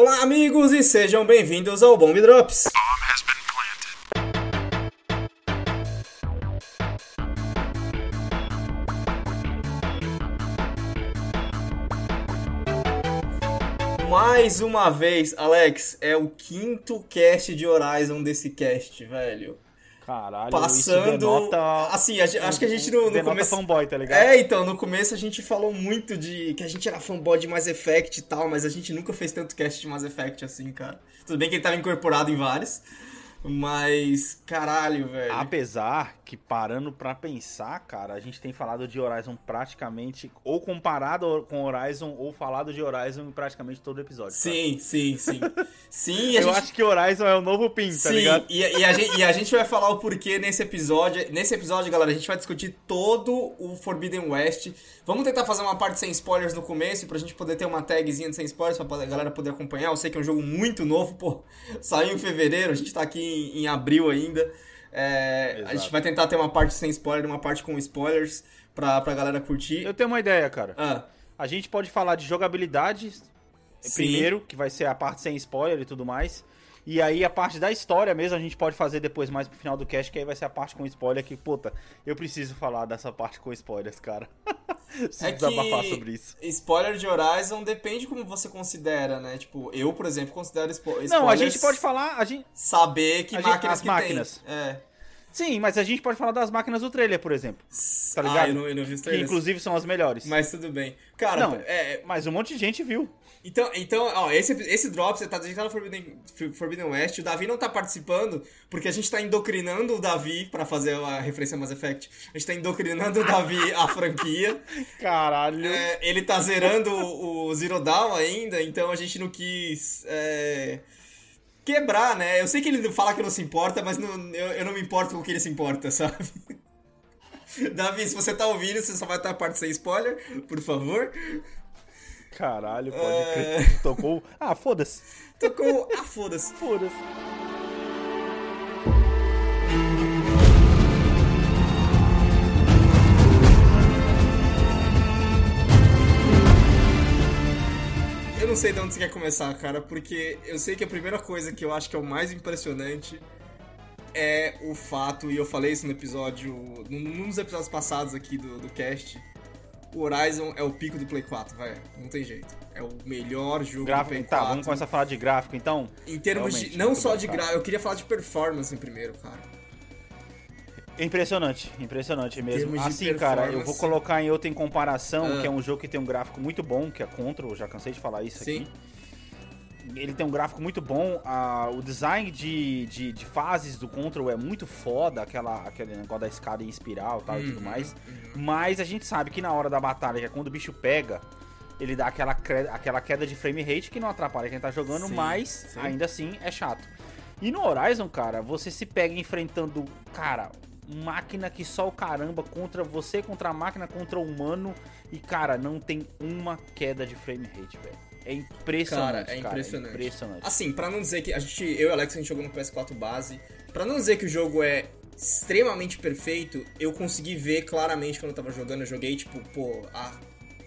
Olá, amigos, e sejam bem-vindos ao Bomb Drops. Mais uma vez, Alex, é o quinto cast de Horizon desse cast, velho. Caralho, Passando. denota... Assim, a acho que a gente no, no começo. fanboy, tá ligado? É, então, no começo a gente falou muito de que a gente era fanboy de Mass Effect e tal, mas a gente nunca fez tanto cast de Mass Effect assim, cara. Tudo bem que ele tava incorporado em vários, mas caralho, velho. Apesar que, parando pra pensar, cara, a gente tem falado de Horizon praticamente, ou comparado com Horizon, ou falado de Horizon em praticamente todo episódio. cara. Sim, sim, sim. Sim, Eu gente... acho que Horizon é o novo Pin, tá ligado? e, e a gente, e a gente vai falar o porquê nesse episódio. Nesse episódio, galera, a gente vai discutir todo o Forbidden West. Vamos tentar fazer uma parte sem spoilers no começo, pra gente poder ter uma tagzinha de sem spoilers, pra galera poder acompanhar. Eu sei que é um jogo muito novo, pô. Saiu em fevereiro, a gente tá aqui em, em abril ainda. É, a gente vai tentar ter uma parte sem spoiler e uma parte com spoilers pra, pra galera curtir. Eu tenho uma ideia, cara. Ah, A gente pode falar de jogabilidade Sim. primeiro, que vai ser a parte sem spoiler e tudo mais. E aí a parte da história mesmo a gente pode fazer depois mais pro final do cast, que aí vai ser a parte com spoiler que, puta, eu preciso falar dessa parte com spoilers, cara. preciso É desabafar que sobre isso. spoiler de Horizon depende como você considera, né? Tipo, eu, por exemplo, considero spo spoilers... Não, a gente pode falar, a gente, saber que A máquinas as que máquinas. tem. É. sim, mas a gente pode falar das máquinas do trailer, por exemplo, Tá ligado? Ah, eu não, eu não vi os que inclusive são as melhores. Mas tudo bem. Cara, Não. é, Mas um monte de gente viu. Então, então ó, esse, esse drop, você tá a gente tá no Forbidden, Forbidden West, o Davi não tá participando, porque a gente tá endocrinando o Davi, pra fazer a referência a Mass Effect, a gente tá endocrinando o Davi a franquia. Caralho. É, ele tá zerando o, o Zero Dawn ainda, então a gente não quis é, quebrar, né? Eu sei que ele fala que não se importa, mas não- eu, eu não me importo com o que ele se importa, sabe? Davi, se você tá ouvindo, você só vai estar a parte sem spoiler, por favor. Caralho, pode É. crer. Tocou. Ah, foda-se. Tocou. Ah, foda-se. Foda-se. Eu não sei de onde você quer começar, cara, porque eu sei que a primeira coisa que eu acho que é o mais impressionante é o fato, e eu falei isso no episódio. num, dos episódios passados aqui do, do cast. O Horizon é o pico do Play 4, vai. Não tem jeito. É o melhor jogo do Gráfico. Play Tá, 4. vamos começar a falar de gráfico então. Em termos Realmente, de. Não só de cara. gráfico, eu queria falar de performance em primeiro, cara. Impressionante, impressionante mesmo. Assim, cara, eu vou colocar em outra em comparação, Ah. que é um jogo que tem um gráfico muito bom, que é Control, já cansei de falar isso Sim. aqui. Ele tem um gráfico muito bom, ah, o design de, de, de fases do Control é muito foda, aquela, aquele negócio da escada em espiral e tal e tudo Uhum, mais. Mas a gente sabe que na hora da batalha, que é quando o bicho pega, ele dá aquela, aquela queda de frame rate que não atrapalha quem tá jogando, Sim, mas sim. ainda assim é chato. E no Horizon, cara, você se pega enfrentando, cara, máquina que só o caramba contra você, contra a máquina, contra o humano. E, cara, não tem uma queda de frame rate, velho. É impressionante, Cara, é impressionante. impressionante. Assim, pra não dizer que a gente, eu e o Alex, a gente jogou no PS4 base, pra não dizer que o jogo é extremamente perfeito, eu consegui ver claramente quando eu tava jogando, eu joguei tipo, pô, ah,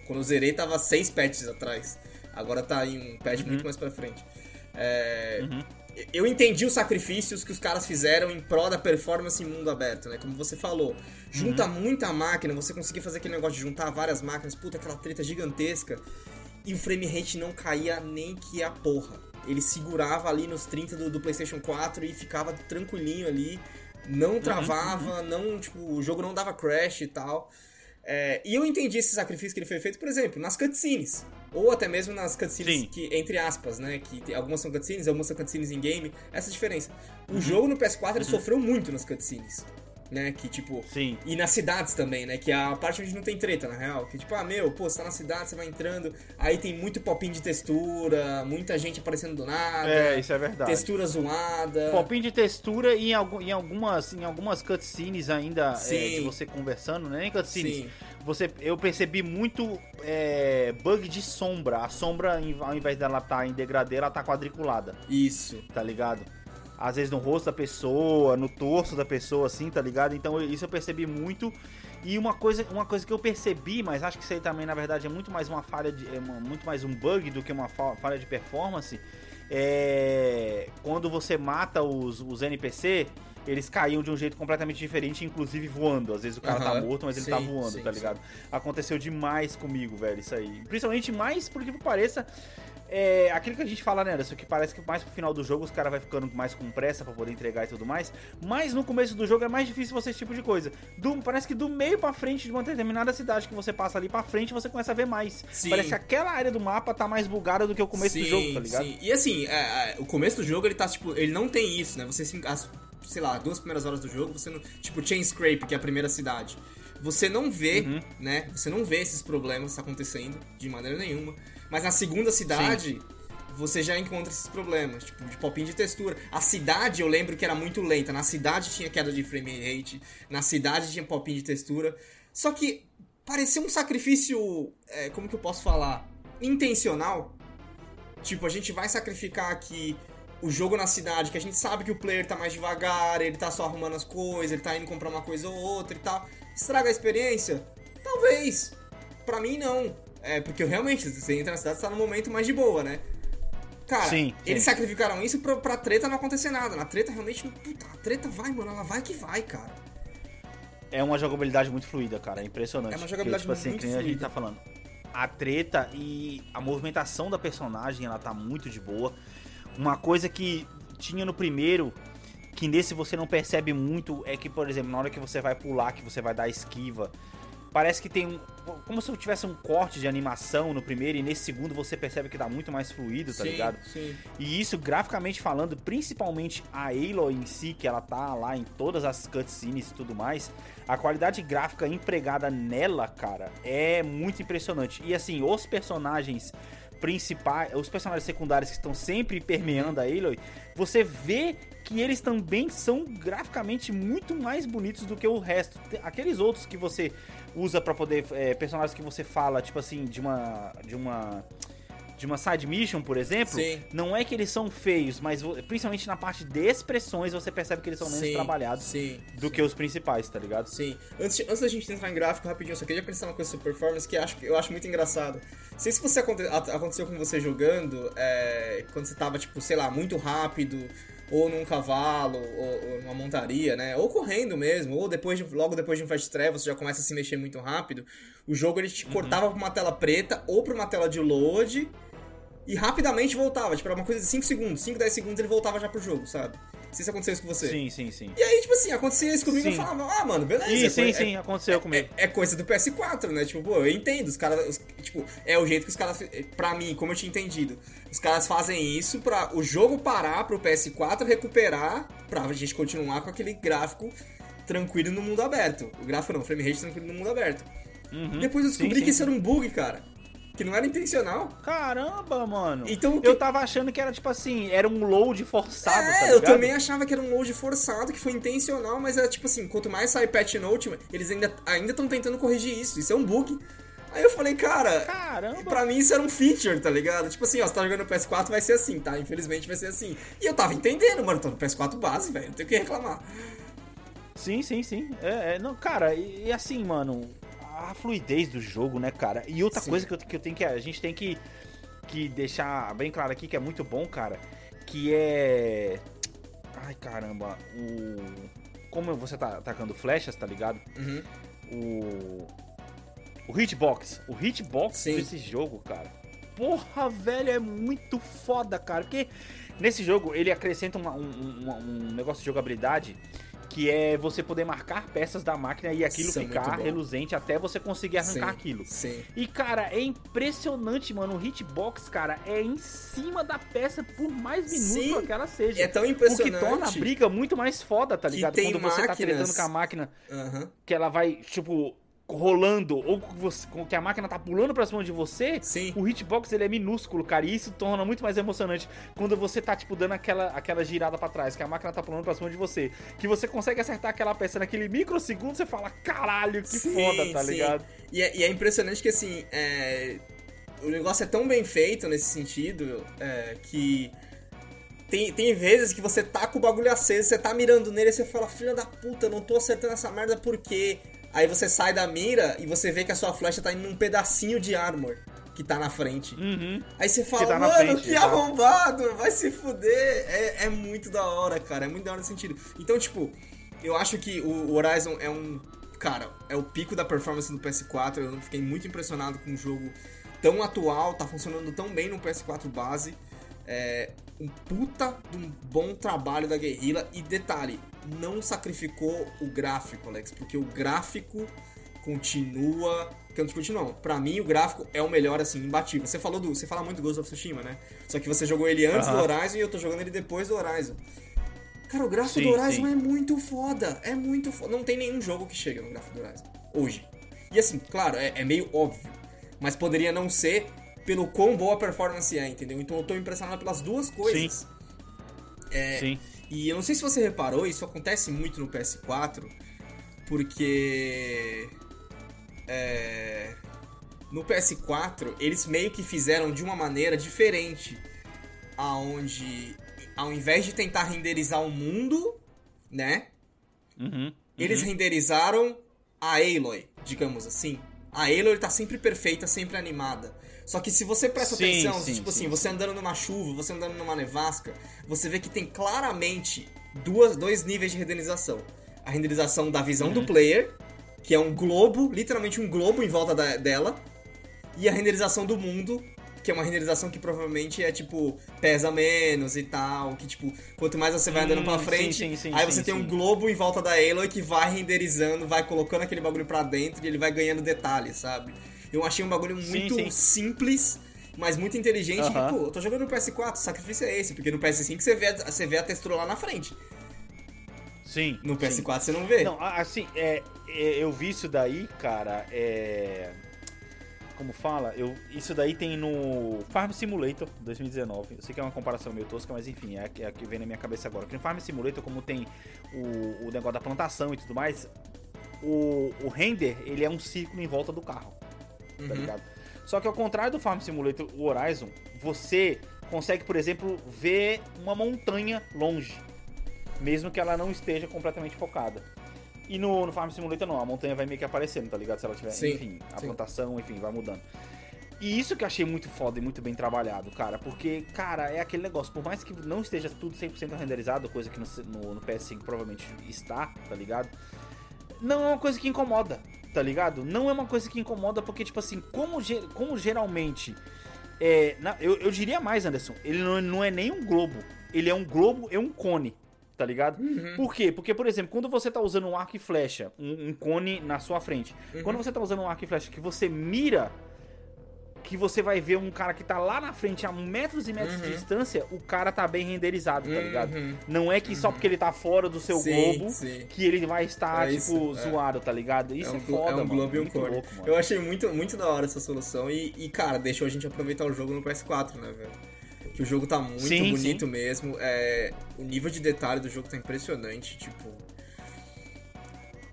quando eu zerei tava seis patches atrás, agora tá em um patch muito mais pra frente. É, Eu entendi os sacrifícios que os caras fizeram em prol da performance em mundo aberto, né? Como você falou, junta muita máquina, você conseguir fazer aquele negócio de juntar várias máquinas, puta, aquela treta gigantesca, e o frame rate não caía nem que a porra. Ele segurava ali nos 30 do, do PlayStation 4 e ficava tranquilinho ali, não travava, não, tipo, o jogo não dava crash e tal. É, e eu entendi esse sacrifício que ele foi feito, por exemplo, nas cutscenes. Ou até mesmo nas cutscenes Sim. que, entre aspas, né? Que tem- algumas são cutscenes, algumas são cutscenes em game. Essa é a diferença. O jogo no PS4 ele sofreu muito nas cutscenes. Né? Que tipo. Sim. E nas cidades também, né? Que é a parte onde não tem treta, na real. Que tipo, ah, meu, pô, você tá na cidade, você vai entrando. Aí tem muito popinho de textura, muita gente aparecendo do nada. É, isso é verdade. Textura zoada. Popinho de textura e em, algu- em algumas, em algumas cutscenes ainda é, de você conversando, né? Nem cutscenes. Sim. Você, eu percebi muito é, bug de sombra. A sombra, ao invés dela estar em degradê, ela tá quadriculada, Isso. tá ligado? Às vezes no rosto da pessoa, no torso da pessoa, assim, tá ligado? Então isso eu percebi muito. E uma coisa, uma coisa que eu percebi, mas acho que isso aí também, na verdade, é muito mais uma falha de. É uma, muito mais um bug do que uma falha de performance. É. Quando você mata os, os NPC, eles caíam de um jeito completamente diferente, inclusive voando. Às vezes o cara uhum, tá morto, mas ele tá sim, tá voando, sim, tá ligado? Sim. Aconteceu demais comigo, velho, isso aí. Principalmente mais, por que pareça, é aquilo que a gente fala, né, Anderson, que parece que mais pro final do jogo os caras vai ficando mais com pressa para poder entregar e tudo mais, mas no começo do jogo é mais difícil você esse tipo de coisa. Do, parece que do meio para frente de uma determinada cidade que você passa ali para frente, você começa a ver mais. Sim. Parece que aquela área do mapa tá mais bugada do que o começo sim, do jogo, tá ligado? Sim. E assim, é, é, o começo do jogo ele tá tipo, ele não tem isso, né? Você as, sei lá, duas primeiras horas do jogo, você não, tipo Chain Scrape, que é a primeira cidade. Você não vê, uhum. né? Você não vê esses problemas acontecendo de maneira nenhuma. Mas na segunda cidade, Sim você já encontra esses problemas, tipo, de popinho de textura. A cidade, eu lembro que era muito lenta. Na cidade tinha queda de frame rate, na cidade tinha popinho de textura. Só que parecia um sacrifício, é, como que eu posso falar? Intencional. Tipo, a gente vai sacrificar aqui o jogo na cidade, que a gente sabe que o player tá mais devagar, ele tá só arrumando as coisas, ele tá indo comprar uma coisa ou outra e tal. Estraga a experiência? Talvez. Pra mim, não. É, porque realmente, você entra na cidade, você tá no momento mais de boa, né? Cara, sim, eles sim. sacrificaram isso pra, pra treta não acontecer nada. Na treta realmente. Puta, a treta vai, mano. Ela vai que vai, cara. É uma jogabilidade muito fluida, cara. É impressionante. É uma jogabilidade Porque, tipo, muito assim, fluida. a gente tá falando. A treta e a movimentação da personagem, ela tá muito de boa. Uma coisa que tinha no primeiro, que nesse você não percebe muito, é que, por exemplo, na hora que você vai pular, que você vai dar esquiva, Parece que tem um. Como se tivesse um corte de animação no primeiro e nesse segundo você percebe que dá muito mais fluido, tá sim, ligado? Sim. E isso, graficamente falando, principalmente a Aloy em si, que ela tá lá em todas as cutscenes e tudo mais, a qualidade gráfica empregada nela, cara, é muito impressionante. E assim, os personagens principais, os personagens secundários que estão sempre permeando a Aloy, você vê que eles também são graficamente muito mais bonitos do que o resto. Aqueles outros que você usa para poder é, personagens que você fala, tipo assim, de uma de uma de uma side mission, por exemplo, Sim. não é que eles são feios, mas principalmente na parte de expressões você percebe que eles são menos Sim. trabalhados Sim. do que os principais, tá ligado? Sim. Antes, antes da gente entrar em gráfico, rapidinho, só queria pensar uma coisa sobre performance que eu acho, eu acho muito engraçado. Não sei se você aconteceu com você jogando, é, quando você tava, tipo, sei lá, muito rápido, ou num cavalo, ou, ou numa montaria, né? Ou correndo mesmo, ou depois de, logo depois de um fast travel você já começa a se mexer muito rápido. O jogo ele te uhum. cortava pra uma tela preta ou pra uma tela de load e rapidamente voltava. Tipo, era uma coisa de 5 segundos, 5, 10 segundos ele voltava já pro jogo, sabe? Se aconteceu isso com você. Sim, sim, sim. E aí, tipo assim, acontecia isso comigo e eu falava, ah, mano, beleza. Sim, sim, é, sim, aconteceu é, comigo. É, é, coisa do PS4, né? Tipo, pô, eu entendo. Os caras. Tipo, é o jeito que os caras. Pra mim, como eu tinha entendido. Os caras fazem isso pra o jogo parar pro PS4 recuperar pra gente continuar com aquele gráfico tranquilo no mundo aberto. O gráfico não, frame rate tranquilo no mundo aberto. Uhum. Depois eu descobri sim, sim, que isso era um bug, cara que não era intencional. Caramba, mano. Então eu tava achando que era tipo assim, era um load forçado. É, tá eu também achava que era um load forçado, que foi intencional, mas é tipo assim, quanto mais sai patch note, eles ainda ainda estão tentando corrigir isso. Isso é um bug. Aí eu falei, cara, Caramba. pra mim isso era um feature, tá ligado? Tipo assim, ó, você tá jogando no PS4, vai ser assim, tá? Infelizmente vai ser assim. E eu tava entendendo, mano, tô no PS4 base, velho, não tenho o que reclamar. Sim, sim, sim. É, é não, cara, e, e assim, mano, a fluidez do jogo, né, cara? E outra Sim. coisa que eu, que eu tenho que. A gente tem que, que deixar bem claro aqui que é muito bom, cara. Que é. Ai caramba, o. Como você tá atacando flechas, tá ligado? Uhum. O. O hitbox. O hitbox Sim. desse jogo, cara. Porra, velho, é muito foda, cara. Porque nesse jogo ele acrescenta uma, um, um, um negócio de jogabilidade que é você poder marcar peças da máquina e aquilo Isso é ficar é reluzente até você conseguir arrancar sim, aquilo. Sim. E cara, é impressionante, mano. O hitbox, cara, é em cima da peça, por mais minúscula que ela seja. É tão impressionante. O que torna a briga muito mais foda, tá ligado? Quando você máquinas... tá tretando com a máquina, uhum. que ela vai, tipo, rolando ou você, que a máquina tá pulando pra cima de você, Sim. o hitbox ele é minúsculo, cara, e isso torna muito mais emocionante quando você tá, tipo, dando aquela, aquela girada para trás, que a máquina tá pulando pra cima de você, que você consegue acertar aquela peça naquele microsegundo, você fala, caralho, que sim, foda, tá sim. ligado? E é, e é, impressionante que, assim, é... o negócio é tão bem feito nesse sentido, é, que tem, tem vezes que você tá com o bagulho aceso, você tá mirando nele e você fala, filha da puta, não tô acertando essa merda por quê? Aí você sai da mira e você vê que a sua flecha tá indo num pedacinho de armor que tá na frente. Uhum. Aí você fala, tá na mano, frente, que tá. arrombado, vai se fuder. É, é muito da hora, cara, é muito da hora nesse sentido. Então, tipo, eu acho que o Horizon é um. Cara, é o pico da performance do PS4. Eu fiquei muito impressionado com um jogo tão atual, tá funcionando tão bem no PS4 base. É um puta de um bom trabalho da Guerrilla. E detalhe, não sacrificou o gráfico, Alex, porque o gráfico continua. Continua, não. Pra mim, o gráfico é o melhor, assim, imbatível. Você falou do. Você fala muito do Ghost of Tsushima, né? Só que você jogou ele antes do Horizon e eu tô jogando ele depois do Horizon. Cara, o gráfico Sim, do Horizon sim. é muito foda. É muito foda. Não tem nenhum jogo que chega no gráfico do Horizon. Hoje. E assim, claro, é, é meio óbvio. Mas poderia não ser pelo quão boa a performance é, entendeu? Então eu tô impressionado pelas duas coisas. É, Sim. E eu não sei se você reparou, isso acontece muito no PS4, porque. É, no PS4, eles meio que fizeram de uma maneira diferente. Aonde, ao invés de tentar renderizar o mundo, né? Uhum. Eles renderizaram a Aloy, digamos assim. A Aloy tá sempre perfeita, sempre animada. Só que se você presta Sim, atenção, sim, tipo sim, assim, você andando numa chuva, você andando numa nevasca, você vê que tem claramente duas, dois níveis de renderização. A renderização da visão Uhum. do player, que é um globo, literalmente um globo em volta da- dela, e a renderização do mundo, que é uma renderização que provavelmente é tipo pesa menos e tal, que tipo, quanto mais você vai andando Hum, pra sim, frente, sim, sim, aí sim, você tem um globo em volta da Aloy que vai renderizando, vai colocando aquele bagulho pra dentro e ele vai ganhando detalhes, sabe? Eu achei um bagulho Sim, muito sim. simples, mas muito inteligente. Aham. E, pô, eu tô jogando no PS4, o sacrifício é esse, porque no PS5 você vê, a- você vê a textura lá na frente. Sim. No sim. PS4 você não vê. Não, assim, é, é, eu vi isso daí, cara, é... Como fala? Eu, isso daí tem no Farm Simulator 2019. Eu sei que é uma comparação meio tosca, mas enfim, é a, que- é a que vem na minha cabeça agora. Que no Farm Simulator, como tem o, o negócio da plantação e tudo mais, o, o render, ele é um círculo em volta do carro, tá Uhum. ligado? Só que ao contrário do Farm Simulator, o Horizon, você consegue, por exemplo, ver uma montanha longe, mesmo que ela não esteja completamente focada. E no, no Farm Simulator não, a montanha vai meio que aparecendo, tá ligado? Se ela tiver, Sim, enfim, a sim. plantação, enfim, vai mudando. E isso que eu achei muito foda e muito bem trabalhado, cara, porque, cara, é aquele negócio, por mais que não esteja tudo 100% renderizado, coisa que no, no- no PS5 provavelmente está, tá ligado? Não é uma coisa que incomoda, tá ligado? Não é uma coisa que incomoda porque, tipo assim, como, ge- como geralmente. É, na- eu, eu diria mais, Anderson, ele não, não é nem um globo, ele é um globo e um cone, tá ligado? Uhum. Por quê? Porque, por exemplo, quando você tá usando um arco e flecha, um, um cone na sua frente, Uhum. quando você tá usando um arco e flecha que você mira, que você vai ver um cara que tá lá na frente a metros e metros de Uhum. distância, o cara tá bem renderizado, tá ligado? Uhum. Não é que só porque ele tá fora do seu Sim, globo sim. que ele vai estar, É tipo, isso, é. zoado, tá ligado? Isso é, um, glo- foda, é um globo e um Muito cone. louco, mano. Eu achei muito, muito da hora essa solução e, e, cara, deixou a gente aproveitar o jogo no PS4, né, velho? Que o jogo tá muito Sim, bonito mesmo. É, o nível de detalhe do jogo tá impressionante, tipo.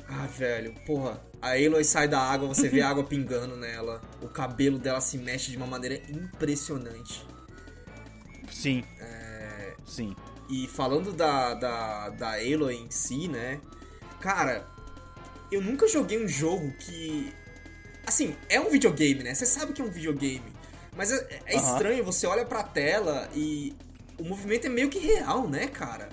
Ah, velho, porra. A Aloy sai da água, você vê a água pingando nela. O cabelo dela se mexe de uma maneira impressionante. Sim. É, Sim. e falando da, da, da Aloy em si, né? Cara, eu nunca joguei um jogo que. Assim, é um videogame, né? Você sabe que é um videogame. Mas é, é Aham. estranho, você olha pra tela e o movimento é meio que real, né, cara?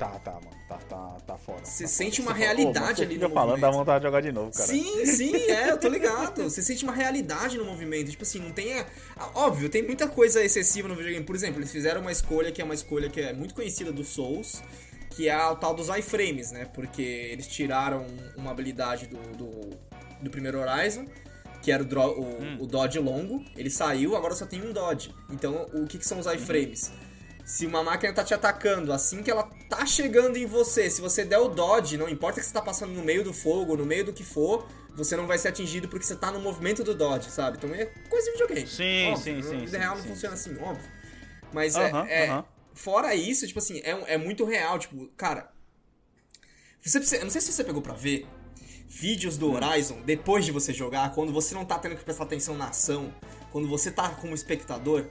Tá, tá, mano. Tá, tá, tá foda. Você tá sente foda. uma Você realidade ali no falando, dá vontade de jogar de novo, cara. Sim, sim, é, eu tô ligado. Você sente uma realidade no movimento. Tipo assim, não tem. a- a- Óbvio, tem muita coisa excessiva no videogame. Por exemplo, eles fizeram uma escolha que é uma escolha que é muito conhecida do Souls, que é a tal dos iframes, né? Porque eles tiraram uma habilidade do, do, do primeiro Horizon. Que era o, dro- o, o dodge longo, ele saiu, agora só tem um dodge. Então, o que, que são os iframes? Se uma máquina tá te atacando, assim que ela tá chegando em você, se você der o dodge, não importa que você tá passando no meio do fogo, no meio do que for, você não vai ser atingido porque você tá no movimento do dodge, sabe? Então é coisa de videogame. Sim, Óbvio, sim, na sim, vida sim, real não sim, funciona assim, óbvio. Mas é- Aham, é, aham. Fora isso, tipo assim, é, é muito real, tipo, cara. Você, precisa- eu não sei se você pegou pra ver vídeos do Horizon depois de você jogar, quando você não tá tendo que prestar atenção na ação, quando você tá como espectador.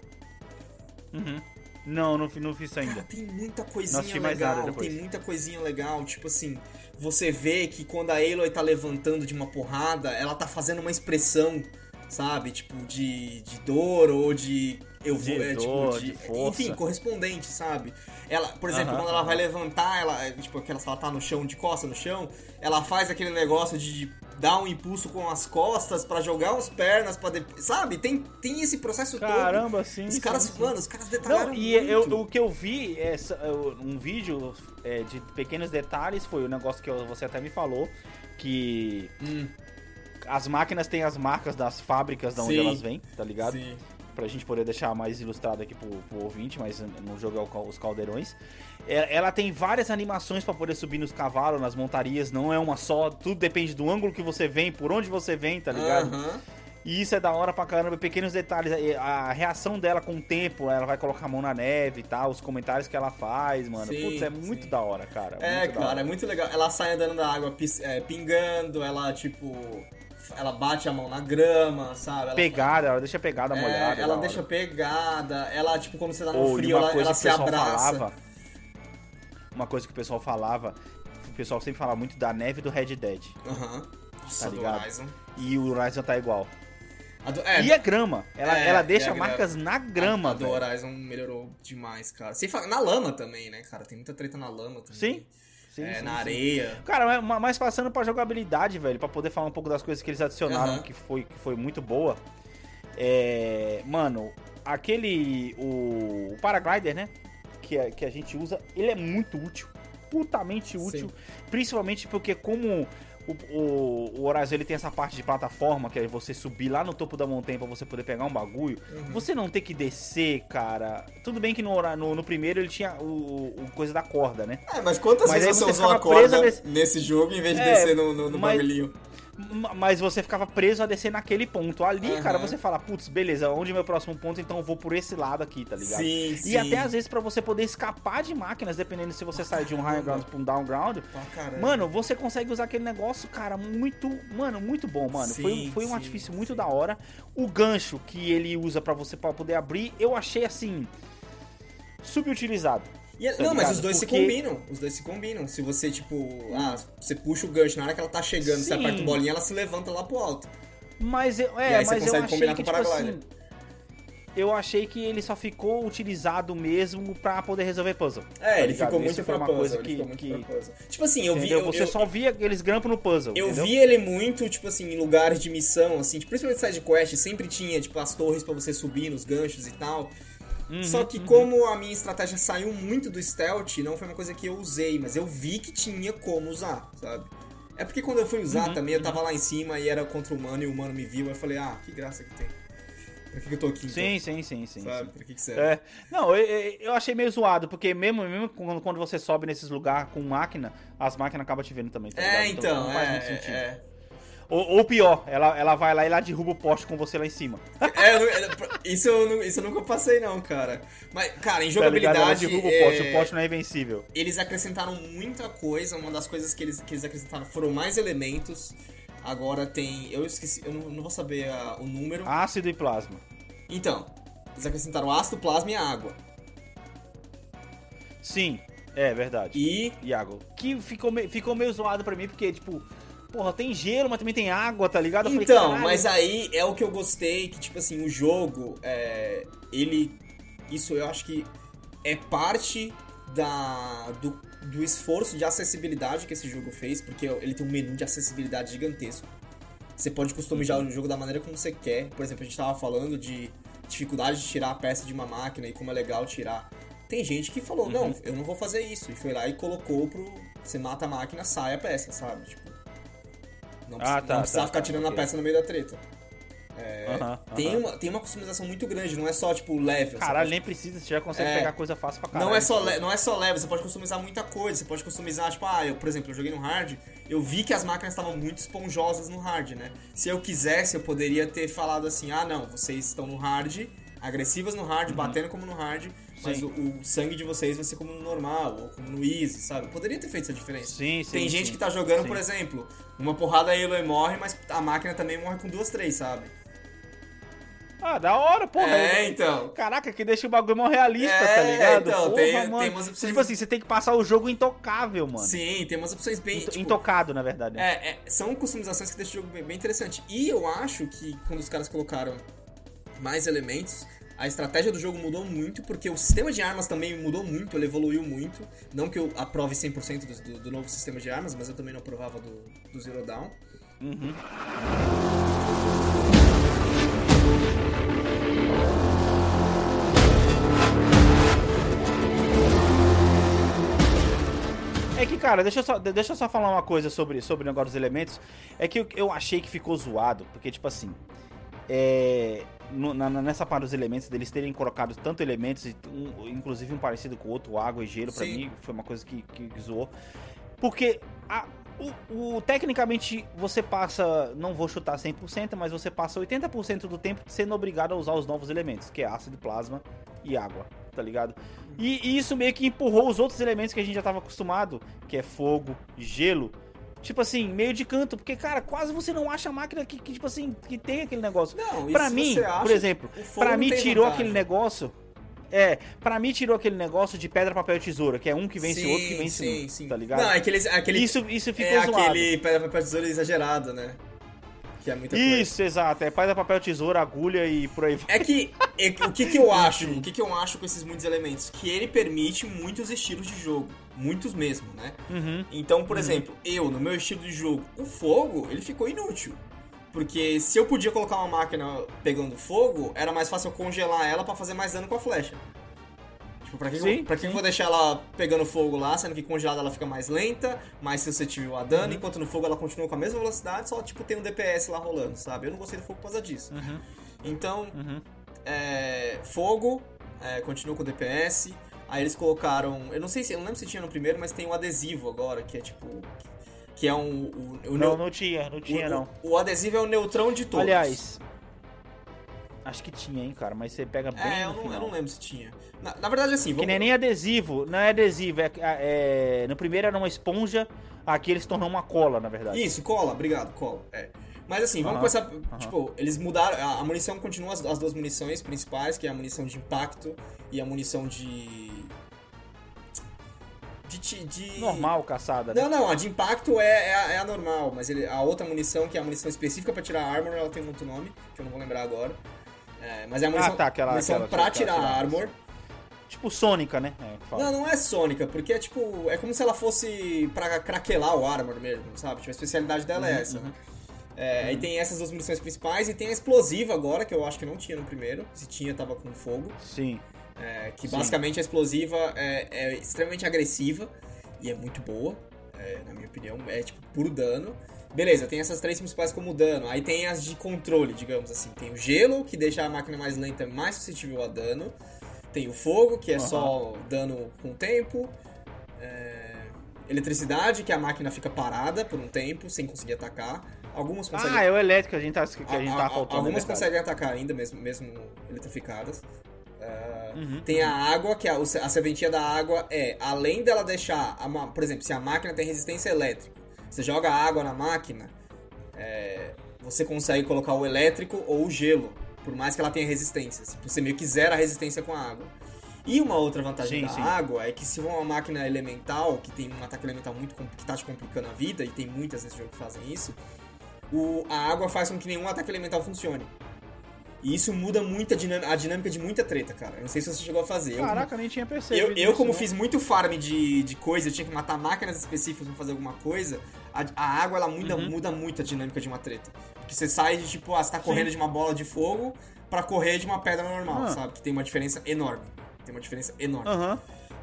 Uhum. Não, não, não fiz isso ainda. Cara, tem muita coisinha legal, tem muita coisinha legal, tipo assim, você vê que quando a Aloy tá levantando de uma porrada, ela tá fazendo uma expressão, sabe, tipo, de, de dor ou de eu vou, de é, dor, tipo, de, de força. enfim, correspondente, sabe? Ela, por exemplo, Aham, quando ela vai levantar, ela, tipo, aquela, se ela tá no chão, de costa no chão, ela faz aquele negócio de dar um impulso com as costas pra jogar as pernas para sabe? Tem tem esse processo todo. Caramba, sim. Os sim, caras, sim. mano, os caras detalharam Não, e eu, muito. o que eu vi, é, eu- um vídeo é, de pequenos detalhes, foi o negócio que eu- você até me falou, que Hum, as máquinas têm as marcas das fábricas de onde Sim. elas vêm, tá ligado? sim. Pra gente poder deixar mais ilustrado aqui pro, pro ouvinte, mas no jogo é os caldeirões. É, Ela tem várias animações pra poder subir nos cavalos, nas montarias, não é uma só, tudo depende do ângulo que você vem, por onde você vem, tá ligado? Aham. E isso é da hora pra caramba, pequenos detalhes, e a reação dela com o tempo, ela vai colocar a mão na neve e tal, os comentários que ela faz, mano. Sim, Putz, é muito sim. da hora, cara. É, cara, hora. é muito legal. Ela sai andando da água é, pingando, ela, tipo. Ela bate a mão na grama, sabe? Ela, Pegada, ela deixa pegada é, molhada. ela deixa hora. pegada, ela, tipo, quando você tá no Ou, frio, ela, ela se abraça. falava. Uma coisa que o pessoal falava. O pessoal sempre fala muito da neve do Red Dead. Aham. Nossa, Tá do ligado? Horizon. E o Horizon tá igual. A do- é, E a grama. Ela, É, ela deixa grama. marcas na grama, a, a do. Horizon melhorou demais, cara. Sem falar, na lama também, né, cara? Tem muita treta na lama também. Sim. Sim, é, sim, na sim. areia. Cara, mas- passando pra jogabilidade, velho, pra poder falar um pouco das coisas que eles adicionaram, Aham. que, foi, que foi muito boa. É. Mano, aquele. O, o Paraglider, né? Que a, que a gente usa, ele é muito útil. Putamente útil. Principalmente porque, como. O, o, o Horizon ele tem essa parte de plataforma, que é você subir lá no topo da montanha pra você poder pegar um bagulho. Uhum. Você não ter que descer, cara. Tudo bem que no, no, no primeiro ele tinha o, o coisa da corda, né? É, mas quantas Mas vezes você usou a corda nesse- nesse jogo em vez de É, descer no, no, no mas- bagulhinho? Ma- Mas você ficava preso a descer naquele ponto. Ali, Aham. cara, você fala, putz, beleza, onde é meu próximo ponto? Então eu vou por esse lado aqui, tá ligado? Sim, E sim. até às vezes pra você poder escapar de máquinas, dependendo se você sai de um high ground pra um down ground, caramba. mano, você consegue usar aquele negócio, cara, muito, mano, muito bom, mano. foi, Sim, foi um sim, artifício muito da hora. O gancho que ele usa pra você pra poder abrir, eu achei assim subutilizado. E tá não, mas ligado? os dois Porque- se combinam. Os dois se combinam. Se você, tipo, ah, você puxa o gancho na hora que ela tá chegando, você Sim. aperta o bolinha, ela se levanta lá pro alto. Mas eu, E é, aí você mas eu consegue achei combinar que com o tipo assim, eu achei que ele só ficou utilizado mesmo pra poder resolver puzzle. É, tá ele ficou muito puzzle. coisa ele que, ficou muito que pra puzzle. Tipo assim, eu vi. Eu, você eu, só via aqueles grampos no puzzle, eu entendeu? vi ele muito, tipo assim, em lugares de missão, assim, tipo, principalmente side quest, sempre tinha, tipo, as torres pra você subir nos ganchos e tal. Uhum, Só que como a minha estratégia saiu muito do stealth, não foi uma coisa que eu usei, mas eu vi que tinha como usar, sabe? É porque quando eu fui usar Uhum, também, eu tava lá em cima e era contra o humano e o humano me viu, eu falei, ah, que graça que tem. Pra que, eu tô aqui, então? Sim, sim, sim, sim. Sabe? Pra que, que serve? É. Não, eu, eu- achei meio zoado, porque mesmo, mesmo quando, você sobe nesses lugares com máquina, as máquinas acabam te vendo também, tá É, então, faz é, muito sentido. é, Ou, ou pior, ela, ela vai lá e lá derruba o poste com você lá em cima. É, é, isso, eu isso eu nunca passei, não, cara. Mas, cara, em Tá ligado? Ela jogabilidade. derruba o é, poste, o poste não é invencível. Eles acrescentaram muita coisa. Uma das coisas que eles, que eles acrescentaram foram mais elementos. Agora tem. Eu esqueci, eu não, não vou saber a- o número. Ácido e plasma. Então, eles acrescentaram ácido, plasma e água. Sim, é verdade. E. Iago. Que ficou, me- ficou meio zoado pra mim, porque, tipo, porra, tem gelo, mas também tem água, tá ligado? Eu falei, Então, caralho. mas aí é o que eu gostei, que tipo assim, o jogo, é, ele, isso eu acho que é parte da, do, do esforço de acessibilidade que esse jogo fez, porque ele tem um menu de acessibilidade gigantesco. Você pode customizar o jogo da maneira como você quer. Por exemplo, a gente tava falando de dificuldade de tirar a peça de uma máquina e como é legal tirar. Tem gente que falou, Uhum. não, eu não vou fazer isso. E foi lá e colocou pro. Você mata a máquina, sai a peça, sabe? Tipo. Não, Ah, precisa- tá, não precisava tá, ficar tá, tirando a ok. peça no meio da treta. Aham, Tem, aham. uma, tem uma customização muito grande, não é só tipo level. Caralho, pode- nem precisa, você já consegue É. pegar coisa fácil pra caralho. não é, só le- não é só level, você pode customizar muita coisa. Você pode customizar, tipo, ah, eu, por exemplo, eu joguei no hard, eu vi que as máquinas estavam muito esponjosas no hard, né? Se eu quisesse, eu poderia ter falado assim, ah, não, vocês estão no hard, agressivas no hard, batendo como no hard, mas o, o sangue de vocês vai ser como no normal, ou como no easy, sabe? Poderia ter feito essa diferença. Sim, sim. Tem gente sim. que tá jogando, Sim. por exemplo, uma porrada a Aloy morre, mas a máquina também morre com duas, três, sabe? Ah, da hora, porra. É, então. Caraca, que deixa o bagulho mó realista, É, tá ligado? então, porra, tem- mano. tem umas opções- Tipo assim, você tem que passar o jogo intocável, mano. Sim, tem umas opções bem. Tipo, Intocado, na verdade. né? É, é, são customizações que deixam o jogo bem, bem interessante. E eu acho que quando os caras colocaram mais elementos, a estratégia do jogo mudou muito, porque o sistema de armas também mudou muito, ele evoluiu muito. Não que eu aprove 100% do, do, do novo sistema de armas, mas eu também não aprovava do, do Zero Dawn. Uhum. É que, cara, deixa eu só, deixa eu só falar uma coisa sobre, sobre o negócio dos elementos. É que eu, eu achei que ficou zoado, porque, tipo assim, é, no- na- nessa parte dos elementos, deles terem colocado tanto elementos, um- inclusive um parecido com o outro, água e gelo, pra Sim. mim foi uma coisa que, que zoou. Porque a- o, o- tecnicamente você passa, não vou chutar 100%, mas você passa 80% do tempo sendo obrigado a usar os novos elementos, que é ácido, plasma e água, tá ligado? E, e isso meio que empurrou os outros elementos que a gente já tava acostumado, que é fogo, gelo, tipo assim, meio de canto, porque cara, quase você não acha máquina que, que, tipo assim, que tem aquele negócio. Não, e Pra mim, por exemplo, pra mim tirou aquele negócio. É, pra mim tirou aquele negócio de pedra, papel e tesoura, que é um que vence o outro que vence sim, um, sim. tá ligado? Não, é aquele, aquele, isso, isso ficou é zoado. aquele pedra papel tesoura exagerado, né? Que é muita coisa. Isso, exato. É pedra, papel, tesoura, agulha e por aí vai. É que é o que, que eu acho, o que, que eu acho com esses muitos elementos, que ele permite muitos estilos de jogo, muitos mesmo, né? Uhum. Então, por exemplo, eu no meu estilo de jogo, o fogo, ele ficou inútil. Porque se eu podia colocar uma máquina pegando fogo, era mais fácil eu congelar ela pra fazer mais dano com a flecha. Tipo, pra que, que eu- Sim, pra que sim. eu vou deixar ela pegando fogo lá, sendo que congelada ela fica mais lenta, mais suscetível a Uhum. dano, enquanto no fogo ela continua com a mesma velocidade, só tipo tem um DPS lá rolando, sabe? Eu não gostei do fogo por causa disso. Uhum. Então, Uhum. é, fogo, é, continua com o DPS. Aí eles colocaram. Eu não sei se. Eu não lembro se tinha no primeiro, mas tem o adesivo agora, que é tipo. Que é um. O, o, Não, não tinha, não tinha o- não. O, o adesivo é o neutrão de todos. Aliás, acho que tinha, hein, cara, mas você pega bem É, eu não, eu não lembro se tinha. Na, na verdade, assim, Que vamos. nem, nem adesivo, não é adesivo, é, é- no primeiro era uma esponja, aqui eles tornam uma cola, na verdade. Isso, cola, obrigado, cola. É. Mas assim, vamos Aham, começar. Tipo, eles mudaram. A, a munição continua as, as duas munições principais, que é a munição de impacto e a munição de. De. de Normal, caçada, né? Não, não, a de impacto é, é, a, é a normal, mas ele- a outra munição, que é a munição específica pra tirar armor, ela tem um outro nome, que eu não vou lembrar agora. É, mas é a munição, tá, aquela- munição aquela- pra tirar aquela- armor. Tipo Sônica, né? É. Não, não é sônica, porque é tipo. É como se ela fosse pra craquelar o armor mesmo, sabe? Tipo, a especialidade dela Uhum, é essa, né? É, Aí tem essas duas munições principais e tem a explosiva agora, que eu acho que não tinha no primeiro. Se tinha, tava com fogo. Sim. É, que Sim. basicamente a explosiva é, é extremamente agressiva e é muito boa, é, na minha opinião, é tipo puro dano. Beleza, tem essas três principais como dano. Aí tem as de controle, digamos assim. Tem o gelo, que deixa a máquina mais lenta e mais suscetível a dano. Tem o fogo, que é Aham. só dano com o tempo. É, Eletricidade, que a máquina fica parada por um tempo, sem conseguir atacar. Algumas conseguem. Ah, é o elétrico que a gente tá, que a gente A- tá a- faltando. Algumas é verdade. conseguem atacar ainda, mesmo, mesmo eletrificadas. Uhum. Tem a água, que a, o- a serventia da água é, além dela deixar, a por exemplo, se a máquina tem resistência elétrica, você joga água na máquina, é, você consegue colocar o elétrico ou o gelo, por mais que ela tenha resistência. Você meio que zera a resistência com a água. E uma outra vantagem Sim, da sim. água é que se for uma máquina elemental, que tem um ataque elemental muito que tá te complicando a vida, e tem muitas nesse jogo que fazem isso, o, a água faz com que nenhum ataque elemental funcione. E isso muda muito a dinâmica, a dinâmica de muita treta, cara. Eu não sei se você chegou a fazer. Caraca, eu nem tinha percebido. eu, eu, como não. fiz muito farm de, de coisa, eu tinha que matar máquinas específicas pra fazer alguma coisa, a, a água ela muda, Uhum. muda muito a dinâmica de uma treta. Porque você sai de tipo, ah, você tá correndo de uma bola de fogo pra correr de uma pedra normal, Ah. sabe? Que tem uma diferença enorme. Tem uma diferença enorme. Aham.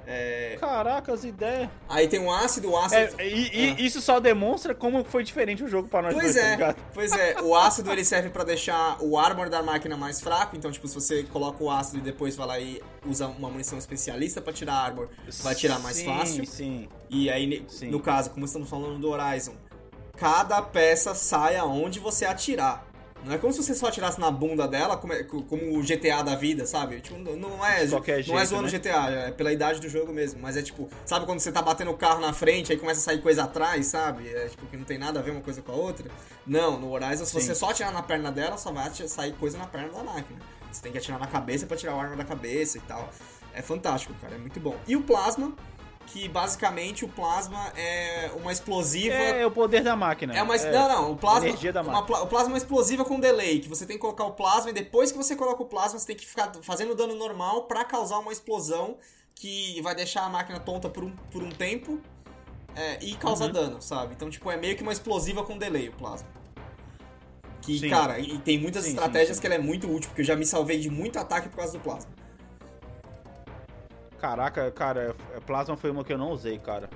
É, Caraca, as ideias. Aí tem o ácido, o ácido. É, e, Ah. isso só demonstra como foi diferente o jogo pra nós Pois dois, tá é, ligado? pois é. O ácido ele serve pra deixar o armor da máquina mais fraco. Então, tipo, se você coloca o ácido e depois vai lá e usa uma munição especialista pra tirar armor, vai tirar mais sim, fácil. Sim, E aí, Sim. no caso, como estamos falando do Horizon, cada peça sai aonde você atirar. Não é como se você só atirasse na bunda dela, como, é, como o GTA da vida, sabe? Tipo, não é, não jeito, é zoando né? GTA, é pela idade do jogo mesmo. Mas é tipo, sabe quando você tá batendo o carro na frente, aí começa a sair coisa atrás, sabe? É tipo, que não tem nada a ver uma coisa com a outra. Não, no Horizon, se você só atirar na perna dela, só vai sair coisa na perna da máquina. Você tem que atirar na cabeça para tirar o arma da cabeça e tal. É fantástico, cara, é muito bom. E o plasma, que basicamente o plasma é uma explosiva. É, é o poder da máquina. É uma. É, não, não, o plasma. Energia da máquina. Uma, o plasma é uma explosiva com delay, que você tem que colocar o plasma e depois que você coloca o plasma, você tem que ficar fazendo dano normal para causar uma explosão que vai deixar a máquina tonta por um, por um tempo é, e causa uhum. dano, sabe? Então, tipo, é meio que uma explosiva com delay o plasma. Que, sim. cara, e tem muitas sim, estratégias sim, que ela é muito útil, porque eu já me salvei de muito ataque por causa do plasma. Caraca, cara, plasma foi uma que eu não usei, cara.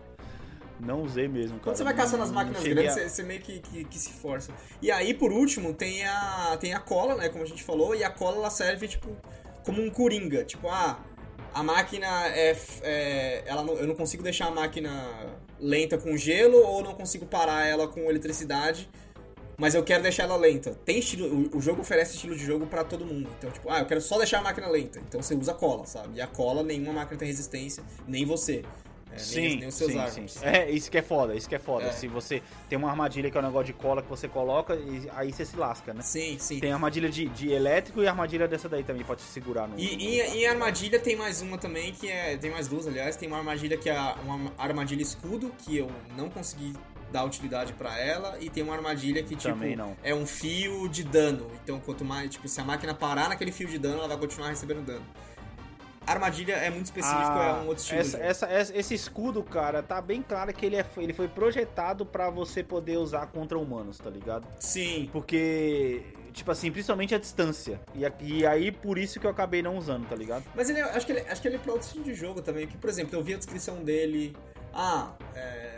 não usei mesmo, cara. Quando você vai caçando as máquinas grandes, a... você, meio que, que, que, se força. E aí, por último, tem a, tem a cola, né, como a gente falou, e a cola ela serve, tipo, como um coringa. Tipo, ah, a máquina é. é ela não, eu não consigo deixar a máquina lenta com gelo ou não consigo parar ela com eletricidade mas eu quero deixar ela lenta. Tem estilo, o, o jogo oferece estilo de jogo para todo mundo. Então, tipo, ah, eu quero só deixar a máquina lenta. Então você usa cola, sabe? E a cola, nenhuma máquina tem resistência, nem você. É, sim, nem, nem os seus sim, armas. sim. É, isso que é foda, isso que é foda. É. Se você tem uma armadilha que é um negócio de cola que você coloca, e aí você se lasca, né? Sim, sim. Tem armadilha de, de elétrico e armadilha dessa daí também pode se segurar no. E, e, e armadilha tem mais uma também que é. Tem mais duas, aliás. Tem uma armadilha que é uma armadilha escudo, que eu não consegui dá utilidade para ela e tem uma armadilha que tipo é um fio de dano. Então quanto mais, tipo, se a máquina parar naquele fio de dano, ela vai continuar recebendo dano. A armadilha é muito específico, ah, é um outro estilo. Essa, essa, essa, esse escudo, cara, tá bem claro que ele, é, ele foi projetado para você poder usar contra humanos, tá ligado? Sim. Porque, tipo assim, principalmente a distância. E, e aí, por isso que eu acabei não usando, tá ligado? Mas ele, acho, que ele, acho que ele é pra outro estilo de jogo também. Que, por exemplo, eu vi a descrição dele. Ah, é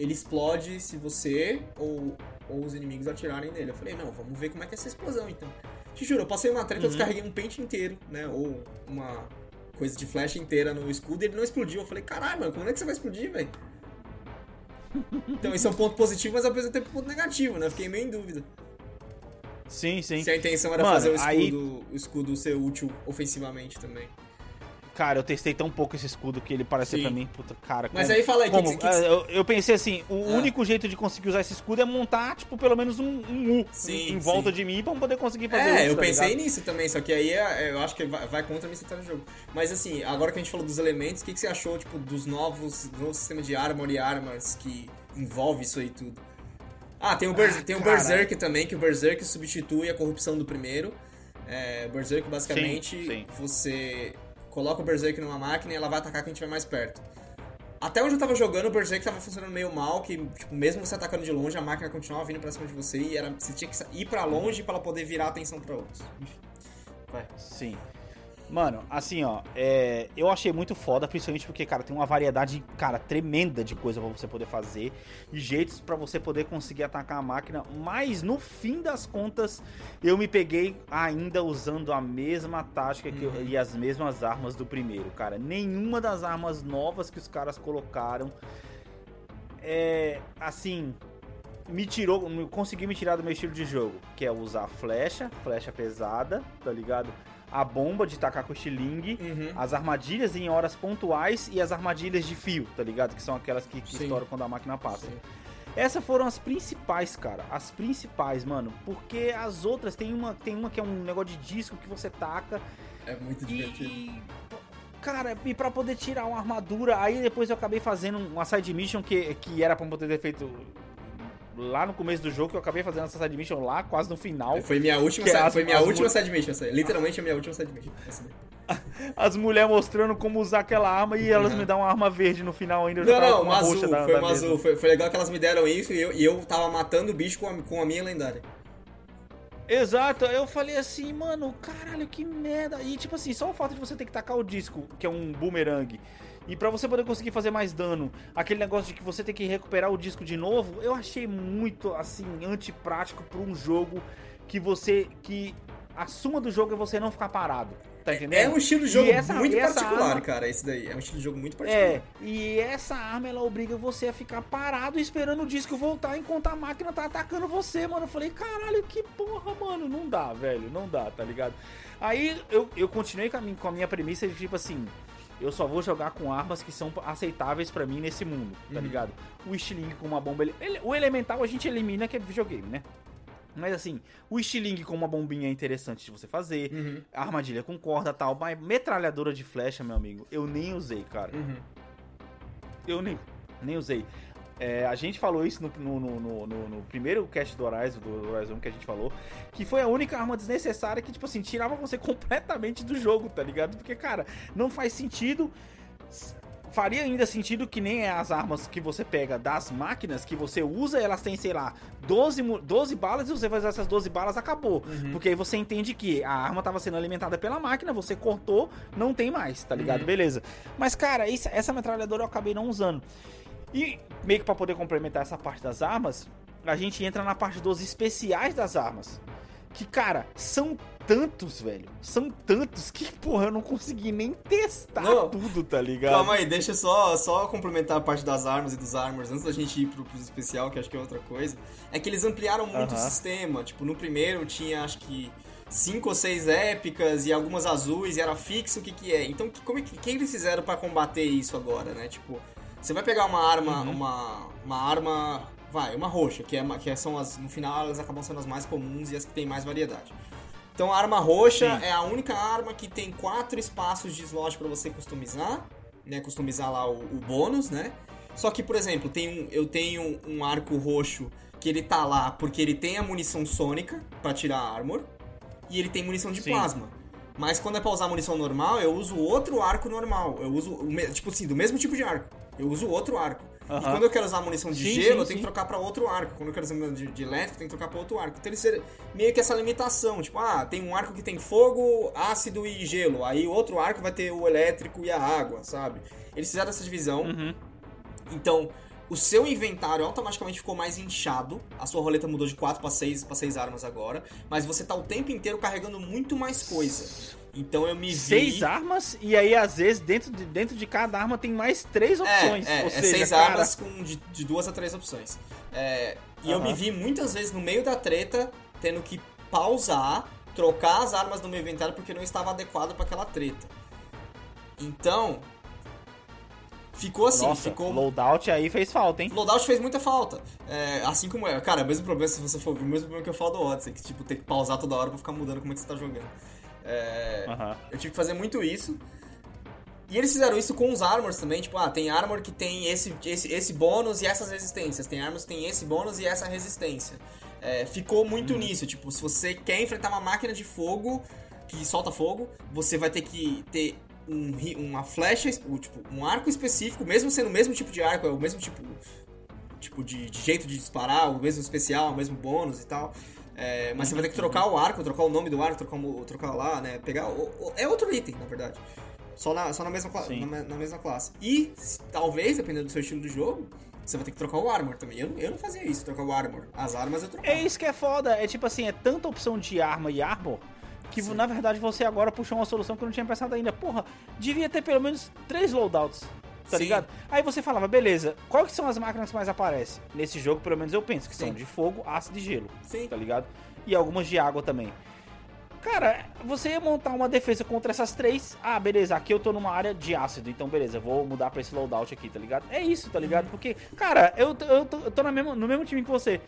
ele explode se você ou, ou os inimigos atirarem nele. Eu falei, não, vamos ver como é que é essa explosão então. Te juro, eu passei uma treta, uhum. eu descarreguei um pente inteiro, né? Ou uma coisa de flecha inteira no escudo e ele não explodiu. Eu falei, caralho, mano, como é que você vai explodir, velho? Então, isso é um ponto positivo, mas ao mesmo tempo um ponto negativo, né? Fiquei meio em dúvida. Sim, sim. Se a intenção era Mano, fazer o escudo, aí... o escudo ser útil ofensivamente também. Cara, eu testei tão pouco esse escudo que ele pareceu Sim. pra mim, puta, cara. Mas como, aí fala aí, como, que, que, que... Eu, eu, pensei assim, o ah. único jeito de conseguir usar esse escudo é montar, tipo, pelo menos um, um U sim, em volta sim. de mim pra poder conseguir fazer É, eu tá pensei ligado? nisso também, só que aí é, eu acho que vai, vai contra a minha no jogo. Mas assim, agora que a gente falou dos elementos, o que, que você achou, tipo, dos novos, do novo sistema de armor e armas que envolve isso aí tudo? Ah, tem o, Ber ah, tem o Berserk também, que o Berserk substitui a corrupção do primeiro. É, Berserk, basicamente, sim, você coloca o Berserk numa máquina e ela vai atacar quem estiver mais perto. Até onde eu tava jogando, o Berserk tava funcionando meio mal, que, tipo, mesmo você atacando de longe, a máquina continuava vindo pra cima de você e era, você tinha que ir para longe para ela poder virar a atenção para outros. Enfim. Vai. Sim. Mano, assim, ó, é, eu achei muito foda, principalmente porque, cara, tem uma variedade, cara, tremenda de coisa para você poder fazer e jeitos para você poder conseguir atacar a máquina, mas no fim das contas, eu me peguei ainda usando a mesma tática que eu, uhum. e as mesmas armas do primeiro, cara. Nenhuma das armas novas que os caras colocaram é, assim, me tirou, conseguiu me tirar do meu estilo de jogo, que é usar flecha, flecha pesada, tá ligado? A bomba de tacar com estilingue, uhum. as armadilhas em horas pontuais e as armadilhas de fio, tá ligado? Que são aquelas que, que estouram quando a máquina passa. Sim. Essas foram as principais, cara. As principais, mano. Porque as outras tem uma, tem uma que é um negócio de disco que você taca. É muito divertido. E, cara, e pra poder tirar uma armadura, aí depois eu acabei fazendo uma side mission que, que era pra poder ter feito lá no começo do jogo, que eu acabei fazendo essa side mission lá, quase no final. Foi minha última, side, as, foi minha última side mission, essa, literalmente a minha última side mission. As mulheres mostrando como usar aquela arma e elas uhum. me dão uma arma verde no final ainda. não, não, uma azul, da, foi da uma azul. Foi, foi, legal que elas me deram isso e eu, e eu tava matando o bicho com a, com a minha lendária. Exato, eu falei assim, mano, caralho, que merda. E tipo assim, só o fato de você ter que tacar o disco, que é um boomerang, e para você poder conseguir fazer mais dano, aquele negócio de que você tem que recuperar o disco de novo, eu achei muito assim antiprático para um jogo que você que a suma do jogo é você não ficar parado. Tá É entendendo? um estilo de jogo essa- muito essa particular, arma- cara, esse daí. É um estilo de jogo muito particular. É, e essa arma ela obriga você a ficar parado esperando o disco voltar enquanto a máquina tá atacando você, mano. Eu falei, caralho, que porra, mano. Não dá, velho, não dá, tá ligado? Aí eu, eu continuei com a, minha, com a minha premissa de tipo assim. Eu só vou jogar com armas que são aceitáveis pra mim nesse mundo, tá Uhum. ligado? O estilingue com uma bomba. ele- ele- o elemental a gente elimina que é videogame, né? Mas assim, o estilingue com uma bombinha é interessante de você fazer. Uhum, armadilha com corda e tal. Mas metralhadora de flecha, meu amigo, eu nem usei, cara. uhum. Eu nem, nem usei. É, a gente falou isso no, no, no, no- primeiro cast do Horizon, do Horizon que a gente falou, que foi a única arma desnecessária que, tipo assim, tirava você completamente do jogo, tá ligado? Porque, cara, não faz sentido. Faria ainda sentido que nem as armas que você pega das máquinas que você usa, elas têm, sei lá, 12, mu- 12 balas e você vai usar essas 12 balas, acabou. Uhum. Porque aí você entende que a arma tava sendo alimentada pela máquina, você cortou, não tem mais, tá ligado? Uhum. Beleza. Mas, cara, essa metralhadora eu acabei não usando. E meio que pra poder complementar essa parte das armas, a gente entra na parte dos especiais das armas. Que, cara, são tantos, velho. São tantos que, porra, eu não consegui nem testar Não. tudo, tá ligado? Calma aí, deixa só, só complementar a parte das armas e dos armors antes da gente ir pro, pro especial, que acho que é outra coisa. É que eles ampliaram muito o Aham. sistema. Tipo, no primeiro tinha acho que cinco ou seis épicas e algumas azuis e era fixo o que que é. Então, que, como é que, que eles fizeram pra combater isso agora, né? Tipo, você vai pegar uma arma, Uhum. uma, uma arma, vai, uma roxa, que, é, que são as, no final elas acabam sendo as mais comuns e as que tem mais variedade. Então a arma roxa Sim. é a única arma que tem quatro espaços de slot pra você customizar, né? Customizar lá o, o bônus, né? Só que, por exemplo, tem um, eu tenho um arco roxo que ele tá lá porque ele tem a munição sônica pra tirar armor e ele tem munição de Sim. plasma. Mas quando é pra usar munição normal, eu uso outro arco normal. Eu uso, tipo assim, do mesmo tipo de arco. Eu uso outro arco. E Aham. quando eu quero usar munição de Sim, gelo, sim, eu tenho sim. que trocar pra outro arco. Quando eu quero usar munição de, de elétrico, eu tenho que trocar pra outro arco. Então eles meio que essa limitação. Tipo, ah, tem um arco que tem fogo, ácido e gelo. Aí o outro arco vai ter o elétrico e a água, sabe? Eles fizeram essa divisão. Uhum. Então, o seu inventário automaticamente ficou mais inchado. A sua roleta mudou de 4 para 6 para 6 armas agora, mas você tá o tempo inteiro carregando muito mais coisa. Então eu me vi Seis armas, e aí às vezes dentro de, dentro de cada arma tem mais três opções. É, é, ou é seja, seis cara, armas com de, de duas a três opções. É, e eu Aham. me vi muitas vezes no meio da treta tendo que pausar, trocar as armas do meu inventário porque não estava adequado para aquela treta. Então, ficou assim, Nossa, ficou loadout aí fez falta, hein? Loadout fez muita falta. É, assim como é. Cara, o mesmo problema se você for o mesmo problema que eu falo do Odyssey, que tipo, tem que pausar toda hora pra ficar mudando como é que você tá jogando. É, Aham. Eu tive que fazer muito isso. E eles fizeram isso com os armors também, tipo, ah, tem armor que tem esse, esse, esse bônus e essas resistências, tem armors que tem esse bônus e essa resistência. É, ficou muito nisso, tipo, se você quer enfrentar uma máquina de fogo que solta fogo, você vai ter que ter um, uma flecha, tipo, um arco específico, mesmo sendo o mesmo tipo de arco, é o mesmo tipo, tipo de, de jeito de disparar, o mesmo especial, o mesmo bônus e tal. É, mas você vai ter que trocar o arco, trocar o nome do arco, trocar, o- trocar lá, né? Pegar. o- o- é outro item, na verdade. Só na, só na, mesma, na, na mesma classe. E, se- talvez, dependendo do seu estilo de jogo, você vai ter que trocar o armor também. Eu, não- eu não fazia isso, trocar o armor. As armas eu trocava. É isso que é foda. É tipo assim, é tanta opção de arma e armor que Sim. na verdade você agora puxou uma solução que eu não tinha pensado ainda. Porra, devia ter pelo menos três loadouts. Tá Sim. ligado? Aí você falava, beleza, qual que são as máquinas que mais aparecem? Nesse jogo, pelo menos eu penso, que são Sim. de fogo, ácido e gelo. Sim. Tá ligado? E algumas de água também. Cara, você ia montar uma defesa contra essas três. Ah, beleza, aqui eu tô numa área de ácido, então beleza, vou mudar pra esse loadout aqui, tá ligado? É isso, tá ligado? Uhum. Porque, cara, eu, tô- eu tô, eu tô na mesma, no mesmo time que você.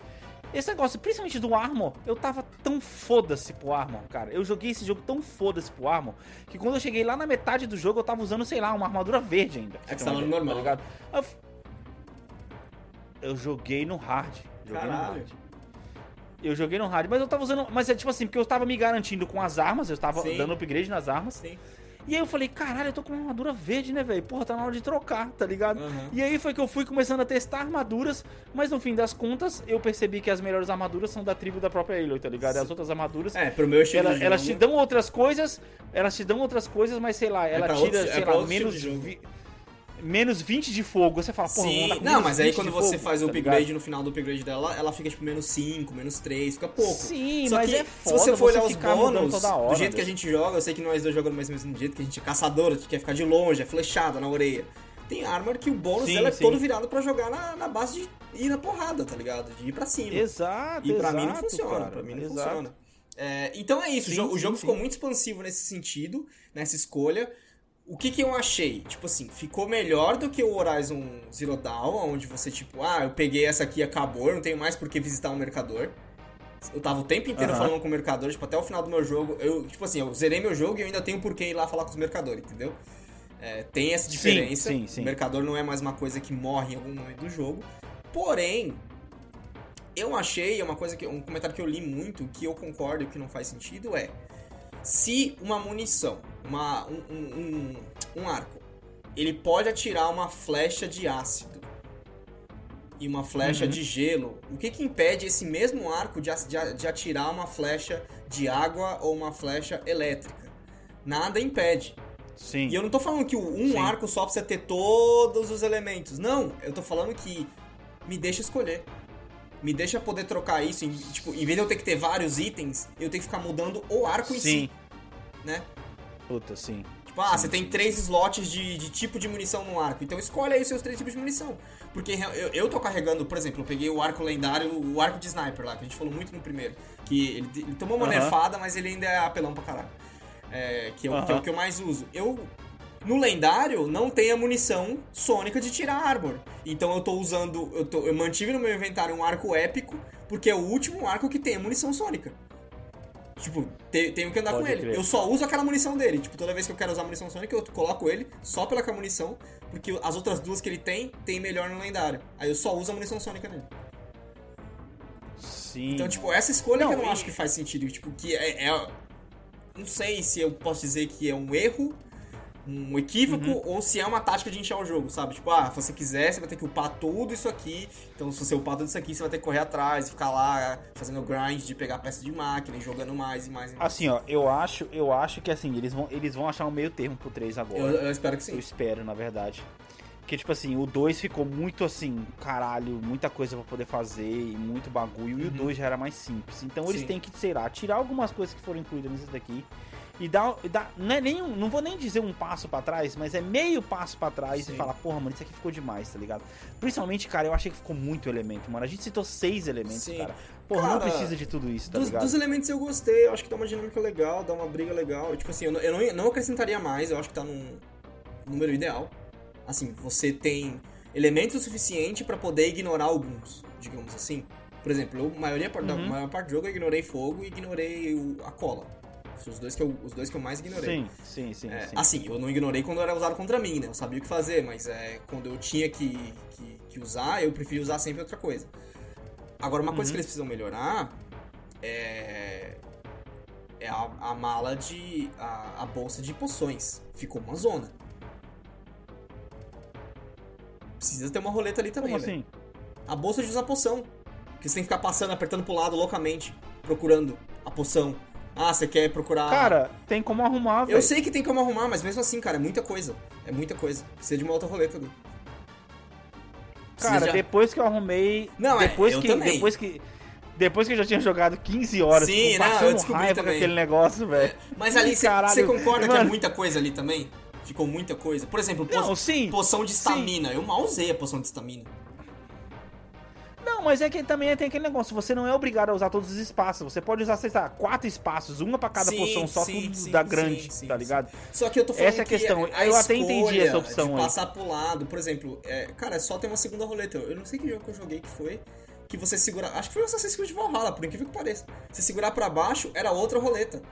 Esse negócio, principalmente do Armor, eu tava tão foda-se pro Armor, cara. Eu joguei esse jogo tão foda-se pro Armor, que quando eu cheguei lá na metade do jogo, eu tava usando, sei lá, uma armadura verde ainda. É que uma no normal. Tá ligado? Eu, eu joguei no hard. Joguei no Caralho. hard. Eu joguei no hard, mas eu tava usando. Mas é tipo assim, porque eu tava me garantindo com as armas, eu tava Sim. dando upgrade nas armas. Sim. E aí eu falei, caralho, eu tô com uma armadura verde, né, velho? Porra, tá na hora de trocar, tá ligado? Uhum. E aí foi que eu fui começando a testar armaduras, mas no fim das contas, eu percebi que as melhores armaduras são da tribo da própria Aloy, tá ligado? As outras armaduras, É, pro meu estilo ela- elas te dão outras coisas, elas te dão outras coisas, mas sei lá, ela pra tira, outro- é sei pra lá, menos. vi- menos 20 de fogo. Você fala, porra, Sim, não, mas aí quando você fogo, faz o tá upgrade ligado? no final do upgrade dela, ela fica tipo menos 5, menos 3, fica pouco. Sim, Só mas que é se foda você for olhar os bônus, hora, do jeito que a Deus. gente joga, eu sei que nós dois jogamos mais ou menos do mesmo jeito, que a gente é caçador, a gente quer ficar de longe, é flechada na orelha. Tem armor que o bônus Sim, dela é sim. todo virado pra jogar na, na base de ir na porrada, tá ligado? De ir pra cima. Exato, E pra exato, mim não funciona, cara, pra mim não exato. funciona. É, então é isso, o Sim, o jogo ficou muito expansivo nesse sentido, nessa escolha. O que que eu achei? Tipo assim, ficou melhor do que o Horizon Zero Dawn, onde você tipo, ah, eu peguei essa aqui e acabou, eu não tenho mais por que visitar um mercador. Eu tava o tempo inteiro Aham. falando com o mercador, tipo, até o final do meu jogo, eu, tipo assim, eu zerei meu jogo e eu ainda tenho por que ir lá falar com os mercadores, entendeu? É, tem essa Sim, diferença. sim, sim. O mercador não é mais uma coisa que morre em algum momento do jogo. Porém, eu achei, é uma coisa que um comentário que eu li muito, que eu concordo e que não faz sentido é se uma munição, uma, um, um, um- um arco, ele pode atirar uma flecha de ácido e uma flecha Uhum. de gelo, o que que impede esse mesmo arco de, de de atirar uma flecha de água ou uma flecha elétrica? Nada impede. Sim. E eu não tô falando que um Sim. arco só precisa ter todos os elementos. Não, eu tô falando que me deixa escolher. Me deixa poder trocar isso. Em, tipo, em vez de eu ter que ter vários itens, eu tenho que ficar mudando o arco em Sim. si. Né? Puta, sim. Tipo, ah, Sim, você tem três slots de, de tipo de munição no arco. Então escolhe aí os seus três tipos de munição. Porque eu, eu tô carregando, por exemplo, eu peguei o arco lendário, o arco de sniper lá, que a gente falou muito no primeiro. Que ele, ele tomou uma Aham. nerfada, mas ele ainda é apelão pra caralho. É, que, é o, que é o que eu mais uso. Eu. No lendário, não tem a munição sônica de tirar armor. Então eu tô usando. Eu, tô, eu mantive no meu inventário um arco épico, porque é o último arco que tem a munição sônica. Tipo, te- tenho que andar Pode com ele. crer. Eu só uso aquela munição dele. Tipo, toda vez que eu quero usar munição sônica, eu coloco ele só pela munição, porque as outras duas que ele tem, tem melhor no lendário. Aí eu só uso a munição sônica nele. Sim. Então, tipo, essa escolha Não, que eu não e- acho que faz sentido. Tipo, que é, é- Não sei se eu posso dizer que é um erro, um equívoco, Uhum. ou se é uma tática de inchar o jogo, sabe? Tipo, ah, se você quiser, você vai ter que upar tudo isso aqui. Então, se você upar tudo isso aqui, você vai ter que correr atrás, ficar lá fazendo grind de pegar peça de máquina e jogando mais e mais e mais. Assim, ó, eu acho, eu acho que assim, eles vão, eles vão achar um meio termo pro 3 agora. Eu, eu espero que Eu sim. espero, na verdade. Porque, tipo assim, o 2 ficou muito assim, caralho, muita coisa pra poder fazer e muito bagulho. E o 2 já era mais simples. Então eles Uhum. Sim. têm que, sei lá, tirar algumas coisas que foram incluídas nisso daqui. E e dar não é nem um- não vou nem dizer um passo pra trás, mas é meio passo pra trás Sim. e falar, porra, mano, isso aqui ficou demais, tá ligado? Principalmente, cara, eu achei que ficou muito elemento, mano. A gente citou seis elementos, Sim. cara. Porra, não Cara, precisa de tudo isso, tá Dos, ligado? dos elementos eu gostei, eu acho que dá uma dinâmica legal, dá uma briga legal. Tipo assim, eu não, eu não, não acrescentaria mais, eu acho que tá num número ideal. Assim, você tem elementos o suficiente pra poder ignorar alguns, digamos assim. Por exemplo, eu, a maioria, da Uhum. maior parte do jogo eu ignorei fogo e ignorei o- a cola. São os dois que eu, os dois que eu mais ignorei. Sim, sim, sim, É, sim. Assim, eu não ignorei quando era usado contra mim, né? Eu sabia o que fazer, mas é, quando eu tinha que, que, que usar, eu preferi usar sempre outra coisa. Agora, uma coisa Uhum. que eles precisam melhorar é, é a, a mala de. A, a bolsa de poções. Ficou uma zona. Precisa ter uma roleta ali também, Como assim? A bolsa de usar poção. Que você tem que ficar passando, apertando pro lado loucamente, procurando a poção. Ah, você quer procurar. Cara, tem como arrumar, velho. Eu sei que tem como arrumar, mas mesmo assim, cara, é muita coisa. É muita coisa. Precisa de uma outra roleta ali. Precisa Cara, já- depois que eu arrumei. Não, é, depois eu que, também. Depois que. Depois que eu já tinha jogado 15 horas, Sim, tipo, não, eu descobri raiva também. aquele negócio, velho. Mas ali, você concorda que é Mano. muita coisa ali também? Ficou muita coisa. Por exemplo, po- Não, sim. poção de estamina. Eu mal usei a poção de estamina. Não, mas é que também tem aquele negócio, você não é obrigado a usar todos os espaços. Você pode usar, sei lá, quatro espaços, uma pra cada Sim, poção, só sim, tudo sim, da grande, tá ligado? Só que eu tô falando Essa é a que questão. a Eu até entendi essa opção de aí. passar pro lado, por exemplo, é, cara, só tem uma segunda roleta. Eu não sei que jogo que eu joguei que foi. Que você segura. Acho que foi o Assassin's Creed Valhalla, por incrível que pareça. Você segurar pra baixo era outra roleta.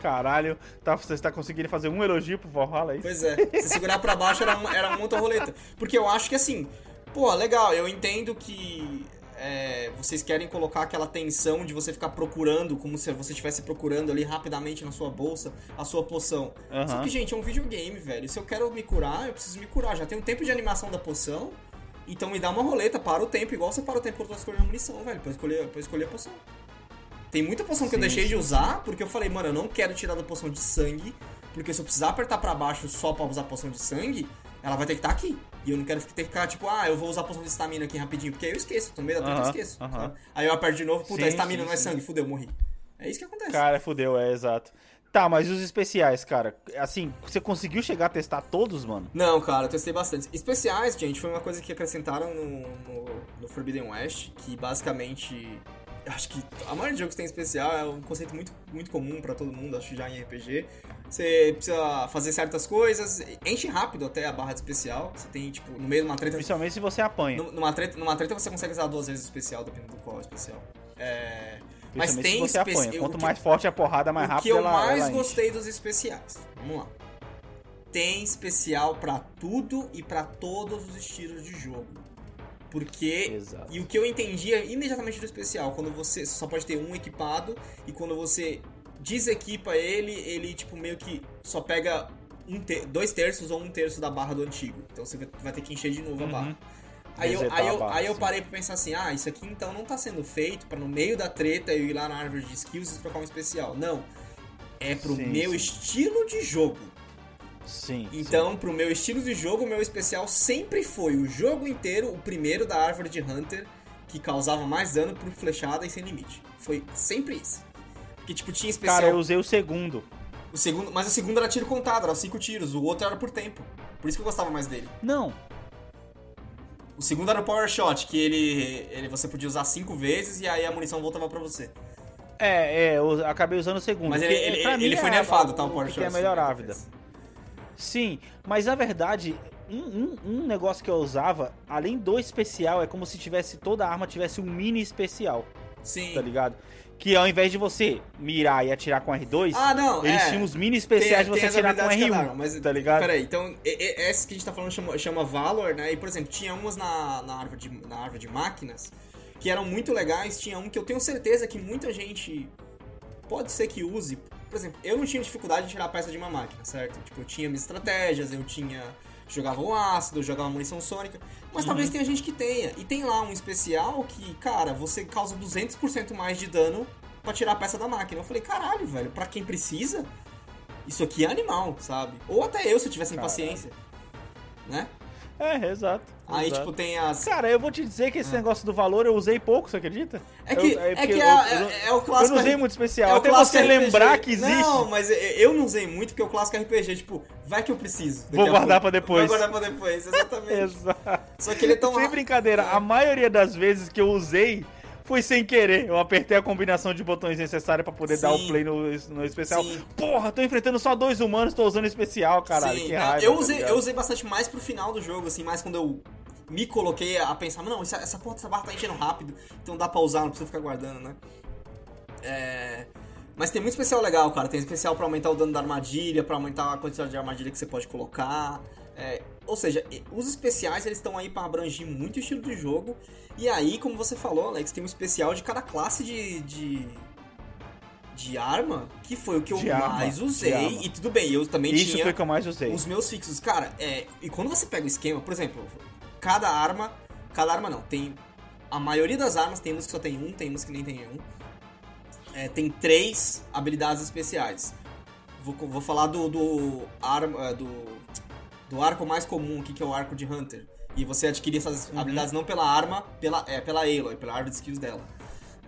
Caralho, tá, você tá conseguindo fazer um elogio pro Valhalla aí? Pois é. Se segurar pra baixo era era outra roleta. Porque eu acho que assim, pô, legal, eu entendo que é, vocês querem colocar aquela tensão de você ficar procurando, como se você estivesse procurando ali rapidamente na sua bolsa a sua poção. Aham. Só que, gente, é um videogame, velho. Se eu quero me curar, eu preciso me curar. Já tem um tempo de animação da poção. Então me dá uma roleta, para o tempo, igual você para o tempo quando eu tô escolhendo a munição, velho, pra escolher, pra escolher a poção. Tem muita poção que eu Sim, deixei de sim, usar, porque eu falei, mano, eu não quero tirar da poção de sangue, porque se eu precisar apertar pra baixo só pra usar poção de sangue, ela vai ter que estar aqui. E eu não quero ter que ficar, tipo, ah, eu vou usar a poção de estamina aqui rapidinho, porque aí eu esqueço, tô no meio da treta, eu esqueço. aham. sabe? Aí eu aperto de novo, puta, Sim, estamina sim, não é sim. sangue, fudeu, morri. É isso que acontece. Cara, fudeu, é exato. Tá, mas os especiais, cara? Assim, você conseguiu chegar a testar todos, mano? Não, cara, eu testei bastante. Especiais, gente, foi uma coisa que acrescentaram no, no, no Forbidden West, que basicamente. Acho que a maioria dos jogos tem especial é um conceito muito, muito comum pra todo mundo, acho já em RPG. Você precisa fazer certas coisas, enche rápido até a barra de especial. Você tem, tipo, no meio de uma treta. Principalmente se você apanha. nu- Numa treta, numa treta você consegue usar duas vezes o especial, dependendo do qual é o especial. É. Mas tem se você apanha. o Quanto que- mais forte a porrada, mais o rápido que eu ela, mais ela gostei dos especiais. Vamos lá. Tem especial pra tudo e pra todos os estilos de jogo. Porque. Exato. E o que eu entendia imediatamente do especial, quando você só pode ter um equipado e quando você desequipa ele, ele tipo meio que só pega um ter- dois terços ou um terço da barra do antigo. Então você vai- ter que encher de novo a Uhum. barra. Aí eu, aí, a eu, barra, aí eu parei pra pensar assim, ah, isso aqui então não tá sendo feito pra no meio da treta eu ir lá na árvore de skills e trocar um especial. Não. É pro Sim, meu sim. estilo de jogo. Sim. Então, pro meu estilo de jogo, o meu especial sempre foi o jogo inteiro, o primeiro da árvore de Hunter, que causava mais dano por flechada e sem limite. Foi sempre isso. Porque, tipo, tinha sim. especial. Cara, eu usei o segundo. o segundo, mas o segundo era tiro contado, era cinco tiros, o outro era por tempo. Por isso que eu gostava mais dele. Não. O segundo era o Power Shot, que ele, ele você podia usar cinco vezes e aí a munição voltava pra você. É, é, eu acabei usando o segundo. Mas que, ele, ele, mim, ele foi é nerfado, tá? O Power que Shot. é melhorar a vida. Sim, mas na verdade, um, um, um negócio que eu usava, além do especial, é como se tivesse toda arma tivesse um mini especial, Sim. tá ligado? Que ao invés de você mirar e atirar com R2, Ah, não, eles é. tinham os mini especiais de você atirar com habilidades de cada R1, arma, mas, tá ligado? Peraí, então, essa que a gente tá falando chama, chama Valor, né? E, por exemplo, tinha umas na, na, árvore de, na árvore de máquinas que eram muito legais. Tinha um que eu tenho certeza que muita gente pode ser que use. Por exemplo, eu não tinha dificuldade de tirar a peça de uma máquina, certo? Tipo, eu tinha minhas estratégias, eu tinha. Jogava o ácido, jogava munição sônica. Mas Uhum. talvez tenha gente que tenha. E tem lá um especial que, cara, você causa 200% mais de dano pra tirar a peça da máquina. Eu falei, caralho, velho, pra quem precisa, isso aqui é animal, sabe? Ou até eu, se eu tivesse Caralho. paciência. Né? É, exato. Aí, exato. tipo, tem as. Cara, eu vou te dizer que esse negócio do valor eu usei pouco, você acredita? É que, Eu- é, porque que eu- é, é- eu- é o Eu clássico. não usei muito especial, é o até clássico você RPG. lembrar que existe. Não, mas eu- eu não usei muito porque é o clássico RPG, tipo, vai que eu preciso. Vou guardar pra depois. Vou guardar pra depois, exatamente. Exato. Só que ele é tão. Sem brincadeira, a maioria das vezes que eu usei foi sem querer. Eu apertei a combinação de botões necessária pra poder dar o Sim. play no, no especial. Sim. Porra, tô enfrentando só dois humanos, tô usando especial, caralho. Sim, que não, raiva. eu, tá usei, eu usei bastante mais pro final do jogo, assim, mais quando eu me coloquei a pensar, não, essa, essa porra dessa barra tá enchendo rápido, então dá pra usar, não precisa ficar guardando, né? É... Mas tem muito especial legal, cara. Tem especial pra aumentar o dano da armadilha, pra aumentar a quantidade de armadilha que você pode colocar. É, Ou seja, os especiais eles estão aí pra abranger muito estilo de jogo. E aí, como você falou, Alex, tem um especial de cada classe de, de, de arma, que foi o que eu De arma, mais de usei. arma. E tudo bem, eu também Isso tinha foi o que eu mais usei. os meus fixos. Cara, é. E quando você pega o esquema, por exemplo, cada arma. Cada arma não, tem. A maioria das armas tem umas que só tem um, tem umas que nem tem um. É, tem três habilidades especiais. Vou, vou falar do. do, arma, do. do arco mais comum aqui, que é o arco de Hunter. E você adquirir essas Uhum. habilidades não pela arma, pela, é, pela Aloy, pela árvore de skills dela.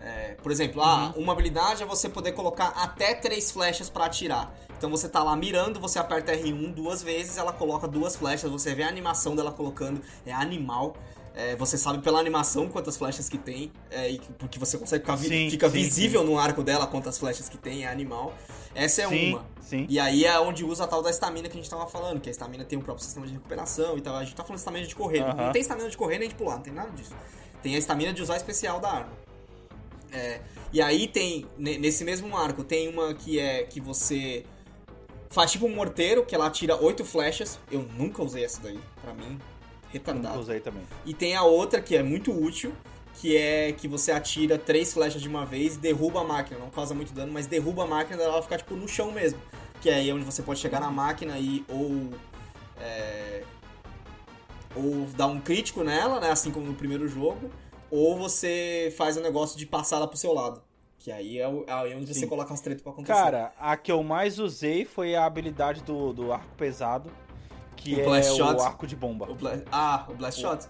É, por exemplo, ah, uma habilidade é você poder colocar até três flechas pra atirar. Então você tá lá mirando, você aperta R1 duas vezes, ela coloca duas flechas, você vê a animação dela colocando, é animal. É, você sabe pela animação quantas flechas que tem, é, e que- porque você consegue ficar vi- Sim, fica sim, visível no arco dela quantas flechas que tem, é animal. Essa é sim, uma. sim. E aí é onde usa a tal da estamina que a gente tava falando, que a estamina tem um próprio sistema de recuperação e tal. A gente tá falando de estamina de correr. Aham. Não tem estamina de correr nem de pular, não tem nada disso. Tem a estamina de usar especial da arma. É, e aí tem, ne- nesse mesmo arco, tem uma que é que você faz tipo um morteiro, que ela atira oito flechas. Eu nunca usei essa daí, pra mim, Retardado. usei também. E tem a outra que é muito útil, que é que você atira três flechas de uma vez e derruba a máquina. Não causa muito dano, mas derruba a máquina ela ficar tipo no chão mesmo. Que é aí onde você pode chegar na máquina e ou. é, ou dar um crítico nela, né? Assim como no primeiro jogo. Ou você faz o negócio de passar ela pro seu lado. Que aí é, aí é onde você Sim. coloca as tretas pra acontecer. Cara, a que eu mais usei foi a habilidade do, do arco pesado. Que O é Blast o Shot. arco de bomba. O Bla- Ah, o Blast Shot?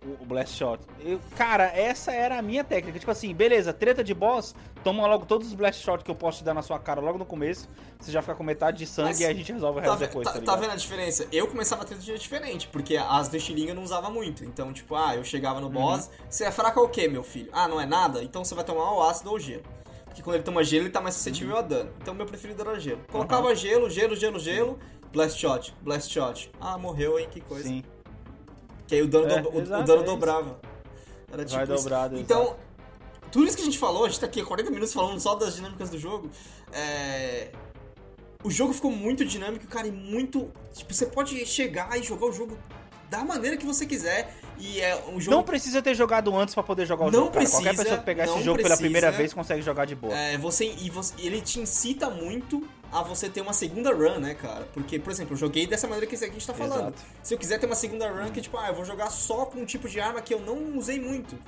O, o Blast Shot. Eu- cara, essa era a minha técnica. Tipo assim, beleza, treta de boss, toma logo todos os Blast Shot que eu posso te dar na sua cara logo no começo. Você já fica com metade de sangue Mas e a gente resolve o Tá, resto ve- depois, tá- tá, tá vendo a diferença? Eu começava a ter de jeito diferente, porque as de estilingue eu não usava muito. Então, tipo, ah, eu chegava no boss, Uhum. você é fraco o quê, meu filho? Ah, não é nada? Então você vai tomar o ácido ou o gelo. Porque quando ele toma gelo, ele tá mais suscetível Uhum. a dano. Então meu preferido era gelo. Colocava gelo, gelo, gelo, gelo, blast shot, blast shot. Ah, morreu, hein, que coisa. Sim. Que aí o dano, É, do- o- exato, dano é dobrava. Era tipo Vai isso. dobrado, Então, tudo isso que a gente falou, a gente tá aqui há 40 minutos falando só das dinâmicas do jogo. É... O jogo ficou muito dinâmico, cara, e muito. Tipo, você pode chegar e jogar o jogo da maneira que você quiser. E é um jogo. Não precisa ter jogado antes pra poder jogar o Não jogo. cara. Qualquer precisa, pessoa que pegar esse jogo pela precisa. primeira vez consegue jogar de boa. É, você, e você, ele te incita muito a você ter uma segunda run, né, cara? Porque, por exemplo, eu joguei dessa maneira que a gente tá falando. Exato. Se eu quiser ter uma segunda run, que tipo, ah, eu vou jogar só com um tipo de arma que eu não usei muito.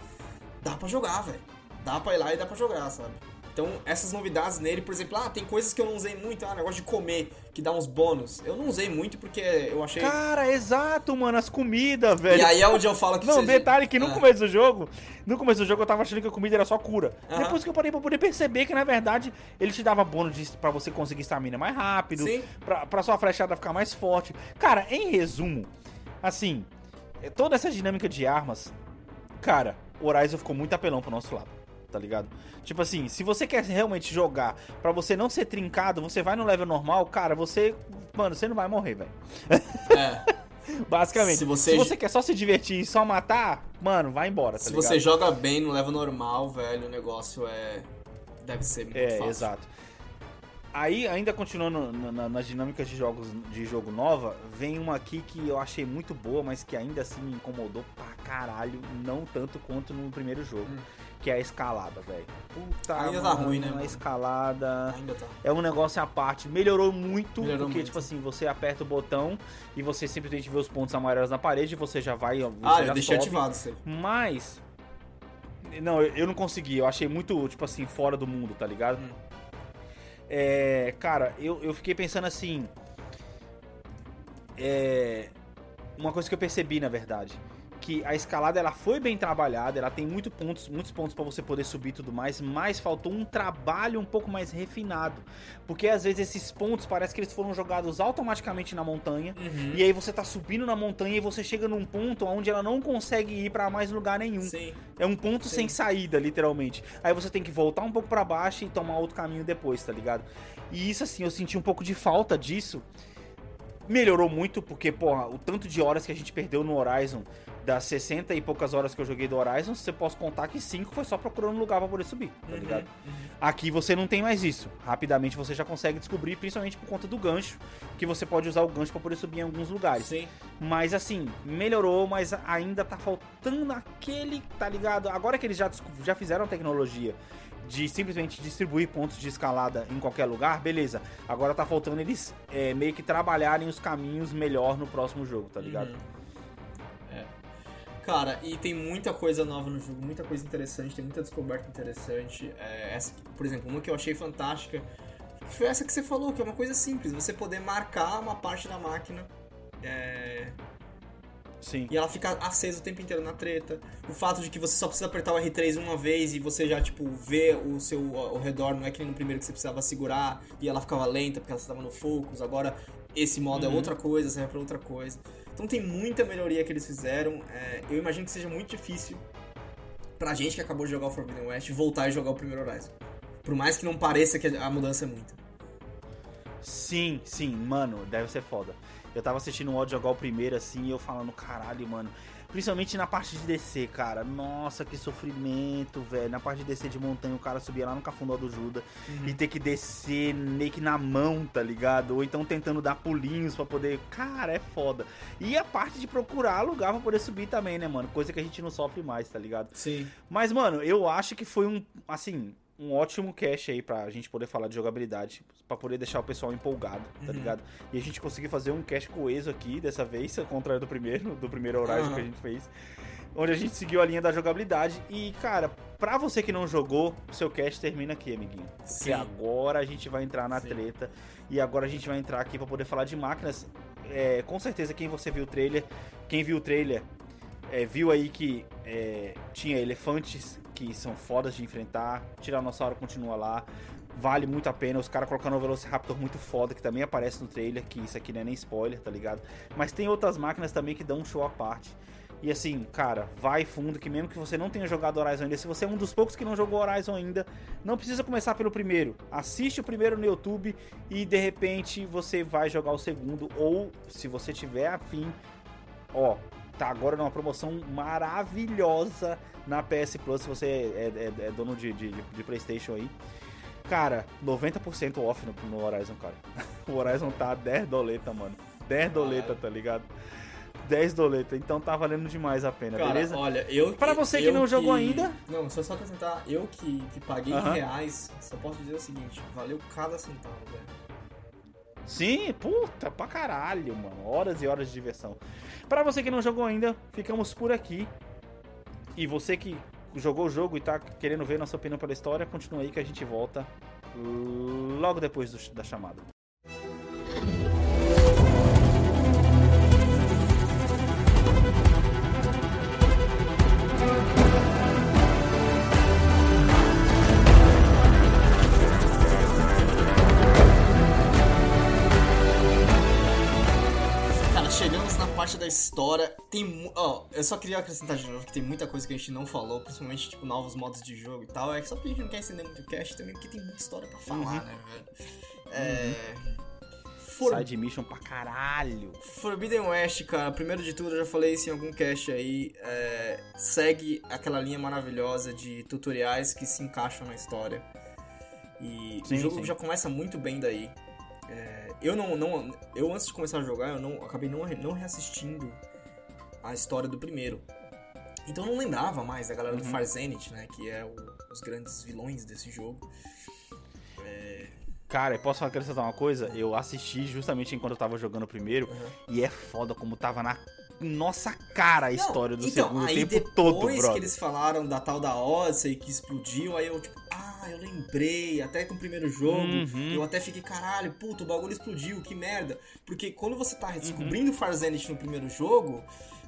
Dá pra jogar, velho. Dá pra ir lá e dá pra jogar, sabe? Então, essas novidades nele, por exemplo, ah, tem coisas que eu não usei muito, ah, negócio de comer, que dá uns bônus. Eu não usei muito porque eu achei. Cara, exato, mano, as comidas, velho. E aí é onde eu falo que Não, você- detalhe que no Ah. começo do jogo, no começo do jogo eu tava achando que a comida era só cura. Aham. Depois que eu parei pra poder perceber que na verdade ele te dava bônus pra você conseguir estamina mais rápido, Sim. pra, pra sua flechada ficar mais forte. Cara, em resumo, assim, toda essa dinâmica de armas, cara, o Horizon ficou muito apelão pro nosso lado. Tá ligado? Tipo assim, se você quer realmente jogar pra você não ser trincado, você vai no level normal, cara, você. Mano, você não vai morrer, velho. É. Basicamente. Se Se você- você... quer só se divertir e só matar, mano, vai embora, tá Se ligado? você joga bem no level normal, velho, o negócio é. Deve ser muito É, fácil. exato. Aí, ainda continuando na- na- nas dinâmicas de jogos de jogo nova, vem uma aqui que eu achei muito boa, mas que ainda assim me incomodou pra caralho, não tanto quanto no primeiro jogo, que é a escalada, velho. Puta. Ainda tá mano, ruim, né, A escalada Ainda tá. é um negócio à parte. Melhorou muito, Melhorou porque, muito. tipo assim, você aperta o botão e você simplesmente vê os pontos amarelos na parede e você já vai. Você Ah, já eu deixei sobe. ativado isso. Mas. Não, eu eu não consegui. Eu achei muito, tipo assim, fora do mundo, tá ligado? Hum. É. Cara, eu, eu fiquei pensando assim. É. Uma coisa que eu percebi, na verdade. Que a escalada ela foi bem trabalhada, ela tem muito pontos, muitos pontos pra você poder subir e tudo mais, mas faltou um trabalho um pouco mais refinado. Porque às vezes esses pontos parece que eles foram jogados automaticamente na montanha. Uhum. E aí você tá subindo na montanha e você chega num ponto onde ela não consegue ir pra mais lugar nenhum. Sim. É um ponto Sim. sem saída, literalmente. Aí você tem que voltar um pouco pra baixo e tomar outro caminho depois, tá ligado? E isso assim, eu senti um pouco de falta disso. Melhorou muito porque, porra, o tanto de horas que a gente perdeu no Horizon, das 60 e poucas horas que eu joguei do Horizon, você posso contar que 5 foi só procurando lugar pra poder subir, tá Uhum, ligado? Aqui você não tem mais isso. Rapidamente você já consegue descobrir, principalmente por conta do gancho, que você pode usar o gancho pra poder subir em alguns lugares. Sim. Mas assim, melhorou, mas ainda tá faltando aquele, tá ligado? Agora que eles já, já fizeram a tecnologia de simplesmente distribuir pontos de escalada em qualquer lugar, beleza. Agora tá faltando eles é, meio que trabalharem os caminhos melhor no próximo jogo, tá ligado? Uhum. É. Cara, e tem muita coisa nova no jogo, muita coisa interessante, tem muita descoberta interessante. É, essa, por exemplo, uma que eu achei fantástica foi essa que você falou, que é uma coisa simples, você poder marcar uma parte da máquina é, Sim. e ela fica acesa o tempo inteiro na treta. O fato de que você só precisa apertar o R3 uma vez e você já, tipo, vê o seu ao redor, não é que nem no primeiro que você precisava segurar e ela ficava lenta porque ela estava no focus. Agora esse modo Uhum. é outra coisa, serve pra outra coisa. Então tem muita melhoria que eles fizeram. É, eu imagino que seja muito difícil pra gente que acabou de jogar o Forbidden West voltar e jogar o primeiro Horizon. Por mais que não pareça que a mudança é muita. Sim, sim, mano, deve ser foda. Eu tava assistindo o Odd jogar o primeiro assim e eu falando, caralho, mano. Principalmente na parte de descer, cara. Nossa, que sofrimento, velho. Na parte de descer de montanha, o cara subia lá no cafundó do Judas e ter que descer meio que na mão, tá ligado? Ou então tentando dar pulinhos pra poder. Cara, é foda. E a parte de procurar lugar pra poder subir também, né, mano? Coisa que a gente não sofre mais, tá ligado? Sim. Mas, mano, eu acho que foi um, assim, um ótimo cast aí pra gente poder falar de jogabilidade, pra poder deixar o pessoal empolgado, tá Uhum. ligado? E a gente conseguir fazer um cast coeso aqui dessa vez, ao contrário do primeiro, do primeiro Horizon Aham. que a gente fez. Onde a gente seguiu a linha da jogabilidade. E, cara, pra você que não jogou, o seu cast termina aqui, amiguinho. Porque Sim. agora a gente vai entrar na Sim. treta. E agora a gente vai entrar aqui pra poder falar de máquinas é, com certeza quem você viu o trailer, quem viu o trailer, é, viu aí que é, tinha elefantes que são fodas de enfrentar, Tiranossauro continua lá, vale muito a pena. Os caras colocando o Velociraptor muito foda, que também aparece no trailer, que isso aqui não é nem spoiler, tá ligado? Mas tem outras máquinas também que dão um show à parte. E assim, cara, vai fundo, que mesmo que você não tenha jogado Horizon ainda, se você é um dos poucos que não jogou Horizon ainda, não precisa começar pelo primeiro. Assiste o primeiro no YouTube e de repente você vai jogar o segundo. Ou se você tiver afim, ó, tá agora numa promoção maravilhosa na PS Plus, se você é, é, é dono de, de, de, Playstation aí. Cara, 90% off no, no Horizon, cara. O Horizon tá 10 doleta, mano. 10 doleta, tá ligado? 10 doleta, então tá valendo demais a pena, Cara, beleza? olha, eu Para você que não que... jogou ainda. Não, só só acrescentar, eu que, que paguei uh -huh. reais, só posso dizer o seguinte, valeu cada centavo, velho. Sim, puta, pra caralho, mano. Horas e horas de diversão. Para você que não jogou ainda, ficamos por aqui. E você que jogou o jogo e tá querendo ver nossa opinião pela história, continua aí que a gente volta logo depois do, da chamada. História tem. Ó, oh, eu só queria acrescentar de novo que tem muita coisa que a gente não falou, principalmente, tipo, novos modos de jogo e tal. É só porque a gente não quer estender muito o cast também, porque tem muita história pra falar, uhum. né, velho? É. For... Side mission pra caralho. Forbidden West, cara, primeiro de tudo, eu já falei isso em algum cast aí. É... segue aquela linha maravilhosa de tutoriais que se encaixam na história. E sim, o jogo sim. já começa muito bem daí. É, eu não, não. Eu antes de começar a jogar, eu não, acabei não, não reassistindo a história do primeiro. Então eu não lembrava mais da galera uhum. do Far Zenith, né? Que é o, os grandes vilões desse jogo. É... Cara, posso acrescentar uma coisa? Eu assisti justamente enquanto eu tava jogando o primeiro. Uhum. E é foda como tava na nossa cara a história não, do então, segundo tempo todo, brother. Depois que eles falaram da tal da Odyssey que explodiu, aí eu tipo, ah, eu lembrei, até com o primeiro jogo, uhum. eu até fiquei, caralho, puto, o bagulho explodiu, que merda. Porque quando você tá descobrindo uhum. Far Zenith no primeiro jogo,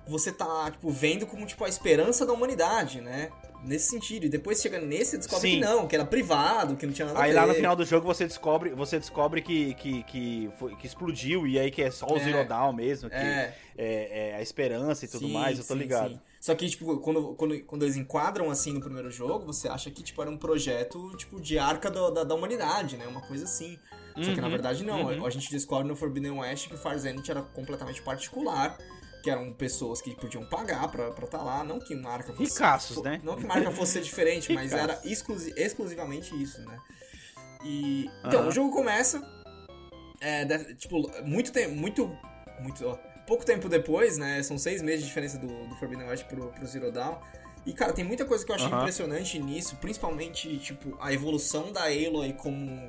você tá, tipo, vendo como, tipo, a esperança da humanidade, né? Nesse sentido. E depois chega nesse, descobre Sim. que não, que era privado, que não tinha nada aí, a ver. Aí lá no final do jogo você descobre, você descobre que, que, que, foi, que explodiu e aí que é só o é. Zero Dawn mesmo, que é. É, é a esperança e tudo sim, mais, eu tô sim, ligado. Sim. Só que, tipo, quando, quando, quando eles enquadram assim no primeiro jogo, você acha que, tipo, era um projeto, tipo, de arca do, da, da humanidade, né? Uma coisa assim. Uhum, Só que na uhum. verdade não. Uhum. A gente descobre no Forbidden West que Far Zenith era completamente particular que eram pessoas que podiam pagar pra estar tá lá, não que marca fosse... Ricaços, né? Não que marca fosse diferente, mas era exclusi exclusivamente isso, né? E... Então, o jogo começa... É, de, tipo, muito tempo... Muito... Muito... Ó, pouco tempo depois, né? São seis meses de diferença do, do Forbidden West pro, pro Zero Dawn. E, cara, tem muita coisa que eu achei impressionante nisso, principalmente, tipo, a evolução da Aloy como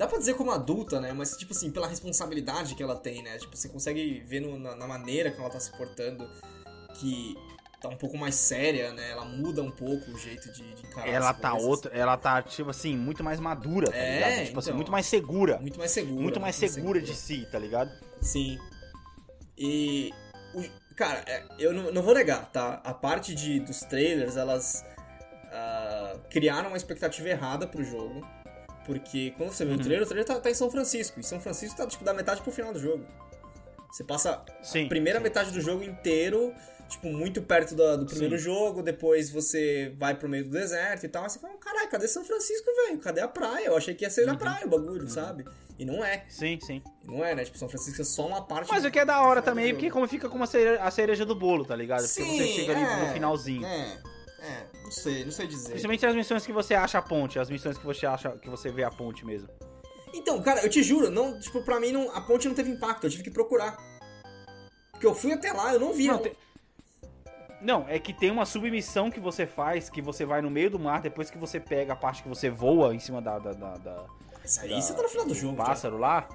Dá pra dizer como adulta, né? Mas, tipo assim, pela responsabilidade que ela tem, né? Tipo, você consegue ver no, na, na, maneira que ela tá se portando que tá um pouco mais séria, né? Ela muda um pouco o jeito de, de encarar Ela tá coisas. outra, ela tá, tipo assim, muito mais madura, tá é, ligado? Tipo assim, então, assim, muito mais segura. Muito mais segura. Muito mais segura, segura de si, tá ligado? Sim. E. O, cara, é, eu não, não, vou negar, tá? A parte de, dos trailers, elas. Uh, criaram uma expectativa errada pro jogo. Porque quando você vê uhum. o trailer, o trailer tá, tá, em São Francisco. E São Francisco tá tipo da metade pro final do jogo. Você passa sim, a primeira sim. metade do jogo inteiro, tipo, muito perto do, do primeiro sim. jogo, depois você vai pro meio do deserto e tal, aí você fala, caralho, cadê São Francisco, velho? Cadê a praia? Eu achei que ia ser uhum. na praia o bagulho, uhum. sabe? E não é. Sim, sim. E não é, né? Tipo, São Francisco é só uma parte. Mas o que é da hora também, porque como fica como a cereja, a cereja do bolo, tá ligado? Sim, porque você chega ali é, no finalzinho. É. É, não sei, não sei dizer. Principalmente as missões que você acha a ponte, as missões que você acha que você vê a ponte mesmo. Então, cara, eu te juro, não, tipo, pra mim não, a ponte não teve impacto, eu tive que procurar. Porque eu fui até lá, eu não vi. Não, te... não, é que tem uma submissão que você faz, que você vai no meio do mar, depois que você pega a parte que você voa em cima da. da, da, da Isso aí da, você tá no final do jogo. Pássaro já. lá.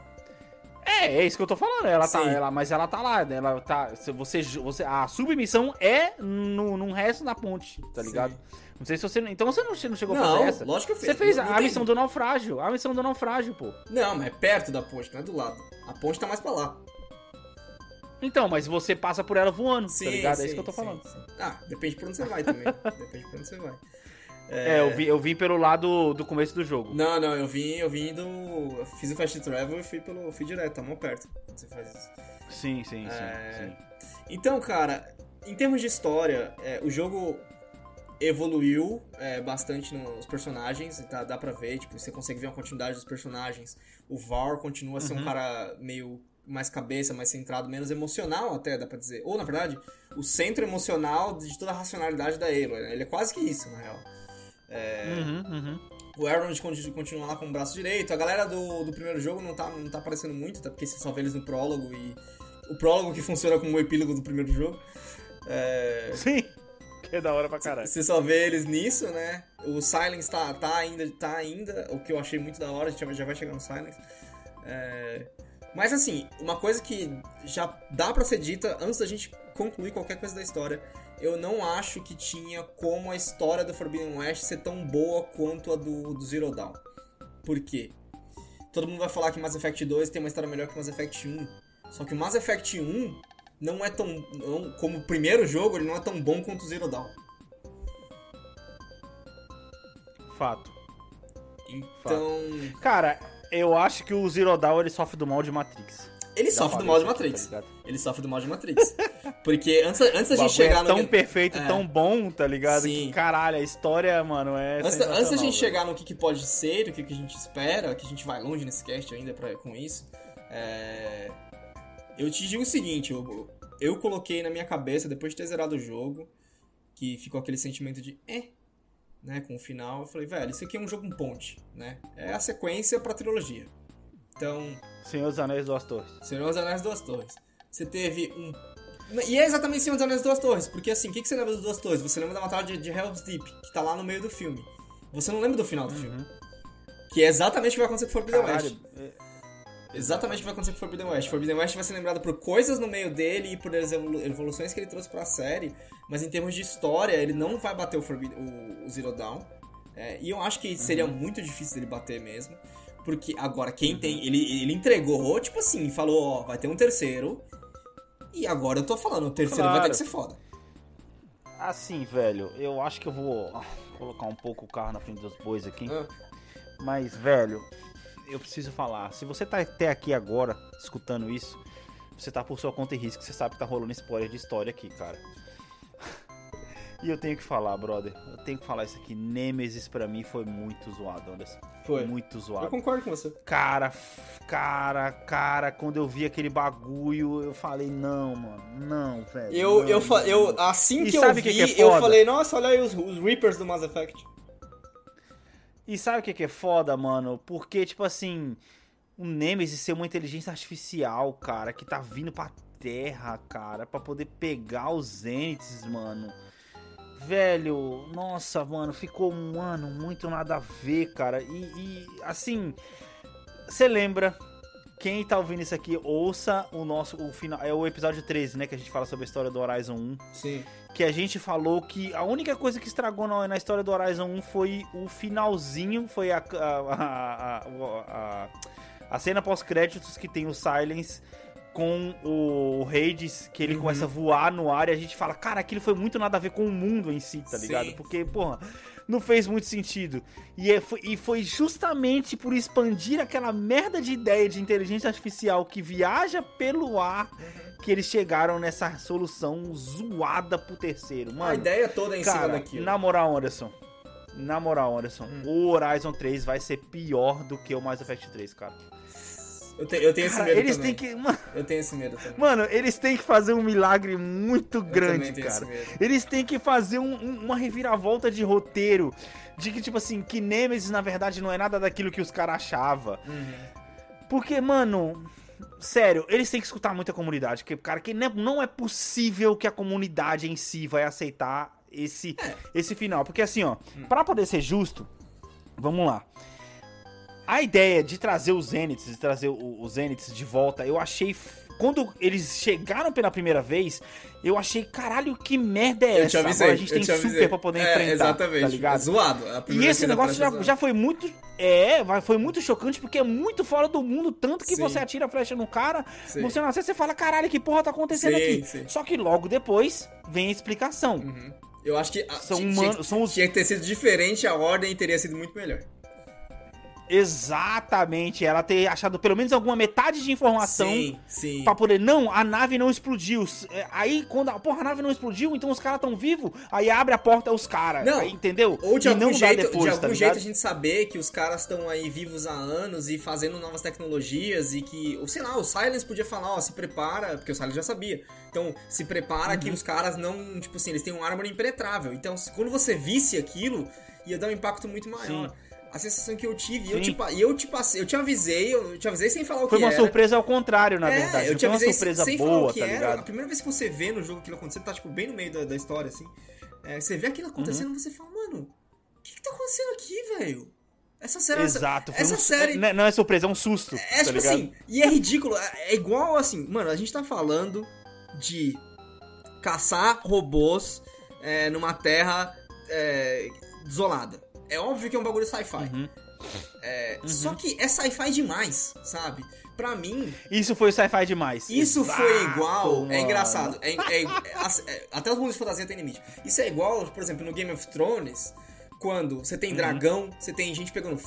É, é isso que eu tô falando. Ela tá, Sim. ela, mas ela tá lá, né? Ela tá. Você, você, a submissão é no, num resto da ponte, tá Sim. ligado? Não sei se você. Então você não, não chegou a Não, fazer essa? lógico que eu fiz. Você fez Não- a, não a missão do naufrágio. A missão do naufrágio, pô. Não, mas é perto da ponte, não é do lado. A ponte tá mais pra lá. Então, mas você passa por ela voando, Sim, tá ligado? é sim, isso que eu tô sim, falando. sim. Ah, depende por onde você vai também. depende por onde você vai. É, eu, vi, eu vim pelo lado do começo do jogo. Não, não, eu vim, eu vim do. Eu fiz o fast travel e fui pelo. fui direto, tá mó perto. quando Você faz isso. Sim, sim, sim, É. sim. Então, cara, em termos de história, é, o jogo evoluiu é, bastante nos personagens, tá, dá pra ver, tipo, você consegue ver uma continuidade dos personagens. O Var continua a ser um Uhum. cara meio mais cabeça, mais centrado, menos emocional até, dá pra dizer. Ou, na verdade, o centro emocional de toda a racionalidade da Aloy, né? Ele é quase que isso, na real. Uhum, uhum. O Aaron continua lá com o braço direito. A galera do, do primeiro jogo não tá, não tá aparecendo muito, tá? Porque você só vê eles no prólogo e. O prólogo que funciona como o epílogo do primeiro jogo. É, Sim. Que é da hora pra caralho. você só vê eles nisso, né? O Silence tá, tá ainda, tá ainda, o que eu achei muito da hora, a gente já- já vai chegar no Silence. É, Mas assim, uma coisa que já dá pra ser dita antes da gente concluir qualquer coisa da história, eu não acho que tinha como a história do Forbidden West ser tão boa quanto a do, do Zero Dawn. Por quê? Todo mundo vai falar que Mass Effect 2 tem uma história melhor que Mass Effect 1. Só que o Mass Effect 1 não é tão. não- como o primeiro jogo, ele não é tão bom quanto o Zero Dawn. Fato. Então. Cara, eu acho que o Zero Dawn ele sofre do mal de Matrix. Ele Já sofre do mal de aqui, Matrix. tá? Ele sofre do mal de Matrix. Porque antes, antes da gente bagulho chegar é no. tão perfeito, É. tão bom, tá ligado? Sim. Que caralho, a história, mano, é. Antes, antes da gente chegar no que, que pode ser, o que, que a gente espera, que a gente vai longe nesse cast ainda pra, com isso, é, eu te digo o seguinte: eu, eu coloquei na minha cabeça, depois de ter zerado o jogo, que ficou aquele sentimento de eh, né, com o final, eu falei, velho, isso aqui é um jogo um ponte, né? É a sequência pra trilogia. Então, Senhor dos Anéis Duas Torres. Senhor dos Anéis Duas Torres. Você teve um. E é exatamente Senhor dos Anéis Duas Torres, porque assim, o que, que você lembra das Duas Torres? Você lembra da batalha de, de Helm's Deep, que tá lá no meio do filme. Você não lembra do final do filme. Que é exatamente o que vai acontecer com Forbidden West. Caralho, é- Exatamente o que vai acontecer com Forbidden West. Forbidden West vai ser lembrado por coisas no meio dele e por as evolu- evoluções que ele trouxe pra série, mas em termos de história, ele não vai bater o, Forbidden, o, o Zero Dawn. É, e eu acho que seria muito difícil ele bater mesmo. Porque agora, quem tem. Ele, ele entregou, tipo assim, falou: ó, vai ter um terceiro. E agora eu tô falando, o terceiro vai ter Claro. que ser foda. Assim, velho, eu acho que eu vou colocar um pouco o carro na frente dos bois aqui. Ah, Mas, velho, eu preciso falar. Se você tá até aqui agora, escutando isso, você tá por sua conta e risco. Você sabe que tá rolando spoiler de história aqui, cara. E eu tenho que falar, brother. Eu tenho que falar isso aqui. Nemesis pra mim foi muito zoado, Anderson. Foi. Muito eu zoado. concordo com você. Cara, cara, cara, quando eu vi aquele bagulho, eu falei, não, mano, não, velho. Eu, não, eu, não, eu, assim E que eu vi, que é eu falei, nossa, olha aí os, os Reapers do Mass Effect. E sabe o que, que é foda, mano? Porque, tipo assim, o Nemesis ser uma inteligência artificial, cara, que tá vindo pra Terra, cara, pra poder pegar os Zeniths, mano. Velho, nossa, mano, ficou, mano, muito nada a ver, cara. E, e, assim, você lembra, quem tá ouvindo isso aqui, ouça o nosso, o final, é o episódio 13, né, que a gente fala sobre a história do Horizon 1 Sim. que a gente falou que a única coisa que estragou na, na história do Horizon 1 foi o finalzinho, foi a, a, a, a, a- a cena pós-créditos que tem o Silence com o Hades, que ele Uhum. começa a voar no ar e a gente fala, cara, aquilo foi muito nada a ver com o mundo em si, tá Sim. ligado? Porque, porra, não fez muito sentido. E, é- foi, e foi justamente por expandir aquela merda de ideia de inteligência artificial que viaja pelo ar que eles chegaram nessa solução zoada pro terceiro. Mano, a ideia toda é em cima cara, daquilo. na moral, Anderson. Na moral, Anderson, Hum. o Horizon 3 vai ser pior do que o Mass Effect 3, cara. Eu, te- eu tenho esse Cara, medo eles também. têm que. Mano, Eu tenho esse medo também. mano, eles têm que fazer um milagre muito grande, cara. esse. Eles têm que fazer um- um- uma reviravolta de roteiro. De que, tipo assim, que Nemesis, na verdade, não é nada daquilo que os caras achavam. Uhum. Porque, mano, sério, eles têm que escutar muito a comunidade. Porque, cara, que não é- é possível que a comunidade em si vai aceitar esse, esse final. Porque, assim, ó, pra poder ser justo, vamos lá. A ideia de trazer os Zeniths, de trazer os Zeniths de volta, eu achei quando eles chegaram pela primeira vez, eu achei, caralho, que merda é essa? Avisei, Agora a gente tem super pra poder é, enfrentar. Exatamente. Tá ligado? Zoado. E esse negócio já, já foi muito. É, foi muito chocante, porque é muito fora do mundo, tanto que sim. você atira a flecha no cara, sim. você não você fala, caralho, que porra tá acontecendo sim, aqui? Só que logo depois vem a explicação. Uhum. Eu acho que são humanos, são os... tinha que ter sido diferente, a ordem teria sido muito melhor. Exatamente, ela ter achado pelo menos alguma metade de informação sim, sim. pra poder. Não, a nave não explodiu. É, aí, quando a porra, a nave não explodiu, então os caras tão vivos, aí abre a porta os caras. Entendeu? Ou de e algum, jeito, depois, de algum tá jeito a gente saber que os caras estão aí vivos há anos e fazendo novas tecnologias e que, ou sei lá, o Silence podia falar, ó, se prepara, porque o Silence já sabia. Então, se prepara uhum. que os caras não, tipo assim, eles têm um arma impenetrável. Então, quando você visse aquilo, ia dar um impacto muito maior. Sim a sensação que eu tive. E eu, te, eu te passei, eu te avisei, eu te avisei sem falar o Foi que uma era. surpresa ao contrário, na é, verdade. Eu te avisei uma surpresa sem boa, falar o que tá era. Ligado? A primeira vez que você vê no jogo aquilo acontecendo, tá tipo bem no meio da, da história, assim. É, você vê aquilo acontecendo uhum. e você fala, mano, o que, que tá acontecendo aqui, velho? Essa série. Exato, essa, essa um, série. Não, não é surpresa, é um susto. É, tá tipo ligado? assim, e é ridículo. É, é igual assim, mano, a gente tá falando de caçar robôs é, numa terra é, desolada. É óbvio que é um bagulho sci-fi. Uhum. É, uhum. Só que é sci-fi demais, sabe? Pra mim. Isso foi sci-fi demais. Isso Exato, foi igual. Mano. É engraçado. É, é, é, até os mundos de fantasia tem limite. Isso é igual, por exemplo, no Game of Thrones. Quando você tem uhum. dragão, você tem gente pegando.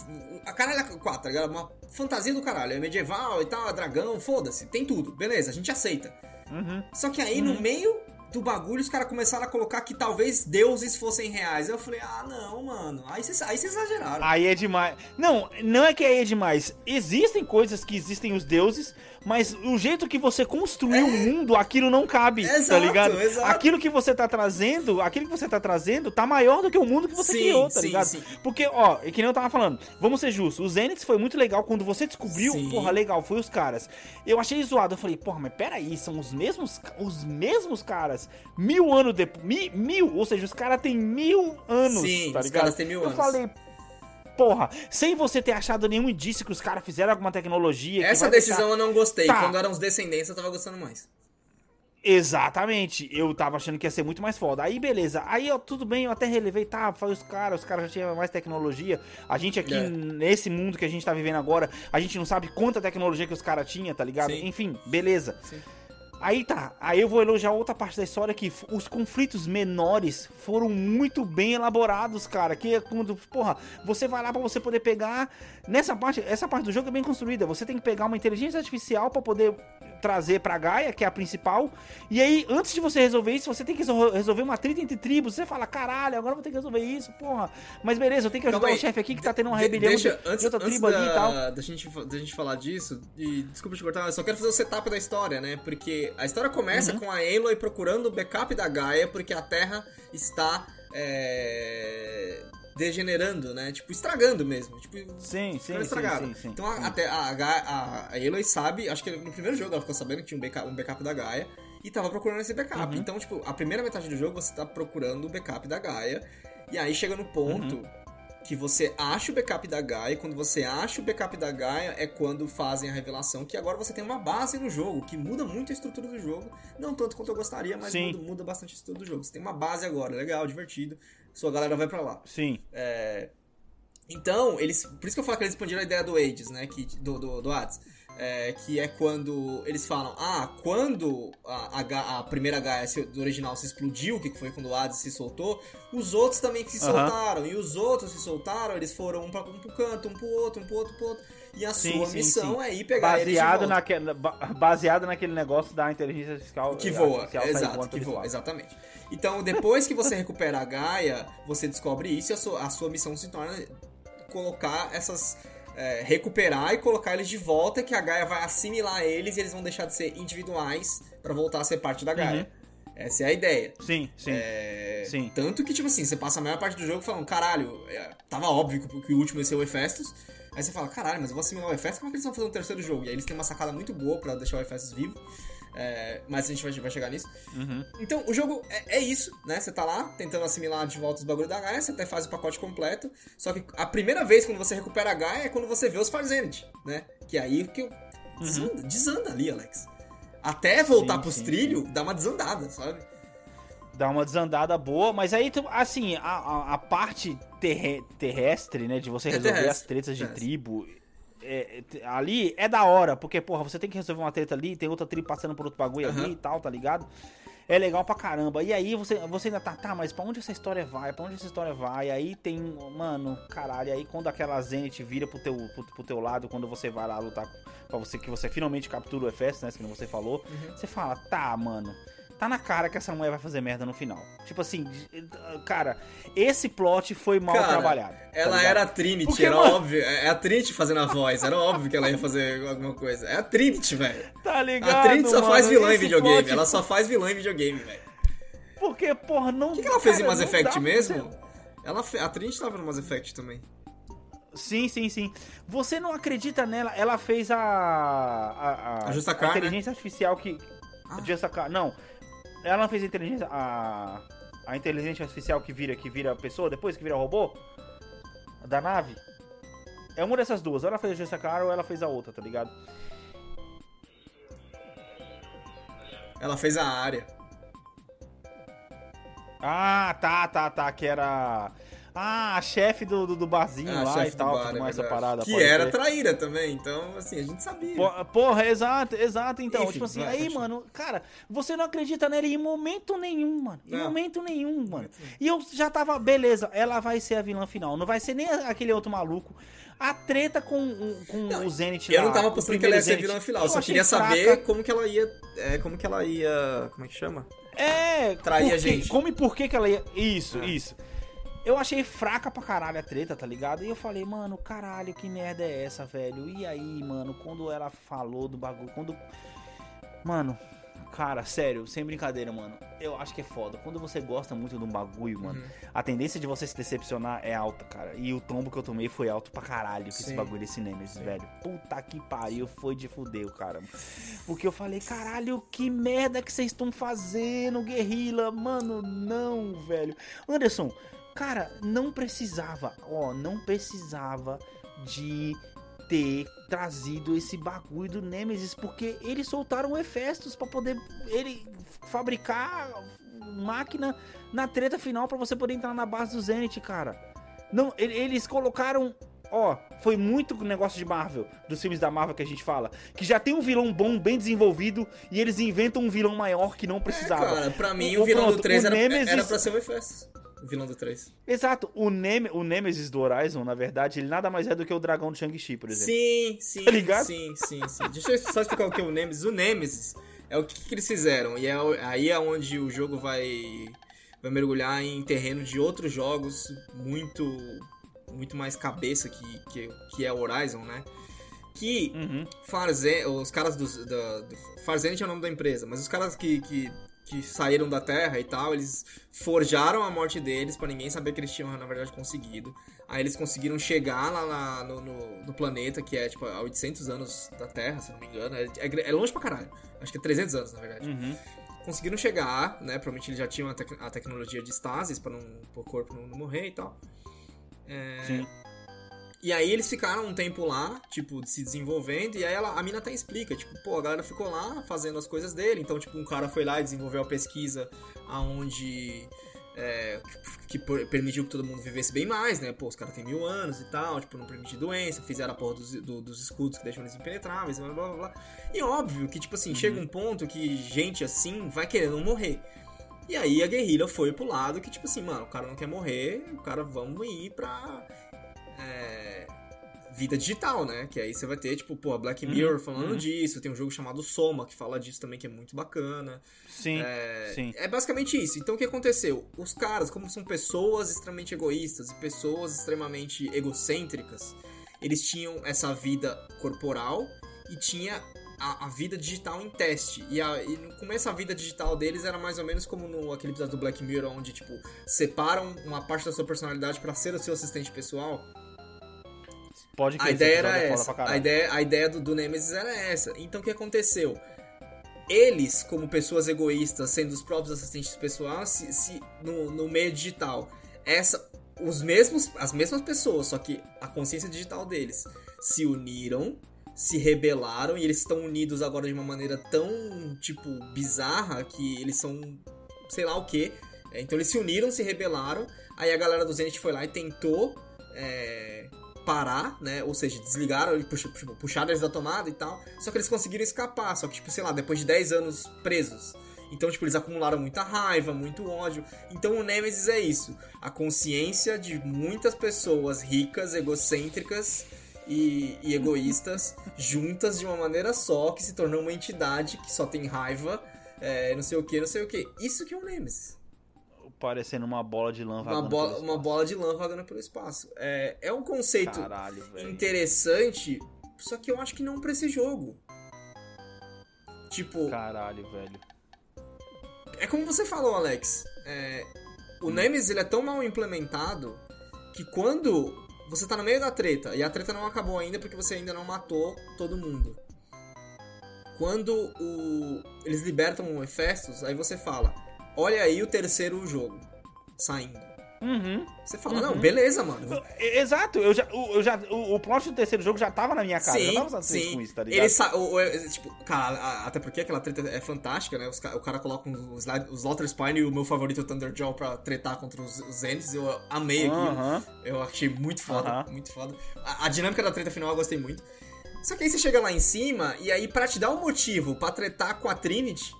A caralho é 4, tá ligado? Uma fantasia do caralho. É medieval e tal, é dragão, foda-se. Tem tudo. Beleza, a gente aceita. Uhum. Só que aí no uhum. meio do bagulho, os caras começaram a colocar que talvez deuses fossem reais. Eu falei, ah, não, mano. Aí vocês aí exageraram. Aí é demais. Não, não é que aí é demais. Existem coisas que existem os deuses, mas o jeito que você construiu o é. mundo, aquilo não cabe, tá exato, tá ligado? Exato. Aquilo que você tá trazendo, aquilo que você tá trazendo, tá maior do que o mundo que você sim, criou, tá sim, ligado? Sim. Porque, ó, é que nem eu tava falando, vamos ser justos, o Zenith foi muito legal quando você descobriu, porra, legal, foi os caras. Eu achei zoado, eu falei, porra, mas peraí, são os mesmos, os mesmos caras, mil anos depois, mil, mil, ou seja, os caras têm mil anos, sim, tá? Os caras têm mil eu anos. Eu falei, porra, sem você ter achado nenhum indício que os caras fizeram alguma tecnologia. Essa decisão deixar... eu não gostei. Tá. Quando eram os descendentes, eu tava gostando mais. Exatamente, eu tava achando que ia ser muito mais foda. Aí beleza, aí ó, tudo bem, eu até relevei, tá, foi os caras, os caras já tinham mais tecnologia. A gente aqui, é. nesse mundo que a gente tá vivendo agora, a gente não sabe quanta tecnologia que os caras tinham, tá ligado? Sim. Enfim, beleza. Sim. Aí tá, aí eu vou elogiar outra parte da história que os conflitos menores foram muito bem elaborados, cara. Que é quando, porra, você vai lá para você poder pegar nessa parte, essa parte do jogo é bem construída. Você tem que pegar uma inteligência artificial para poder trazer pra Gaia, que é a principal. E aí, antes de você resolver isso, você tem que resolver uma treta entre tribos. Você fala, caralho, agora eu vou ter que resolver isso, porra. Mas beleza, eu tenho que ajudar o chefe aqui que tá tendo uma rebelião deixa, de, antes, de outra tribo da, ali e tal. Da gente, da gente falar disso, e desculpa te cortar, eu só quero fazer o setup da história, né? Porque a história começa uhum. com a Aloy procurando o backup da Gaia, porque a Terra está. É degenerando, né? Tipo, estragando mesmo. Tipo, sim, sim, estragado. Sim, sim, sim, então a, até a, a, a Aloy sabe, acho que no primeiro jogo ela ficou sabendo que tinha um backup, um backup da Gaia e tava procurando esse backup. Uhum. Então, tipo, a primeira metade do jogo você tá procurando o backup da Gaia. E aí chega no ponto uhum. Que você acha o backup da Gaia. E quando você acha o backup da Gaia é quando fazem a revelação que agora você tem uma base no jogo, que muda muito a estrutura do jogo. Não tanto quanto eu gostaria, mas muda, muda, bastante a estrutura do jogo. Você tem uma base agora, legal, divertido sua galera vai para lá. Sim. É, então, eles. Por isso que eu falo que eles expandiram a ideia do Ages, né? Que, do, do, do Hades. É, que é quando eles falam, ah, quando a, a, a primeira Gaia do original se explodiu, que foi quando o Hades se soltou, os outros também se soltaram. E os outros se soltaram, eles foram um, pra, um pro canto, um pro outro, um pro outro, um pro outro. E a sim, sua sim, missão sim. é ir pegar baseado eles naquele, Baseado naquele negócio da inteligência artificial. Que voa, exato, que voa, exatamente. Então, depois que você recupera a Gaia, você descobre isso e a sua, a sua missão se torna colocar essas. É, recuperar e colocar eles de volta, que a Gaia vai assimilar eles e eles vão deixar de ser individuais para voltar a ser parte da Gaia. Uhum. Essa é a ideia. Sim, sim. É... sim. Tanto que, tipo assim, você passa a maior parte do jogo falando, caralho, é, tava óbvio que, o último ia ser o Hephaestus. Aí você fala, caralho, mas eu vou assimilar o Hephaestus, como é que eles vão fazer um terceiro jogo? E aí eles têm uma sacada muito boa para deixar o Hephaestus vivo. É, mas a gente vai, vai chegar nisso. Uhum. Então, o jogo é, é isso, né? Você tá lá tentando assimilar de volta os bagulhos da Gaia, você até faz o pacote completo. Só que a primeira vez quando você recupera a Gaia é quando você vê os Farzenit, né? Que é aí que desanda, uhum. desanda ali, Alex. Até voltar sim, pros sim, trilhos, sim. dá uma desandada, sabe? Dá uma desandada boa, mas aí, assim, a, a, a parte terre, terrestre, né? De você é resolver as tretas de tribo é, ali é da hora, porque, porra, você tem que resolver uma treta ali, tem outra tribo passando por outro bagulho uhum. ali e tal, tá ligado? É legal pra caramba. E aí você, você ainda tá, tá, mas pra onde essa história vai? Pra onde essa história vai? Aí tem, mano, caralho, aí quando aquela Zenith vira pro teu, pro, pro teu lado, quando você vai lá lutar pra você, que você finalmente captura o Efes, né, que você falou, uhum. você fala, tá, mano, tá na cara que essa mulher vai fazer merda no final. Tipo assim, cara, esse plot foi mal cara, trabalhado. Tá ela tá era a Trinity, Porque, era mano... óbvio. É a Trinity fazendo a voz, era óbvio que ela ia fazer alguma coisa. É a Trinity, velho. Tá ligado? A Trinity só mano, faz vilã em videogame. Plot... Ela só faz vilã em videogame, velho. Porque, porra, não. O que, que ela fez cara, em Mass Effect mesmo? Ela, a Trinity tava no Mass Effect também. Sim, sim, sim. Você não acredita nela? Ela fez a. A, a, a Justacar, a inteligência né? artificial que. Ah. Justacar. Não, ela não fez a inteligência. A, a inteligência artificial que vira, que vira pessoa depois, que vira robô? Da nave? É uma dessas duas. Ou ela fez a Jessica Cara ou ela fez a outra, tá ligado? Ela fez a área. Ah, tá, tá, tá. Que era. Ah, a chefe do, do, do barzinho ah, lá e tal, bar, tudo é mais essa parada. Que era ter. traíra também, então, assim, a gente sabia. Porra, exato, exato, então. Enfim, tipo assim, vai, aí, mano, cara, você não acredita nela em momento nenhum, mano. Em não. momento nenhum, mano. E eu já tava, beleza, ela vai ser a vilã final, não vai ser nem aquele outro maluco. A treta com, com não, o Zenith Eu lá, não tava apostando que ela ia ser a vilã final, eu só queria fraca. saber como que ela ia. É, como que ela ia. Como é que chama? É. Trair a gente. Como e por que que ela ia. Isso, é. isso. Eu achei fraca pra caralho a treta, tá ligado? E eu falei, mano, caralho, que merda é essa, velho? E aí, mano, quando ela falou do bagulho, quando. Mano, cara, sério, sem brincadeira, mano. Eu acho que é foda. Quando você gosta muito de um bagulho, mano, uhum. a tendência de você se decepcionar é alta, cara. E o tombo que eu tomei foi alto pra caralho com esse bagulho desse Nemesis, velho. Puta que pariu, foi de fudeu, cara. Porque eu falei, caralho, que merda que vocês estão fazendo, guerrilla? Mano, não, velho. Anderson, Cara, não precisava, ó, não precisava de ter trazido esse bagulho do Nemesis, porque eles soltaram o Hefestos para poder ele fabricar máquina na treta final para você poder entrar na base do Zenith, cara. Não, eles colocaram Ó, foi muito negócio de Marvel, dos filmes da Marvel que a gente fala, que já tem um vilão bom, bem desenvolvido, e eles inventam um vilão maior que não precisava. É, cara, pra mim o, o vilão pronto, do 3 era, Nemesis... era pra ser o Hefestos. O vilão do 3. Exato. O, Nem o Nemesis do Horizon, na verdade, ele nada mais é do que o dragão do Shang-Chi, por exemplo. Sim, sim. Tá ligado? Sim, sim, sim. Deixa eu só explicar o que é o Nemesis. O Nemesis é o que, que eles fizeram. E é, aí é onde o jogo vai, vai mergulhar em terreno de outros jogos muito muito mais cabeça que, que, que é o Horizon, né? Que uhum. Farzen, os caras do, do, do Farzen é o nome da empresa, mas os caras que, que que saíram da Terra e tal, eles forjaram a morte deles para ninguém saber que eles tinham, na verdade, conseguido. Aí eles conseguiram chegar lá, lá no, no, no, planeta, que é, tipo, a 800 anos da Terra, se não me engano. É, é, é longe pra caralho. Acho que é 300 anos, na verdade. Uhum. Conseguiram chegar, né? Provavelmente eles já tinham a, tec a tecnologia de stasis para o corpo não, não morrer e tal. É... Sim. E aí eles ficaram um tempo lá, tipo, se desenvolvendo, e aí ela, a mina até explica, tipo, pô, a galera ficou lá fazendo as coisas dele, então, tipo, um cara foi lá e desenvolveu a pesquisa aonde... É, que, que permitiu que todo mundo vivesse bem mais, né? Pô, os caras têm mil anos e tal, tipo, não permite doença, fizeram a porra dos, do, dos escudos que deixam eles impenetráveis, blá blá blá. E óbvio que, tipo assim, uhum. chega um ponto que gente assim vai querendo morrer. E aí a guerrilha foi pro lado que, tipo assim, mano, o cara não quer morrer, o cara vamos ir pra é, vida digital, né? Que aí você vai ter, tipo, pô, a Black Mirror uhum, falando uhum. disso, tem um jogo chamado Soma que fala disso também, que é muito bacana. Sim, é, sim. É basicamente isso. Então o que aconteceu? Os caras, como são pessoas extremamente egoístas e pessoas extremamente egocêntricas, eles tinham essa vida corporal e tinha a, a, vida digital em teste. E, a, e no começo a vida digital deles era mais ou menos como no aquele episódio do Black Mirror, onde, tipo, separam uma parte da sua personalidade para ser o seu assistente pessoal. Pode a ideia era essa. A ideia, a ideia do, do Nemesis era essa. Então o que aconteceu? eles, como pessoas egoístas, sendo os próprios assistentes pessoais, se, se no, no meio digital, essa, os mesmos, as mesmas pessoas, só que a consciência digital deles se uniram, se rebelaram e eles estão unidos agora de uma maneira tão, tipo, bizarra que eles são, sei lá o que. Então eles se uniram, se rebelaram. Aí a galera do Zenith foi lá e tentou é, parar, né? Ou seja, desligaram e pux, puxaram eles da tomada e tal. Só que eles conseguiram escapar. Só que, tipo, sei lá, depois de 10 anos presos. Então, tipo, eles acumularam muita raiva, muito ódio. Então o Nemesis é isso. A consciência de muitas pessoas ricas, egocêntricas e, e egoístas juntas de uma maneira só, que se tornou uma entidade que só tem raiva, é, não sei o que, não sei o que. Isso que é o Nemesis. Parecendo uma bola de lã uma bola, uma bola de lã vagando pelo espaço. É, é um conceito Caralho, interessante, só que eu acho que não pra esse jogo. Tipo. Caralho, velho. É como você falou, Alex. É, o hum. Nemesis ele é tão mal implementado que quando você tá no meio da treta e a treta não acabou ainda porque você ainda não matou todo mundo. Quando o, eles libertam o Hefestos, aí você fala: Olha aí o terceiro jogo saindo. Uhum. Você fala, uhum. não, beleza, mano. Exato, eu já, eu já, o, o plot do terceiro jogo já tava na minha casa, sim, eu tava sim. com isso, tá ligado? Ele sa o, o, tipo, cara, até porque aquela treta é fantástica, né? Os, o cara coloca os, os Lauter Spine e o meu favorito Thunderjaw pra tretar contra os, os eu amei uhum. aquilo. Eu achei muito foda, muito foda. A, a, dinâmica da treta final eu gostei muito. Só que aí você chega lá em cima, e aí pra te dar um motivo pra tretar com a Trinity,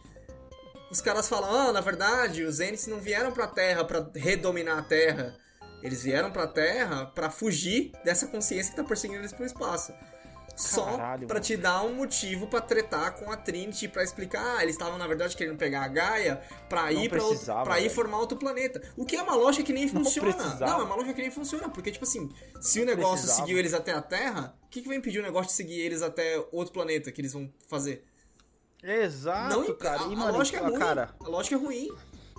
os caras falam, ah, na verdade, os Zeniths não vieram pra Terra pra redominar a Terra. Eles vieram pra Terra pra fugir dessa consciência que tá perseguindo eles pro espaço. Só Caralho, pra te dar um motivo para tretar com a Trinity, para explicar, ah, eles estavam na verdade querendo pegar a Gaia pra ir para ir formar outro planeta. O que é uma lógica que nem não funciona. Precisava. Não, é uma lógica que nem funciona, porque tipo assim, se o negócio precisava. seguiu eles até a Terra, o que, que vai impedir o negócio de seguir eles até outro planeta que eles vão fazer? Exato, não, cara. A, e, mano, a lógica é ruim. Cara, a lógica é ruim.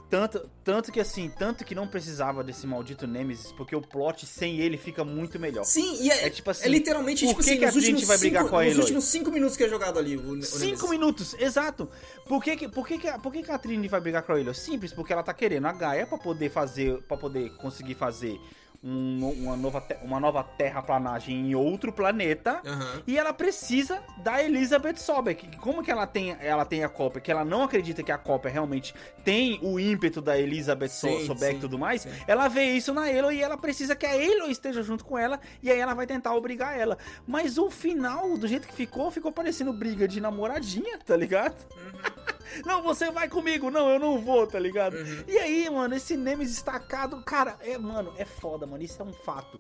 Tanto, tanto que assim, tanto que não precisava desse maldito Nemesis, porque o plot sem ele fica muito melhor. Sim, e é, é tipo assim. É literalmente por tipo que assim, que a gente vai brigar cinco, com ele? Nos últimos 5 minutos que é jogado ali. O, 5 minutos, exato. Por que, por que, por que, que a Trini vai brigar com ele? Simples, porque ela tá querendo a Gaia pra poder fazer. para poder conseguir fazer um, uma, nova uma nova terraplanagem em outro planeta uhum. e ela precisa da Elizabeth Sobek. Como que ela tem, ela tem a cópia? Que ela não acredita que a cópia realmente tem o ímpeto da Elizabeth sim, Sobek e tudo mais. Sim. Ela vê isso na Elo e ela precisa que a Elo esteja junto com ela e aí ela vai tentar obrigar ela. Mas o final, do jeito que ficou, ficou parecendo briga de namoradinha, tá ligado? Uhum. Não, você vai comigo. Não, eu não vou, tá ligado? Uhum. E aí, mano, esse Nemesis destacado, cara, é, mano, é foda, mano. Isso é um fato.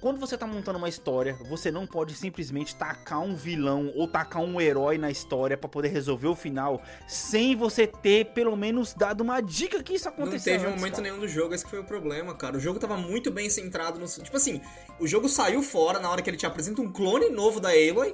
Quando você tá montando uma história, você não pode simplesmente tacar um vilão ou tacar um herói na história para poder resolver o final sem você ter pelo menos dado uma dica que isso aconteceu. Não teve antes, momento cara. nenhum do jogo, esse que foi o problema, cara. O jogo tava muito bem centrado no. Tipo assim, o jogo saiu fora na hora que ele te apresenta um clone novo da Aloy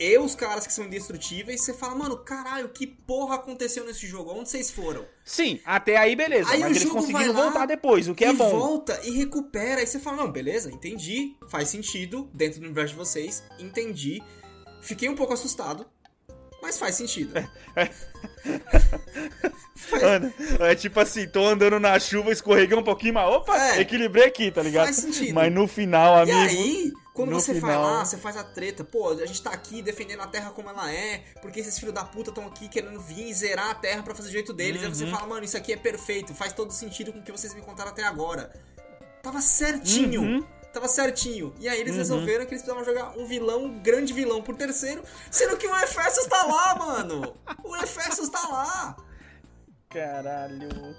e os caras que são indestrutíveis, você fala, mano, caralho, que porra aconteceu nesse jogo? Onde vocês foram? Sim, até aí beleza. Aí mas eles conseguiram voltar depois, o que é bom. volta e recupera. Aí você fala, não, beleza, entendi. Faz sentido dentro do universo de vocês. Entendi. Fiquei um pouco assustado. Mas faz sentido. É, é tipo assim, tô andando na chuva, escorreguei um pouquinho, mas opa, é, equilibrei aqui, tá ligado? Faz sentido. Mas no final, amigo. E aí, quando você final... vai lá, você faz a treta, pô, a gente tá aqui defendendo a Terra como ela é, porque esses filhos da puta estão aqui querendo vir e zerar a Terra para fazer o jeito deles. Uhum. Aí você uhum. fala, mano, isso aqui é perfeito, faz todo sentido com o que vocês me contaram até agora. Tava certinho. Uhum. Tava certinho. E aí eles uhum. resolveram que eles precisavam jogar um vilão, um grande vilão por terceiro, sendo que o Efesos tá lá, mano. O Efesos tá lá. Caralho.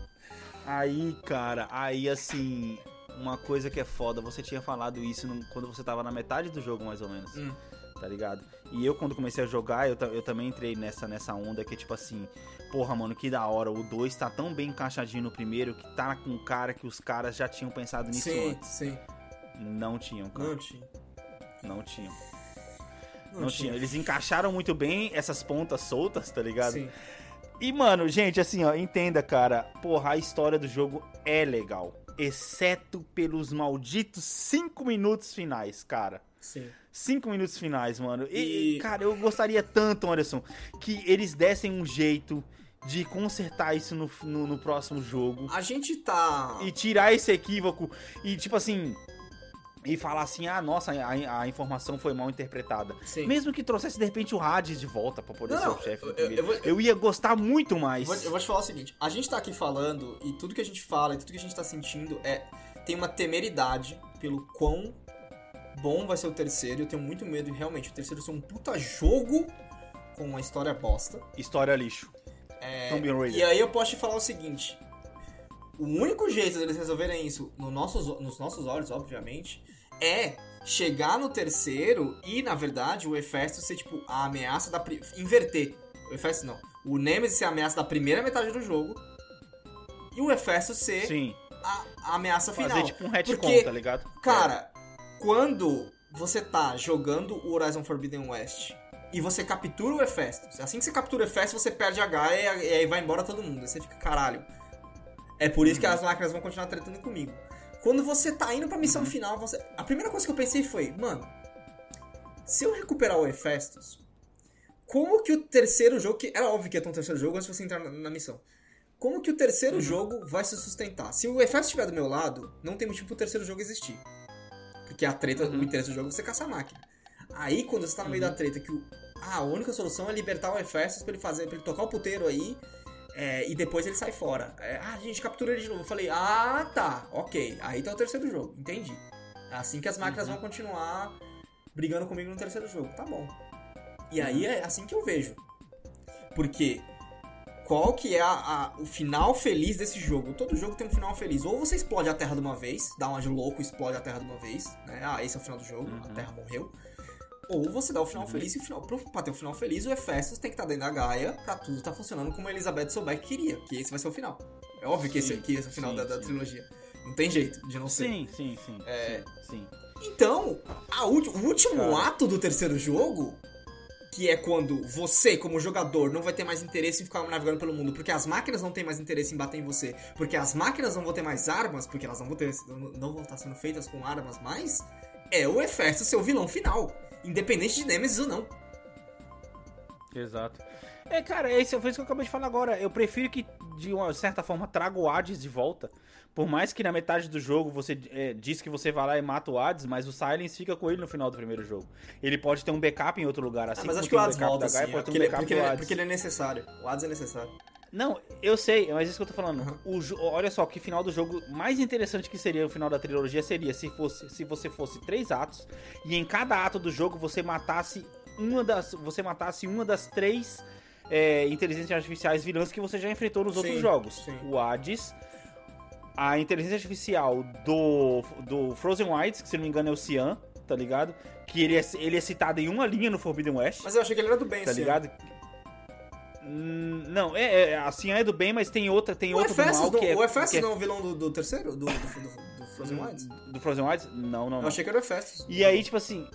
Aí, cara, aí assim, uma coisa que é foda, você tinha falado isso no, quando você tava na metade do jogo, mais ou menos. Hum. Tá ligado? E eu, quando comecei a jogar, eu, eu também entrei nessa, nessa onda que, tipo assim, porra, mano, que da hora. O 2 tá tão bem encaixadinho no primeiro que tá com um cara que os caras já tinham pensado nisso sim, antes. Sim, Não tinham, cara. Não tinham. Não tinham. Não, não tinham. Eles encaixaram muito bem essas pontas soltas, tá ligado? Sim. E, mano, gente, assim, ó, entenda, cara. Porra, a história do jogo é legal exceto pelos malditos 5 minutos finais, cara. Sim. Cinco minutos finais, mano. E- E, cara, eu gostaria tanto, Anderson, que eles dessem um jeito de consertar isso no, no, no próximo jogo. A gente tá. E tirar esse equívoco e, tipo assim. E falar assim, ah, nossa, a, a informação foi mal interpretada. Sim. Mesmo que trouxesse, de repente, o Hades de volta pra poder Não, ser o chefe do eu- eu vou- Eu ia gostar muito mais. Eu vou, eu vou te falar o seguinte: a gente tá aqui falando e tudo que a gente fala e tudo que a gente tá sentindo é. Tem uma temeridade pelo quão bom vai ser o terceiro. Eu tenho muito medo realmente o terceiro ser um puta jogo com uma história bosta. História lixo. É, e aí eu posso te falar o seguinte: o único jeito deles resolverem isso no nossos, nos nossos olhos, obviamente, é chegar no terceiro e, na verdade, o Hefesto ser tipo a ameaça da. inverter. O Hefesto não. O Nemesis ser a ameaça da primeira metade do jogo. E o Hefesto ser Sim. a, a ameaça final. Fazer tipo um retcon, Porque, tá ligado? Cara, quando você tá jogando o Horizon Forbidden West e você captura o Hefestus, assim que você captura o Hefestus, você perde a Gaia e aí vai embora todo mundo. Aí você fica, caralho. É por isso que Uhum. as máquinas vão continuar tretando comigo. Quando você tá indo pra missão Uhum. final, você... a primeira coisa que eu pensei foi, mano, se eu recuperar o Hefestus, como que o terceiro jogo, que era óbvio que ia ter um terceiro jogo antes de você entrar na, na missão. Como que o terceiro Uhum. jogo vai se sustentar? Se o Hefestus estiver do meu lado, não tem motivo pro terceiro jogo existir. Porque a treta, Uhum. o interesse do jogo é você caçar a máquina. Aí, quando você tá no meio da treta, que o, ah, a única solução é libertar o Hefestus pra ele fazer, pra ele tocar o puteiro aí, é, e depois ele sai fora. É, ah, a gente captura ele de novo. Eu falei, ah, tá, ok. Aí tá o terceiro jogo, entendi. É assim que as máquinas vão continuar brigando comigo no terceiro jogo. Tá bom. E aí é assim que eu vejo. Porque qual que é a- a- o final feliz desse jogo? Todo jogo tem um final feliz. Ou você explode a Terra de uma vez, dá uma de louco e explode a Terra de uma vez, né? Ah, esse é o final do jogo, a Terra morreu. Ou você dá o final feliz e o final, pra ter o final feliz, o Hefestus tem que estar dentro da Gaia pra tudo tá funcionando como a Elizabeth Sobeck queria, que esse vai ser o final. É óbvio que esse, Sim, que esse é o final sim, da, da sim. trilogia. Não tem jeito de não ser. Sim, sim, sim. É. Sim. Então, a ulti- o último Cara. ato do terceiro jogo, que é quando você, como jogador, não vai ter mais interesse em ficar navegando pelo mundo, porque as máquinas não têm mais interesse em bater em você, porque as máquinas não vão ter mais armas, porque elas não vão, ter, não, vão estar sendo feitas com armas mais, é o Hefesto seu vilão final, independente de Nemesis ou não. Exato. É, cara, é isso, foi isso que eu acabei de falar agora. Eu prefiro que, de uma certa forma, traga o Hades de volta. Por mais que na metade do jogo você é, diz que você vai lá e mata o Hades, mas o Silence fica com ele no final do primeiro jogo. Ele pode ter um backup em outro lugar, assim Ah, mas acho que o Hades volta, Gaia, assim, porque, um ele, porque, ele, Hades. porque ele é necessário. O Hades é necessário. Não, eu sei, mas isso que eu tô falando. O olha só, que final do jogo mais interessante que seria o final da trilogia seria se, fosse, se você fosse três atos e em cada ato do jogo você matasse uma das. Você matasse uma das três é, inteligências artificiais vilãs que você já enfrentou nos Sim, outros jogos. sim. O Hades, a inteligência artificial do, do Frozen Wilds, que se não me engano é o Cian, tá ligado? Que ele é, ele é citado em uma linha no Forbidden West. Mas eu achei que ele era do bem, Tá ligado? Hum, Não, é, é assim é do bem, mas tem outra, tem O outro do Hefestus mal não, que é, o Hefestus que é não é o vilão do, do terceiro? Do, do, do- do Frozen Wilds? do Frozen Wilds? Não, não, Eu não. achei que era o Hefestus. E aí, tipo assim,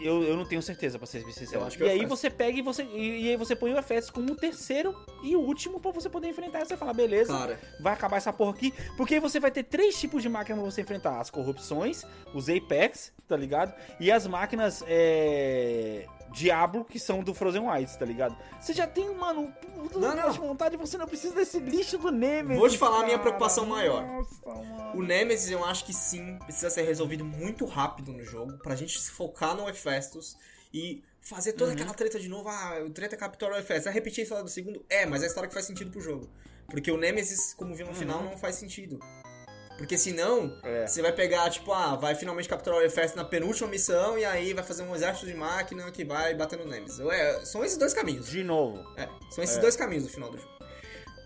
eu, eu não tenho certeza, pra ser sincero. Eu acho que é e o aí você pega e você e, e aí você põe o Efestos como o terceiro e o último pra você poder enfrentar. Você fala, beleza, Cara, vai acabar essa porra aqui. Porque aí você vai ter três tipos de máquina pra você enfrentar: as corrupções, os Apex, tá ligado? E as máquinas é, Diablo, que são do Frozen Wilds, tá ligado? Você já tem, mano, tudo Não, não. de vontade, você não precisa desse lixo do Nemesis. Vou te falar a minha cara. preocupação maior. Nossa, o Nemesis eu acho que sim, precisa ser resolvido muito rápido no jogo, pra gente se focar no Hefestus e fazer toda aquela treta de novo. Ah, o treta captura o Hefestus. Vai repetir a história do segundo? É, mas é a história que faz sentido pro jogo. Porque o Nemesis, como vilão final, não faz sentido. Porque senão, É. você vai pegar, tipo, ah, vai finalmente capturar o Hefestus na penúltima missão e aí vai fazer um exército de máquina que vai bater no Nemesis. É, são esses dois caminhos. De novo. É, são esses É. dois caminhos no final do jogo.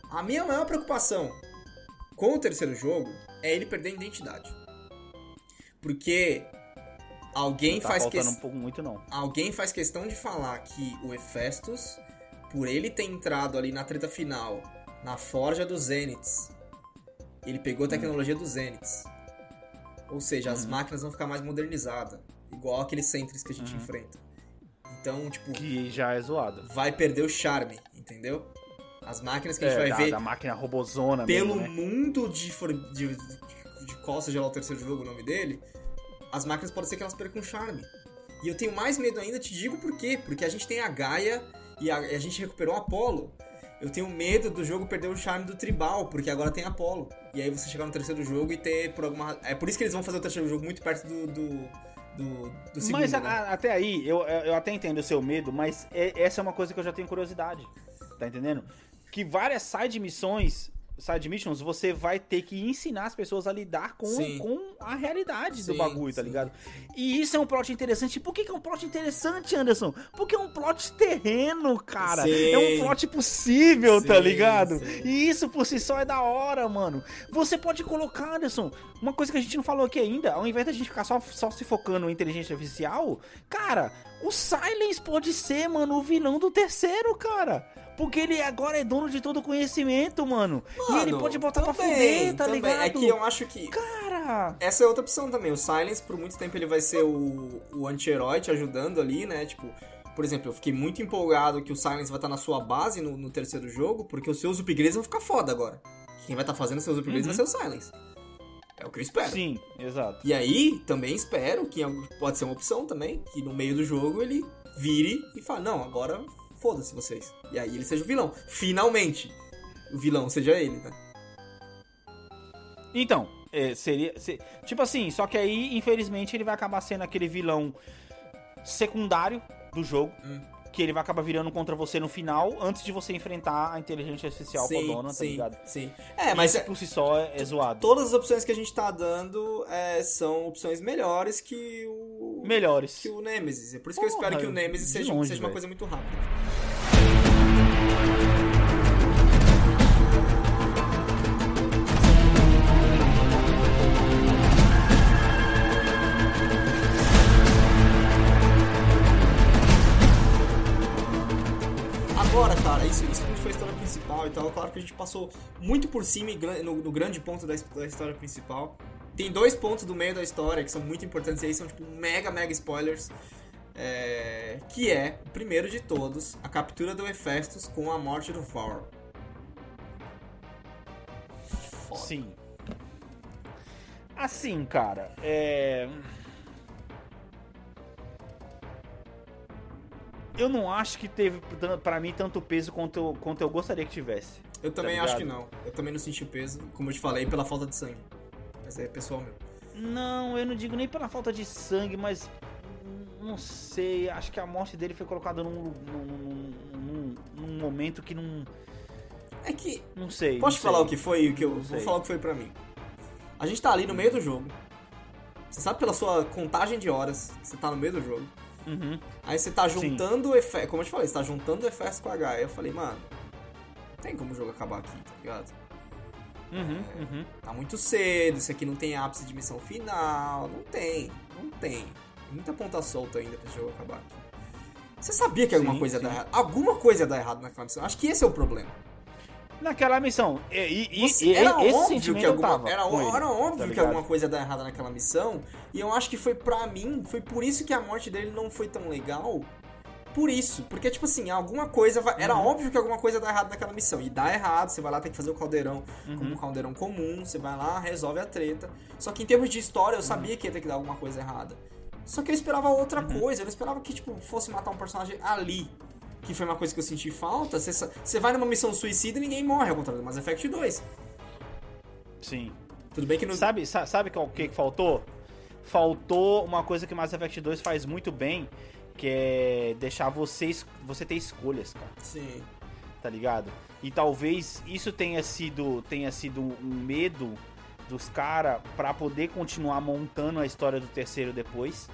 A minha maior preocupação com o terceiro jogo é ele perder a identidade. Porque alguém tá faz faltando ques- um pouco muito, não. alguém faz questão de falar que o Hefestus, por ele ter entrado ali na treta final, na forja dos Zeniths, ele pegou a tecnologia dos Zeniths. Ou seja, Uhum. as máquinas vão ficar mais modernizadas, igual aqueles Sentries que a gente Uhum. enfrenta. Então, tipo, Que já é zoado. vai perder o charme, entendeu? As máquinas que a gente É, vai da, ver da máquina robozona pelo mesmo, né? mundo de, de, de, de qual seja lá o terceiro jogo o nome dele, as máquinas pode ser que elas percam o charme. E eu tenho mais medo ainda, te digo por quê. Porque a gente tem a Gaia e a, a gente recuperou o Apollo. Eu tenho medo do jogo perder o charme do tribal, porque agora tem Apollo. E aí você chegar no terceiro jogo e ter por alguma. É por isso que eles vão fazer o terceiro jogo muito perto do. do, do, do segundo, mas a, né? a, até aí, eu, eu até entendo o seu medo, mas é- essa é uma coisa que eu já tenho curiosidade. Tá entendendo? Que várias side missões. Side missions, você vai ter que ensinar as pessoas a lidar com, Sim. com a realidade do Sim, bagulho, tá sim. ligado? E isso é um plot interessante. Por que, que é um plot interessante, Anderson? Porque é um plot terreno, cara. É um plot possível, tá ligado? E isso por si só é da hora, mano. Você pode colocar, Anderson, uma coisa que a gente não falou aqui ainda, ao invés da gente ficar só, só se focando em inteligência artificial, cara, o Silence pode ser, mano, o vilão do terceiro, cara. Porque ele agora é dono de todo o conhecimento, mano. e ele Mano, pode botar pra também, fuder, tá também. ligado? É que eu acho que. Cara, Essa é outra opção também. O Silence, por muito tempo, ele vai ser o, o anti-herói te ajudando ali, né? Tipo, por exemplo, eu fiquei muito empolgado que o Silence vai estar na sua base no, no terceiro jogo, porque os seus upgrades vão ficar foda agora. Quem vai estar fazendo seus upgrades Uhum. vai ser o Silence. É o que eu espero. sim, exato. E aí, também espero que pode ser uma opção também, que no meio do jogo ele vire e fale, não, agora foda-se vocês. E aí ele seja o vilão. Finalmente, o vilão seja ele, né? Então, é, seria. se- tipo assim, só que aí, infelizmente, ele vai acabar sendo aquele vilão secundário do jogo. Hum. Que ele vai acabar virando contra você no final, antes de você enfrentar a inteligência artificial fodona, tá sim, ligado? sim. É, mas Isso por si só é, é zoado. todas as opções que a gente tá dando é, são opções melhores que o. Melhores. Que o Nemesis. É por isso que eu Porra, espero que o Nemesis seja, longe, seja uma velho. coisa muito rápida. Agora, cara, isso, isso tudo foi a história principal e tal. Claro que a gente passou muito por cima no, no grande ponto da, da história principal. Tem dois pontos do meio da história que são muito importantes e aí são tipo mega, mega spoilers. É, que é, o primeiro de todos, a captura do Hephaestus com a morte do Thor. Foda. Sim. Assim, cara, é. Eu não acho que teve pra mim tanto peso quanto eu, quanto eu gostaria que tivesse. Eu também Tá acho que não. Eu também não senti o peso, como eu te falei, pela falta de sangue. Mas é pessoal meu. Não, eu não digo nem pela falta de sangue, mas. Não sei, acho que a morte dele foi colocada num, num, num- num- momento que não. É que Não sei. Posso não te falar sei. o que foi? O que eu Não vou sei. falar o que foi pra mim. A gente tá ali no meio do jogo. Você sabe pela sua contagem de horas você tá no meio do jogo. Uhum. Aí você tá Sim. juntando o efeito. Como eu te falei, você tá juntando o efeito com a H. Aí eu falei, mano, não tem como o jogo acabar aqui, tá ligado? Uhum, uhum. Tá muito cedo, isso aqui não tem ápice de missão final. Não tem, não tem. Muita ponta solta ainda pra esse jogo acabar aqui. Você sabia que alguma Sim, coisa ia sim. dar errado? Alguma coisa ia dar errado naquela missão. Acho que esse é o problema. Naquela missão. E, e- Você- e- era esse óbvio que alguma, eu tava. era, ele, era óbvio tá que ligado? alguma coisa ia dar errada naquela missão. E eu acho que foi pra mim, foi por isso que a morte dele não foi tão legal. Por isso, porque tipo assim, alguma coisa vai, era Uhum. óbvio que alguma coisa ia dar errado naquela missão. E dá errado, você vai lá tem que fazer o caldeirão Uhum. como um caldeirão comum, você vai lá, resolve a treta. Só que em termos de história, eu Uhum. sabia que ia ter que dar alguma coisa errada. Só que eu esperava outra coisa, eu não esperava que tipo fosse matar um personagem ali. Que foi uma coisa que eu senti falta. Você, vai numa missão suicida e ninguém morre, ao contrário do Mass Effect 2. Sim. Tudo bem que no, Sabe, sa- sabe o que, que faltou? Faltou uma coisa que Mass Effect 2 faz muito bem, que é deixar vocês, você ter escolhas, cara, Sim. tá ligado? E talvez isso tenha sido, tenha sido um medo dos caras pra poder continuar montando a história do terceiro depois.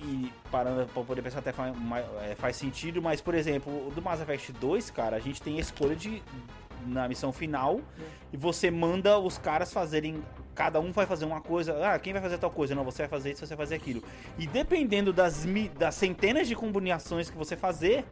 E parando pra poder pensar até faz, é, faz sentido, mas por exemplo, o do Mass Effect 2, cara, a gente tem a escolha de na missão final e você manda os caras fazerem. Cada um vai fazer uma coisa. Ah, quem vai fazer tal coisa? Não, você vai fazer isso, você vai fazer aquilo. E dependendo das, das centenas de combinações que você fazer,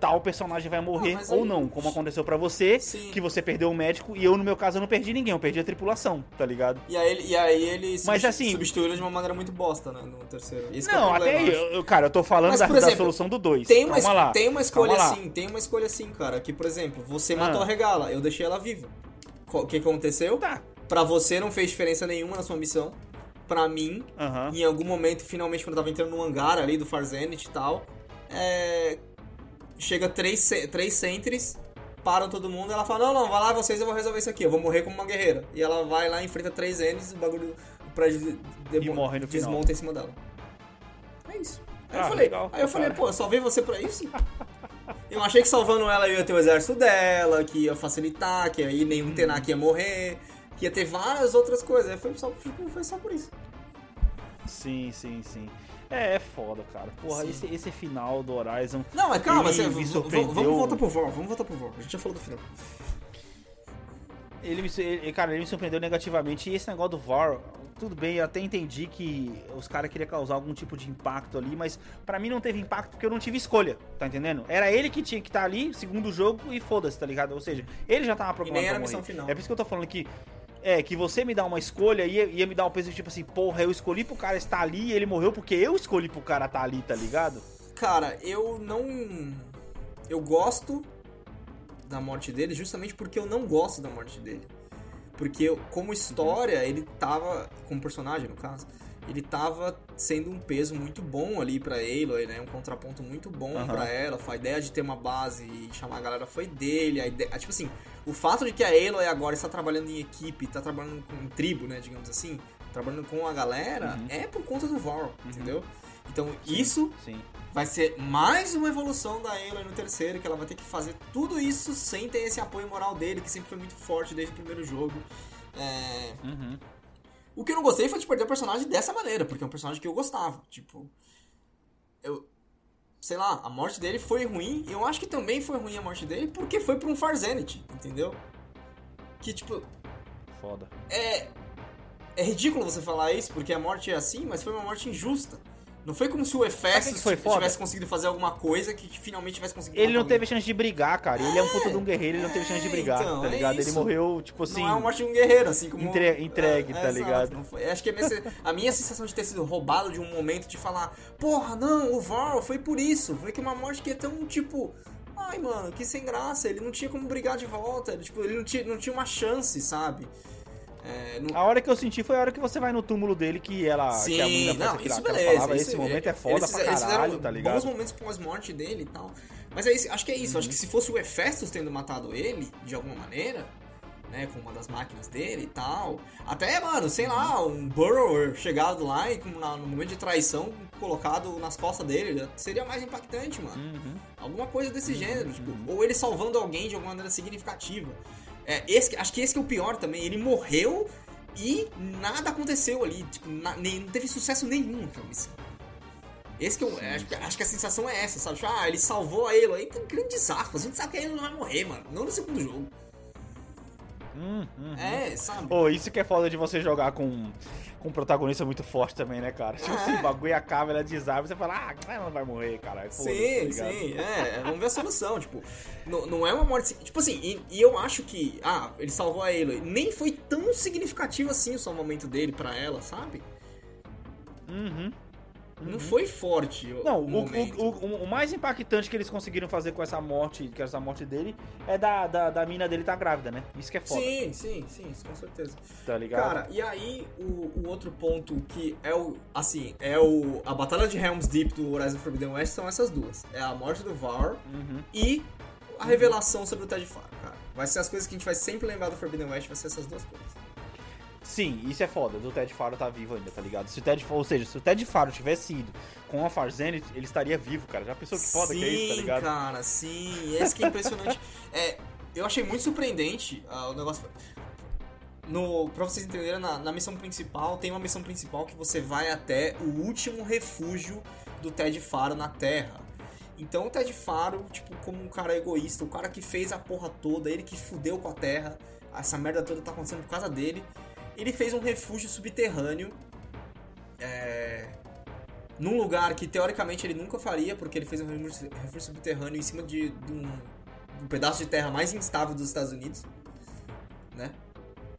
tal personagem vai morrer mas ou aí- não. Como aconteceu pra você, Sim. que você perdeu o médico, e eu, no meu caso, eu não perdi ninguém, eu perdi a tripulação, tá ligado? E aí, ele- e aí ele Mas, assim- substituiu de uma maneira muito bosta, né? No terceiro. Esse é não, problema, até aí, eu eu, cara, eu tô falando Mas, da, por da exemplo, solução do 2. Tem uma, lá. tem uma escolha assim, tem uma escolha assim, cara. Que, por exemplo, você Ah. matou a regala, eu deixei ela viva. O que aconteceu? Tá. Pra você não fez diferença nenhuma na sua missão. pra mim, em algum momento, finalmente, quando eu tava entrando no hangar ali do Far Zenith e tal, é, chega três, três sentries, param todo mundo, ela fala, não, não, vai lá vocês, eu vou resolver isso aqui, eu vou morrer como uma guerreira. E ela vai lá, enfrenta três Ns, o bagulho, o prédio de- de- E morre no final. desmonta em cima dela. É isso. Aí Ah, eu falei, legal, aí eu falei, pô, eu salvei você pra isso? Eu achei que salvando ela ia ter o exército dela, que ia facilitar, que aí nenhum Uhum. Tenak ia morrer, que ia ter várias outras coisas. Aí foi só, foi só por isso. Sim, sim, sim. É, é foda, cara. Porra, Sim. esse, esse final do Horizon. Não, mas calma, você, me surpreendeu. vamos voltar pro VOR, vamos voltar pro VOR. A gente já falou do final. Ele me, ele, cara, ele me surpreendeu negativamente. E esse negócio do VAR, tudo bem, eu até entendi que os caras queriam causar algum tipo de impacto ali, mas pra mim não teve impacto porque eu não tive escolha, tá entendendo? Era ele que tinha que estar ali, segundo o jogo, e foda-se, tá ligado? Ou seja, ele já tava programado nem era a missão final. É por isso que eu tô falando que. É, que você me dá uma escolha ia, ia me dar um peso tipo assim, porra, eu escolhi pro cara estar ali e ele morreu porque eu escolhi pro cara estar ali, tá ligado? Cara, eu não. Eu gosto da morte dele justamente porque eu não gosto da morte dele. Porque eu- como história, ele tava. Como personagem, no caso, ele tava sendo um peso muito bom ali pra Aloy, né? Um contraponto muito bom Aham. pra ela. A ideia de ter uma base e chamar a galera foi dele. A ideia, tipo assim, o fato de que a Aloy agora está trabalhando em equipe, tá trabalhando com tribo, né? Digamos assim, trabalhando com a galera, Uhum. é por conta do Var, entendeu? Então, isso Sim. vai ser mais uma evolução da Aloy no terceiro, que ela vai ter que fazer tudo isso sem ter esse apoio moral dele, que sempre foi muito forte desde o primeiro jogo. É, Uhum. O que eu não gostei foi de perder o personagem dessa maneira, porque é um personagem que eu gostava. Tipo, eu. Sei lá, a morte dele foi ruim, e eu acho que também foi ruim a morte dele porque foi pra um Far Zenith, entendeu? Que, tipo, Foda. é. É ridículo você falar isso, porque a morte é assim, mas foi uma morte injusta. Não foi como se o Efestos tivesse conseguido fazer alguma coisa que finalmente tivesse conseguido Ele não teve chance de brigar, cara. Ele é um puta de um guerreiro, ele não teve chance de É, brigar, então, tá é ligado? ele isso. morreu, tipo assim. Não é a morte de um guerreiro, assim como. Entre- entregue, tá exato, ligado? Acho que a minha, a minha sensação de ter sido roubado de um momento de falar, porra, não, o Varl foi por isso. Foi que uma morte que é tão tipo. Ai, mano, que sem graça. Ele não tinha como brigar de volta. Ele, tipo, ele não tinha, não tinha uma chance, sabe? É, não- A hora que eu senti foi a hora que você vai no túmulo dele que ela. que a Sim, menina não, isso beleza. isso- esse momento é eles foda pra fizeram- eles caralho, tá ligado? Bons momentos pós-morte dele e tal. Mas é isso, acho que é isso. Acho que se fosse o Hefestus tendo matado ele, de alguma maneira, né, com uma das máquinas dele e tal. Até, mano, sei lá, um Burrower chegado lá e no momento de traição colocado nas costas dele, seria mais impactante, mano. Uhum. Alguma coisa desse gênero, tipo, ou ele salvando alguém de alguma maneira significativa. É, esse, acho que esse que é o pior também. Ele morreu e nada aconteceu ali. Tipo, na- nem, não teve sucesso nenhum naquela missão. Esse que eu acho, que- acho que a sensação é essa, sabe? Tipo, ah, ele salvou a Elo. Aí tem um grande saco. A gente sabe que a Elo não vai morrer, mano. Não no segundo jogo. Hum, hum. É, sabe? Pô, isso que é foda de você jogar com, com um protagonista muito forte também, né, cara? Tipo É. assim, o bagulho acaba, ela desarma, você fala, ah, ela não vai morrer, cara. Sim, tá sim, é, vamos ver a solução, tipo, não, não é uma morte, tipo assim, e, e eu acho que, ah, ele salvou a Aloy, nem foi tão significativo assim o salvamento dele pra ela, sabe? Uhum. Não foi forte Não, o o, o, o, mais impactante que eles conseguiram fazer com essa morte, com essa morte dele, é da, da, da mina dele tá grávida, né? Isso que é foda, Sim, sim, sim, com certeza. tá ligado? Cara, e aí o, o outro ponto que é o, assim, é o, a batalha de Helm's Deep do Horizon Forbidden West são essas duas. É a morte do Var Uhum. e a revelação sobre o Ted Faro, cara. Vai ser as coisas que a gente vai sempre lembrar do Forbidden West, vai ser essas duas coisas. Sim, isso é foda, do Ted Faro tá vivo ainda, tá ligado? Se o Ted, ou seja, se o Ted Faro tivesse ido com a Far Zenith, ele estaria vivo, cara. Já pensou que foda sim, que é isso, tá ligado? cara, sim. Esse que é impressionante. é, eu achei muito surpreendente ah, o negócio. No, pra vocês entenderem, na, na missão principal, tem uma missão principal que você vai até o último refúgio do Ted Faro na Terra. Então o Ted Faro, tipo, como um cara egoísta, o cara que fez a porra toda, ele que fudeu com a Terra, essa merda toda tá acontecendo por causa dele. Ele fez um refúgio subterrâneo. É, num lugar que teoricamente ele nunca faria, porque ele fez um refúgio subterrâneo em cima de, de um, de um pedaço de terra mais instável dos Estados Unidos. Né?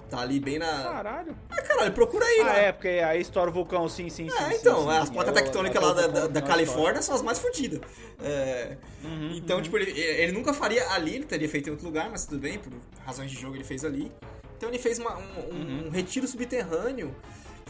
Tá ali bem na. Caralho. Ah, caralho, procura aí, Ah, né? é, porque aí estoura o vulcão, sim, sim, sim. É, sim, então, sim, as placas É tectônicas é lá da, da, da Califórnia são as mais fodidas. É, Uhum, então, tipo, ele, ele nunca faria ali, ele teria feito em outro lugar, mas tudo bem, por razões de jogo ele fez ali. Então ele fez uma- um, um- Uhum. um retiro subterrâneo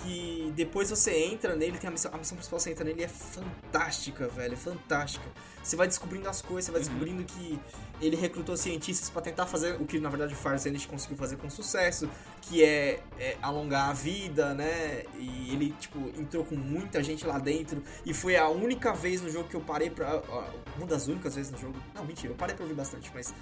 que depois você entra nele, tem a missão, a missão principal, você entra nele é fantástica, velho, é fantástica. Você vai descobrindo as coisas, você vai descobrindo que ele recrutou cientistas pra tentar fazer o que na verdade o Far Zenith conseguiu fazer com sucesso, que é, é alongar a vida, né? E ele, tipo, entrou com muita gente lá dentro e foi a única vez no jogo que eu parei pra. ó, Uma das únicas vezes no jogo. Não, mentira, eu parei pra ouvir bastante, mas.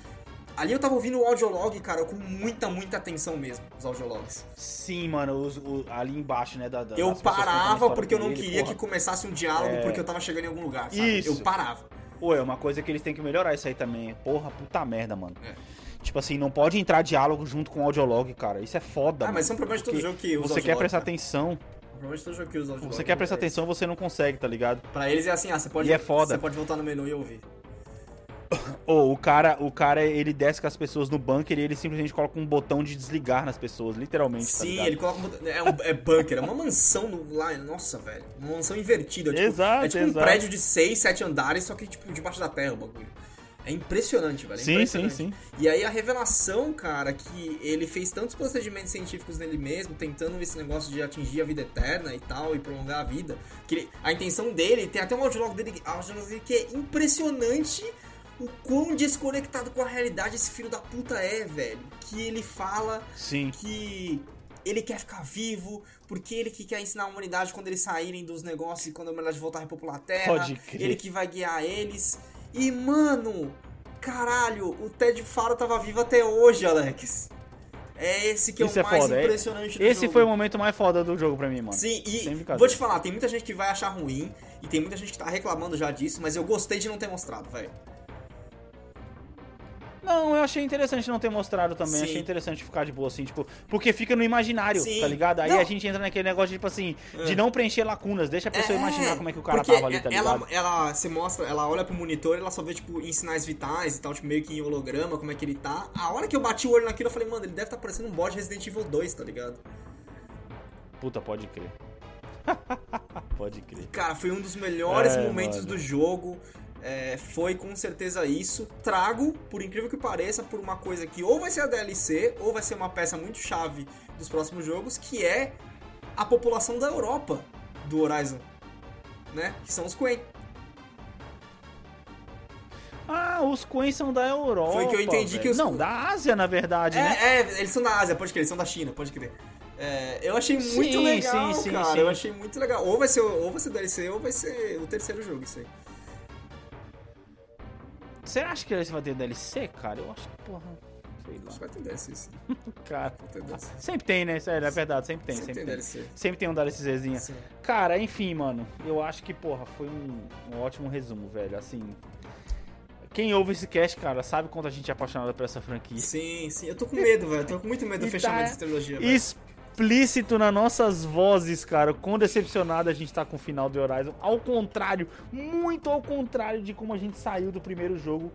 Ali eu tava ouvindo o audiolog, cara, com muita, muita atenção mesmo, os audiologs. Sim, mano, os- o- ali embaixo, né? Da, da- Eu parava porque eu não queria porra. que começasse um diálogo É. porque eu tava chegando em algum lugar, sabe? Isso. Eu parava. Pô, é uma coisa que eles têm que melhorar isso aí também. Porra, puta merda, mano. É. Tipo assim, não pode entrar diálogo junto com o audiolog, cara. Isso é foda, Ah, mano. mas são problemas de todo jogo que usa Você quer prestar cara. atenção. Provavelmente todo jogo que usa audiolog. Você quer prestar é atenção, você não consegue, tá ligado? isso. Pra eles é assim, ah, você pode, E é foda. você pode voltar no menu e ouvir. Ou o cara, o cara, ele desce com as pessoas no bunker e ele simplesmente coloca um botão de desligar nas pessoas, literalmente, tá Sim, ligado? ele coloca um botão- é, um, é bunker, é uma mansão no, lá, nossa, velho. Uma mansão invertida. Tipo, Exato, é tipo um exato. prédio de 6, 7 andares, só que tipo debaixo da terra o bagulho. É impressionante, velho. é Sim, impressionante. sim, sim. E aí a revelação, cara, que ele fez tantos procedimentos científicos nele mesmo, tentando esse negócio de atingir a vida eterna e tal, e prolongar a vida. Que ele- a intenção dele, tem até um audiolog dele, audiolog dele que é impressionante o quão desconectado com a realidade esse filho da puta é, velho. Que ele fala Sim. que ele quer ficar vivo, porque ele que quer ensinar a humanidade quando eles saírem dos negócios e quando a humanidade voltar a repopular a Terra. Pode crer. Ele que vai guiar eles. E, mano, caralho, o Ted Faro tava vivo até hoje, Alex. É esse que Isso é é o mais foda, é- impressionante do Esse jogo. foi o momento mais foda do jogo pra mim, mano. Sim, e vou te falar, tem muita gente que vai achar ruim, e tem muita gente que tá reclamando já disso, mas eu gostei de não ter mostrado, velho. Não, eu achei interessante não ter mostrado também. Sim. Achei interessante ficar de boa, assim, tipo, porque fica no imaginário, Sim. tá ligado? Aí Não. a gente entra naquele negócio, tipo assim, de É. não preencher lacunas, deixa a pessoa imaginar como é que o cara tava ali, tá ela, ligado? ela se mostra, ela olha pro monitor e ela só vê, tipo, em sinais vitais e tal, tipo, meio que em holograma, como é que ele tá. A hora que eu bati o olho naquilo, eu falei, mano, ele deve estar tá parecendo um bot Resident Evil 2, tá ligado? Puta, pode crer. pode crer. Cara, foi um dos melhores É, momentos mano. do jogo. É, foi com certeza isso. Trago, por incrível que pareça, por uma coisa que ou vai ser a DLC, ou vai ser uma peça muito chave dos próximos jogos, que é a população da Europa do Horizon. Né? Que são os Quen. Ah, os Queens são da Europa. Foi que eu entendi velho. que os- Não, da Ásia, na verdade, né? É, é, eles são da Ásia, pode crer, eles são da China, pode crer. É, eu achei muito Sim, legal, sim, sim, cara. sim. Eu achei muito legal. Ou vai ser ou vai ser DLC ou vai ser o terceiro jogo, isso aí. Você acha que esse vai ter DLC, cara? Eu acho que, porra, sei lá. Acho que vai ter DLC, sim. Cara, ter DLC. sempre tem, né? Sério, é verdade, sempre tem, Sempre sempre, tem tem. DLC. Sempre tem um DLCzinho. Sim. Cara, enfim, mano, eu acho que, porra, foi um, um ótimo resumo, velho. Assim, quem ouve esse cast, cara, sabe quanto a gente é apaixonado por essa franquia. Sim, sim. Eu tô com medo, velho. Tô com muito medo do E fechamento tá dessa trilogia, velho. Explícito nas nossas vozes, cara, quão decepcionado a gente tá com o final do Horizon. Ao contrário, muito ao contrário de como a gente saiu do primeiro jogo.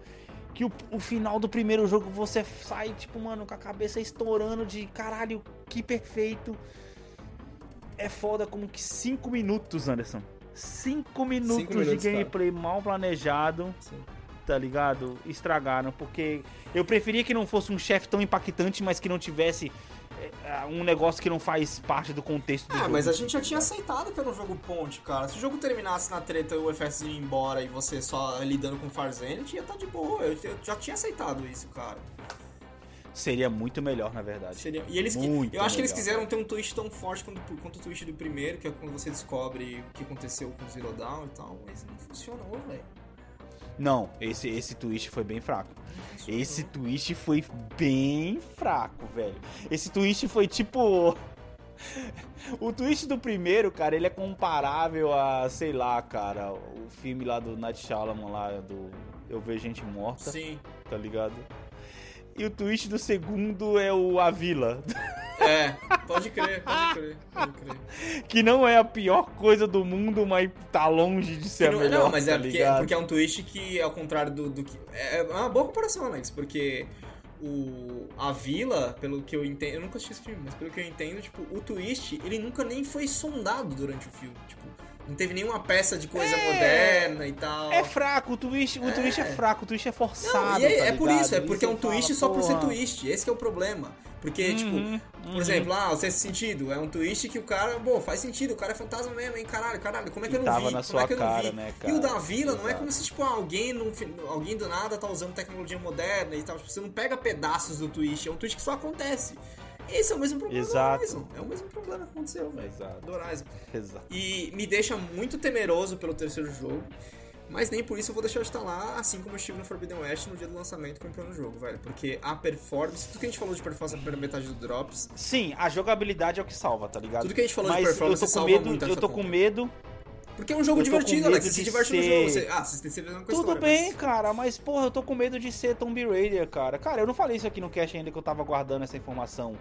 Que o, o final do primeiro jogo você sai, tipo, mano, com a cabeça estourando de caralho, que perfeito. É foda como que 5 minutos, Anderson. 5 minutos, minutos, de gameplay mal planejado, Sim. tá ligado? Estragaram, porque eu preferia que não fosse um chefe tão impactante, mas que não tivesse um negócio que não faz parte do contexto do Ah, jogo. mas a gente já tinha aceitado que era um jogo ponte, cara. Se o jogo terminasse na treta e o FS ia embora e você só lidando com Farzenit, ia tá de boa. Eu, eu já tinha aceitado isso, cara. Seria muito melhor, na verdade. Seria... E eles, Muito eu acho que eles melhor. quiseram ter um twist tão forte quanto, quanto o twist do primeiro, que é quando você descobre o que aconteceu com o Zero Dawn e tal, mas não funcionou, velho. Não, esse, esse twist foi bem fraco. Esse twist foi bem fraco, velho. Esse twist foi tipo. O twist do primeiro, cara, ele é comparável a, sei lá, cara, o filme lá do Night Shyamalan lá do Eu Vejo Gente Morta, Sim. tá ligado? E o twist do segundo é o A Vila, É, pode crer, pode crer, pode crer. que não é a pior coisa do mundo, mas tá longe de ser Que a não, melhor, não, mas é tá porque, ligado? porque é um twist que, ao contrário do, do que. É uma boa comparação, Alex, porque o, a vila, pelo que eu entendo. Eu nunca assisti esse filme, mas pelo que eu entendo, tipo, o twist, ele nunca nem foi sondado durante o filme. Tipo, Não teve nenhuma peça de coisa É. moderna e tal. É fraco, o twist, o twist é fraco, o twist é forçado. Não, e é, tá é por ligado? isso, é porque é um twist fala, só por ser twist. Esse que é o problema. Porque, Uhum, tipo, por uhum. exemplo, ah, o sexto sentido é um twist que o cara, bom, faz sentido, o cara é fantasma mesmo, hein? Caralho, caralho, como é que E eu não tava vi? na como sua é que eu não cara, vi? né, E o cara? da vila não é como se, tipo, alguém, no, alguém do nada tá usando tecnologia moderna e tal. Tipo, você não pega pedaços do twist, é um twist que só acontece. Esse é o mesmo problema Exato. do Horizon. É o mesmo problema que aconteceu, velho. Do Horizon. Exato. E me deixa muito temeroso pelo terceiro jogo. Mas nem por isso eu vou deixar de estar lá, assim como eu estive no Forbidden West no dia do lançamento comprando o jogo, velho. Porque a performance, tudo que a gente falou de performance na primeira metade do Drops, Sim, a jogabilidade é o que salva, tá ligado? Tudo que a gente falou de Mas performance eu tô com salva medo, muito eu tô com compra. medo. Porque é um jogo divertido, Alex. Você se diverte no ser- jogo. Você, ah, você tem certeza com a Tudo história, bem, mas- cara, mas porra, eu tô com medo de ser Tomb Raider, cara. Cara, eu não falei isso aqui no cast ainda que eu tava guardando essa informação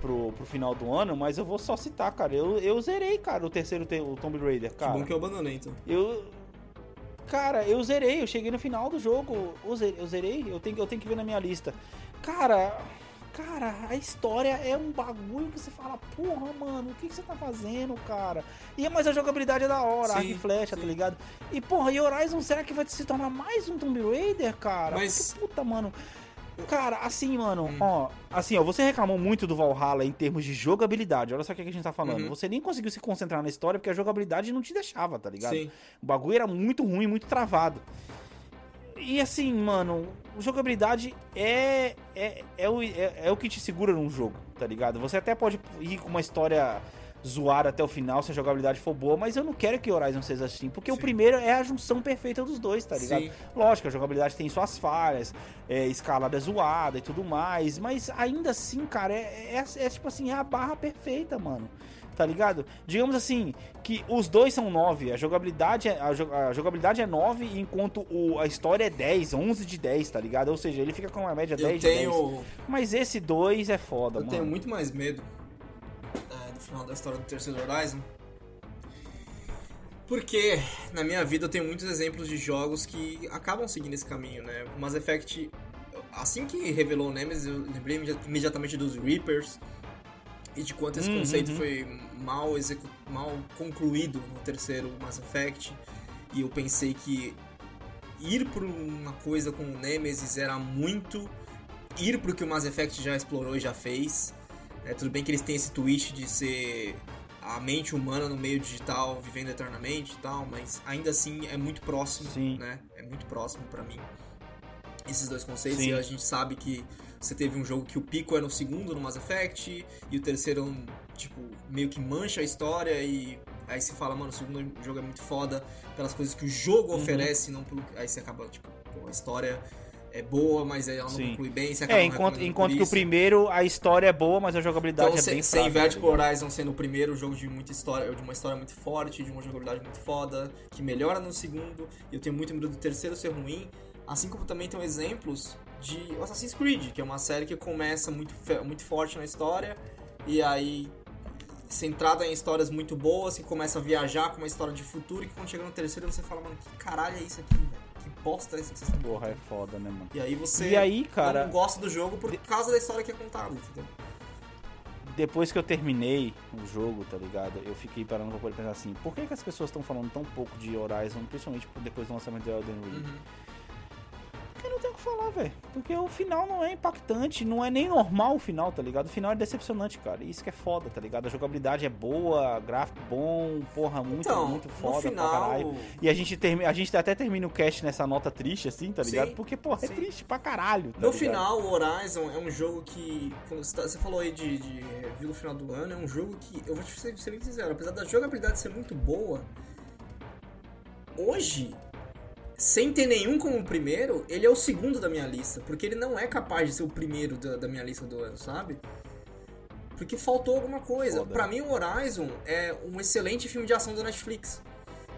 pro, pro final do ano, mas eu vou só citar, cara. Eu, eu zerei, cara, o terceiro te- o Tomb Raider, Que cara. bom que eu abandonei, então. Eu. Cara, eu zerei, eu cheguei no final do jogo. Eu zerei, eu, zerei, eu, tenho, que- eu tenho que ver na minha lista. Cara, cara, a história é um bagulho que você fala, porra, mano, o que, que você tá fazendo, cara? E mas a jogabilidade é da hora, Sim, arco e flecha, sim. tá ligado? E porra, e Horizon, será que vai se tornar mais um Tomb Raider, cara? Mas- Porque, puta, mano. Cara, assim, mano, Hum. ó, assim, ó, você reclamou muito do Valhalla em termos de jogabilidade. Olha só o que a gente tá falando. Uhum. Você nem conseguiu se concentrar na história porque a jogabilidade não te deixava, tá ligado? Sim. O bagulho era muito ruim, muito travado. E assim, mano, jogabilidade é é, é, o, é, é o que te segura num jogo, tá ligado? Você até pode ir com uma história zoada até o final se a jogabilidade for boa, mas eu não quero que Horizon seja assim, porque o Sim. primeiro é a junção perfeita dos dois, tá ligado? Sim. Lógico, a jogabilidade tem suas falhas, é, escalada zoada e tudo mais, mas ainda assim, cara, é, é, é tipo assim, é a barra perfeita, mano. Tá ligado? Digamos assim, que os dois são 9, a jogabilidade é, a, jo- a jogabilidade é 9, enquanto o, a história é 10, 11 de 10, tá ligado? Ou seja, ele fica com uma média 10 Eu de 10. tenho, Mas esse 2 é foda, eu mano. tenho muito mais medo é, do final da história do terceiro Horizon. Porque na minha vida eu tenho muitos exemplos de jogos que acabam seguindo esse caminho, né? O Mass Effect, assim que revelou o Nemesis, eu lembrei imedi- imediatamente dos Reapers e de quanto esse Uhum, conceito uhum. foi mal, execu- mal concluído no terceiro Mass Effect. E eu pensei que ir por uma coisa com o Nemesis era muito ir pro que o Mass Effect já explorou e já fez. É, tudo bem que eles têm esse twist de ser a mente humana no meio digital vivendo eternamente e tal, mas ainda assim é muito próximo, Sim. né? É muito próximo pra mim. Esses dois conceitos, Sim. e a gente sabe que você teve um jogo que o pico é no segundo no Mass Effect, e o terceiro, é tipo, meio que mancha a história, e aí você fala, mano, o segundo jogo é muito foda pelas coisas que o jogo Uhum. oferece, não pelo. Aí você acaba, tipo, pô, a história é boa, mas ela não Sim. conclui bem, você acaba É, enquanto, enquanto que o primeiro, a história é boa, mas a jogabilidade Então é você, bem você fraca. inverte tá pro ligado? Horizon sendo o primeiro jogo de muita história, de uma história muito forte, de uma jogabilidade muito foda, que melhora no segundo, e eu tenho muito medo do terceiro ser ruim, assim como também tem exemplos de Assassin's Creed, que é uma série que começa muito, muito forte na história, e aí centrada em histórias muito boas, que começa a viajar com uma história de futuro, e que quando chega no terceiro você fala, mano, que caralho é isso aqui, velho? Que bosta é isso que vocês estão Porra, é foda, né, mano? E aí você E aí, cara- não gosta do jogo por causa da história que é contada, entendeu? depois que eu terminei o jogo, tá ligado? Eu fiquei parando pra poder pensar assim, por que, que as pessoas estão falando tão pouco de Horizon, principalmente depois do lançamento do Elden Ring? Uhum. Porque não tem o que falar, velho. Porque o final não é impactante, não é nem normal o final, tá ligado? O final é decepcionante, cara. Isso que é foda, tá ligado? A jogabilidade é boa, gráfico bom, porra, muito, Então, muito foda pra final, caralho. E a gente, termi a gente até termina o cast nessa nota triste, assim, tá ligado? Sim, Porque, porra, é sim. triste pra caralho. tá No ligado? final, o Horizon é um jogo que. Você, tá- você falou aí de, de review no final do ano, é um jogo que. Eu vou te ser bem sincero, apesar da jogabilidade ser muito boa, hoje, sem ter nenhum como primeiro, ele é o segundo da minha lista. Porque ele não é capaz de ser o primeiro da, da minha lista do ano, sabe? Porque faltou alguma coisa. Foda. Pra mim, o Horizon é um excelente filme de ação da Netflix.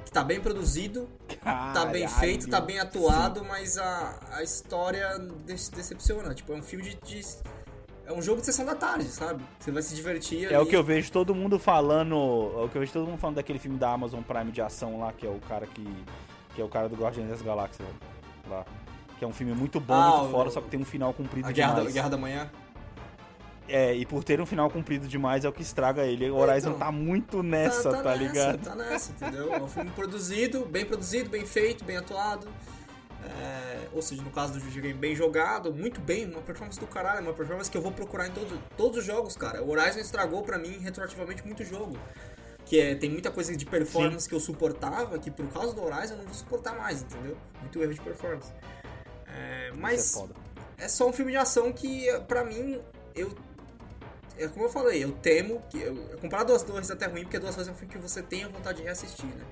Que tá bem produzido, tá bem Caralho. feito, tá bem atuado, mas a, a história de- decepciona. Tipo, é um filme de, de- É um jogo de sessão da tarde, sabe? Você vai se divertir ali. É o que eu vejo todo mundo falando. É o que eu vejo todo mundo falando daquele filme da Amazon Prime de ação lá, que é o cara que. Que é o cara do Guardiões das Galáxias lá. Que é um filme muito bom, Ah, muito o- foda, só que tem um final comprido A Guerra da, demais. Guerra da Manhã. É, e por ter um final cumprido demais é o que estraga ele. O Horizon então, tá muito nessa, tá, tá, tá nessa, ligado? Tá nessa, entendeu? É um filme produzido, bem produzido, bem feito, bem atuado. É, ou seja, no caso do videogame, bem jogado, muito bem, uma performance do caralho, uma performance que eu vou procurar em todo, todos os jogos, cara. O Horizon estragou para mim retroativamente muito jogo. Que é, tem muita coisa de performance Sim. que eu suportava, que por causa do Horizon eu não vou suportar mais, entendeu? Muito erro de performance. É, mas é, é, só um filme de ação que, para mim, eu é como eu falei, eu temo que. Eu, comparar duas torres é até ruim, porque duas torres é um filme que você tem a vontade de reassistir, né?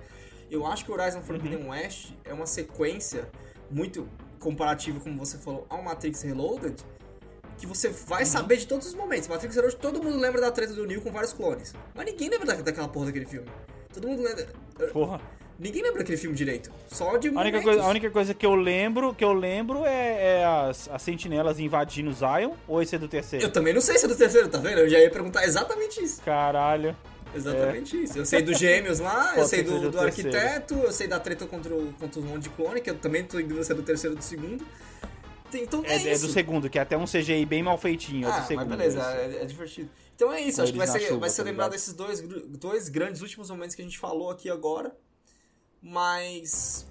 Eu acho que o Horizon Forbidden uhum. West é uma sequência muito comparativa, como você falou, ao Matrix Reloaded, que você vai uhum. saber de todos os momentos. Matrix Reloaded, todo mundo lembra da treta do Neo com vários clones. Mas ninguém lembra daquela porra daquele filme. Todo mundo lembra. Porra. Ninguém lembra daquele filme direito. Só de a única, coisa, a única coisa que eu lembro, que eu lembro é, é as, as sentinelas invadindo Zion, ou esse é do terceiro? Eu também não sei se é do terceiro, tá vendo? Eu já ia perguntar exatamente isso. Caralho. Exatamente é. isso. Eu sei dos gêmeos lá, eu sei do, do arquiteto, eu sei da treta contra, o, contra os monte de clone, que eu também tô em dúvida se é do terceiro ou do segundo. Então é, é, é, do segundo, que é até um CGI bem mal feitinho. Ah, é do segundo, mas beleza, é, é, divertido. Então é isso, acho que vai ser, chuva, vai ser tá lembrado desses dois, dois grandes últimos momentos que a gente falou aqui agora. Mas.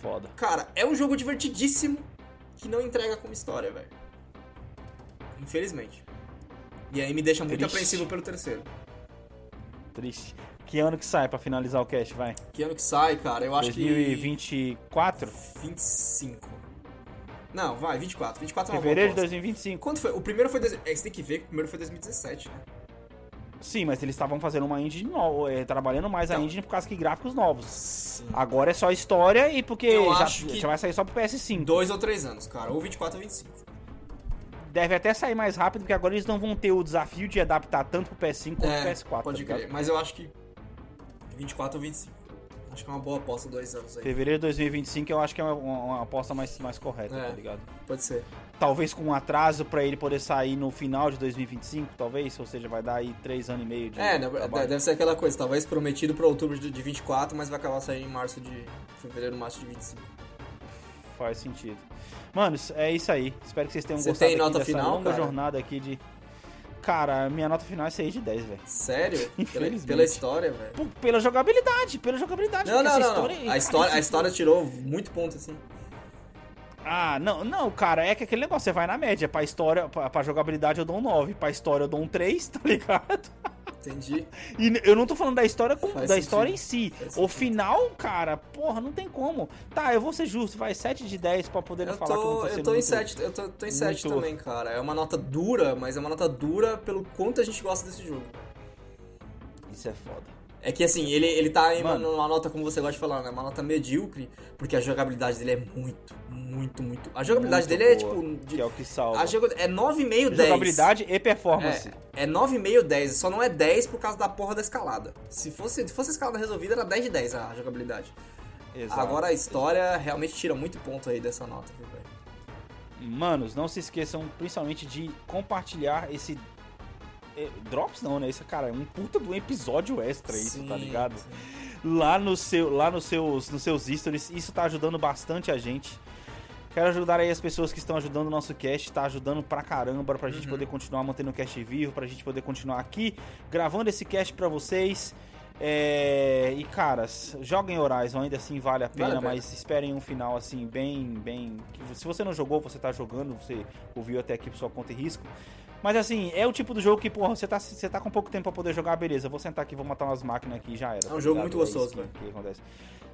Foda. Cara, é um jogo divertidíssimo que não entrega como história, velho. Infelizmente. E aí me deixa muito Triste. apreensivo pelo terceiro. Triste. Que ano que sai pra finalizar o cast, vai? Que ano que sai, cara? Eu acho 2024? que. 2024? 25. Não, vai, 24. 24 é uma Fevereiro de 2025. Quanto foi? O primeiro foi. É, você tem que ver que o primeiro foi 2017, né? Sim, mas eles estavam fazendo uma engine nova, é, trabalhando mais então, a engine por causa que gráficos novos. Sim. Agora é só história e porque já, já, vai sair só pro PS5. Dois ou três anos, cara. Ou 24 ou 25. Deve até sair mais rápido, porque agora eles não vão ter o desafio de adaptar tanto pro PS5 quanto é, pro PS4. Pode tá crer, mas eu acho que 24 ou 25. Acho que é uma boa aposta dois anos aí. Fevereiro de 2025 eu acho que é uma, uma aposta mais, mais correta, é, tá ligado? Pode ser. Talvez com um atraso para ele poder sair no final de 2025, talvez, ou seja, vai dar aí três anos e meio de. É, trabalho. deve ser aquela coisa, talvez prometido para outubro de, de 24, mas vai acabar saindo em março de. fevereiro, março de 25. Faz sentido. Manos, é isso aí. Espero que vocês tenham Você gostado tem nota dessa final, longa cara? jornada aqui de Cara, minha nota final é 6 de 10, velho. Sério? Infelizmente. Pela, pela história, velho? Pela jogabilidade, pela jogabilidade. Não, não, não, história... não. A, história, a história tirou muito ponto, assim. Ah, não, não, cara, é que aquele negócio, você vai na média. Pra história, pra, pra jogabilidade eu dou um 9, pra história eu dou um 3, tá ligado? Entendi. E eu não tô falando da história com, da sentido. história em si. O final, cara, porra, não tem como. Tá, eu vou ser justo, vai 7 de 10 pra poder eu falar tô, que eu tô em 7, eu tô, tô em 7 muito... também, cara. É uma nota dura, mas é uma nota dura pelo quanto a gente gosta desse jogo. Isso é foda. É que assim, ele, ele tá em uma, nota, como você gosta de falar, né? Uma nota medíocre, porque a jogabilidade dele é muito, muito, muito. A jogabilidade muito dele é, boa, é tipo. De, que é o que salva. A jogo, é 9,5, 10. Jogabilidade e performance. É, é 9,5, 10. Só não é 10 por causa da porra da escalada. Se fosse, se fosse a escalada resolvida, era 10 de 10 a jogabilidade. Exato. Agora a história realmente tira muito ponto aí dessa nota, viu, velho? Manos, não se esqueçam principalmente de compartilhar esse é, drops não, né? Isso, cara, é um puta do episódio extra sim, isso, tá ligado? Sim. Lá, no seu, lá nos, seus, nos seus stories, isso tá ajudando bastante a gente. Quero ajudar aí as pessoas que estão ajudando o nosso cast, tá ajudando pra caramba, pra gente uhum. poder continuar mantendo o cast vivo, pra gente poder continuar aqui gravando esse cast pra vocês. É... E caras, joguem Horizon, ainda assim vale a pena, vale, mas esperem um final assim bem, bem. Se você não jogou, você tá jogando, você ouviu até aqui por sua conta e risco. Mas assim, é o tipo do jogo que, porra, você tá, você tá com pouco tempo pra poder jogar, beleza, vou sentar aqui, vou matar umas máquinas aqui já era. É um tá jogo muito gostoso, velho. Que, que acontece.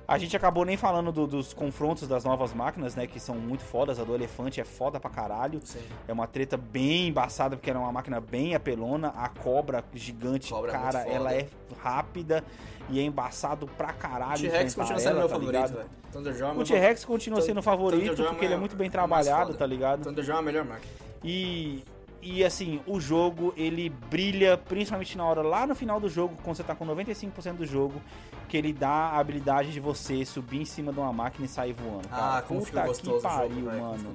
A gente acabou nem falando do, dos confrontos das novas máquinas, né? Que são muito fodas. A do elefante é foda pra caralho. Sim. É uma treta bem embaçada, porque era uma máquina bem apelona. A cobra gigante, cobra é cara, é ela é rápida e é embaçado pra caralho. O T-Rex continua sendo meu tá favorito, velho. O T-Rex continua sendo favorito porque ele é muito bem trabalhado, tá ligado? Thunderjaw é a melhor máquina. E e assim, o jogo ele brilha principalmente na hora lá no final do jogo, quando você tá com 95% do jogo, que ele dá a habilidade de você subir em cima de uma máquina e sair voando. Cara. Ah, como Puta que pariu, jogo, mano.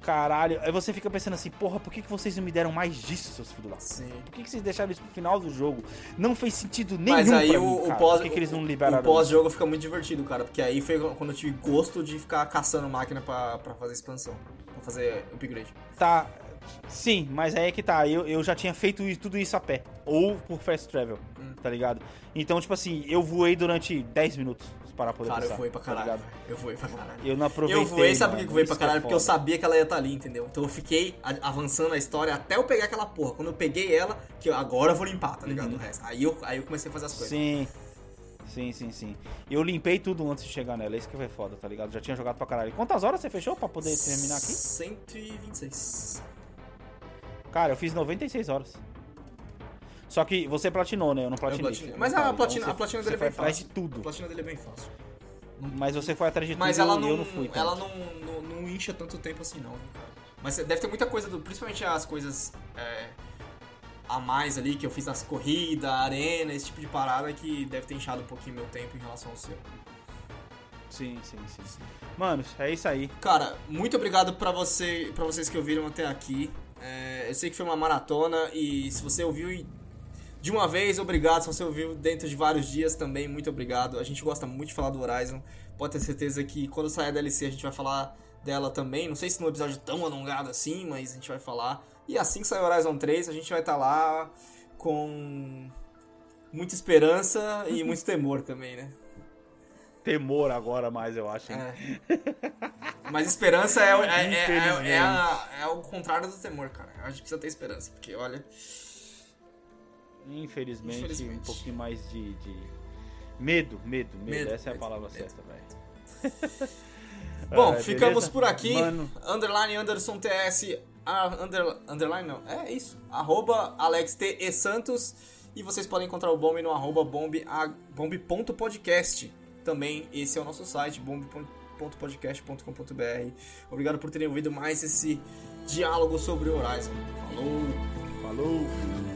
Caralho, aí você fica pensando assim, porra, por que, que vocês não me deram mais disso, seus filhos lá? Sim. Por que, que vocês deixaram isso pro final do jogo? Não fez sentido nenhum Mas aí pra o, mim, o pós, por que, que eles não liberaram O pós-jogo fica muito divertido, cara, porque aí foi quando eu tive gosto de ficar caçando máquina pra fazer expansão, pra fazer upgrade. Tá, Sim, mas aí é que tá. Eu, eu já tinha feito tudo isso a pé. Ou por fast travel, hum. tá ligado? Então, tipo assim, eu voei durante 10 minutos para poder Cara, passar, eu voei pra tá caralho. Tá eu voei pra caralho. Eu não aproveitei. Eu voei, sabe por que eu voei pra é caralho? Porque eu sabia que ela ia estar tá ali, entendeu? Então eu fiquei avançando a história até eu pegar aquela porra. Quando eu peguei ela, que eu, agora eu vou limpar, tá ligado? Uhum. O resto. Aí eu, aí eu comecei a fazer as coisas. Sim. Sim, sim, sim. Eu limpei tudo antes de chegar nela, isso que foi foda, tá ligado? Já tinha jogado pra caralho. Quantas horas você fechou pra poder terminar aqui? 126. Cara, eu fiz 96 horas. Só que você platinou, né? Eu não platinei. Eu Mas a platina, então, a platina dele é bem fácil. de tudo. A platina dele é bem fácil. Mas você foi atrás de Mas tudo ela não, eu não fui. Tanto. Ela não, não, não, incha tanto tempo assim, não, cara. Mas deve ter muita coisa, do, principalmente as coisas é, a mais ali que eu fiz nas corridas, arena, esse tipo de parada que deve ter inchado um pouquinho meu tempo em relação ao seu. Sim, sim, sim. sim. Mano, é isso aí. Cara, muito obrigado pra, você, pra vocês que ouviram até aqui. É, eu sei que foi uma maratona e se você ouviu de uma vez, obrigado. Se você ouviu dentro de vários dias também, muito obrigado. A gente gosta muito de falar do Horizon. Pode ter certeza que quando sair a DLC a gente vai falar dela também. Não sei se num episódio tão alongado assim, mas a gente vai falar. E assim que sair Horizon 3, a gente vai estar tá lá com muita esperança e muito temor também, né? Temor agora mais, eu acho. É. Mas esperança é, é, é, é, a, é o contrário do temor, cara. A gente precisa ter esperança, porque olha. Infelizmente, Infelizmente. um pouquinho mais de, de, Medo, medo, medo, medo. Essa é a palavra medo. certa, velho. Bom, ficamos por aqui. Mano. Underline Anderson TS. Under, underline não. É isso. Arroba Alex T. E Santos. E vocês podem encontrar o Bomb no arroba bomb, bomb.podcast. Também esse é o nosso site, bomb.podcast.com.br. Obrigado por terem ouvido mais esse diálogo sobre o Horizon. Falou! Falou!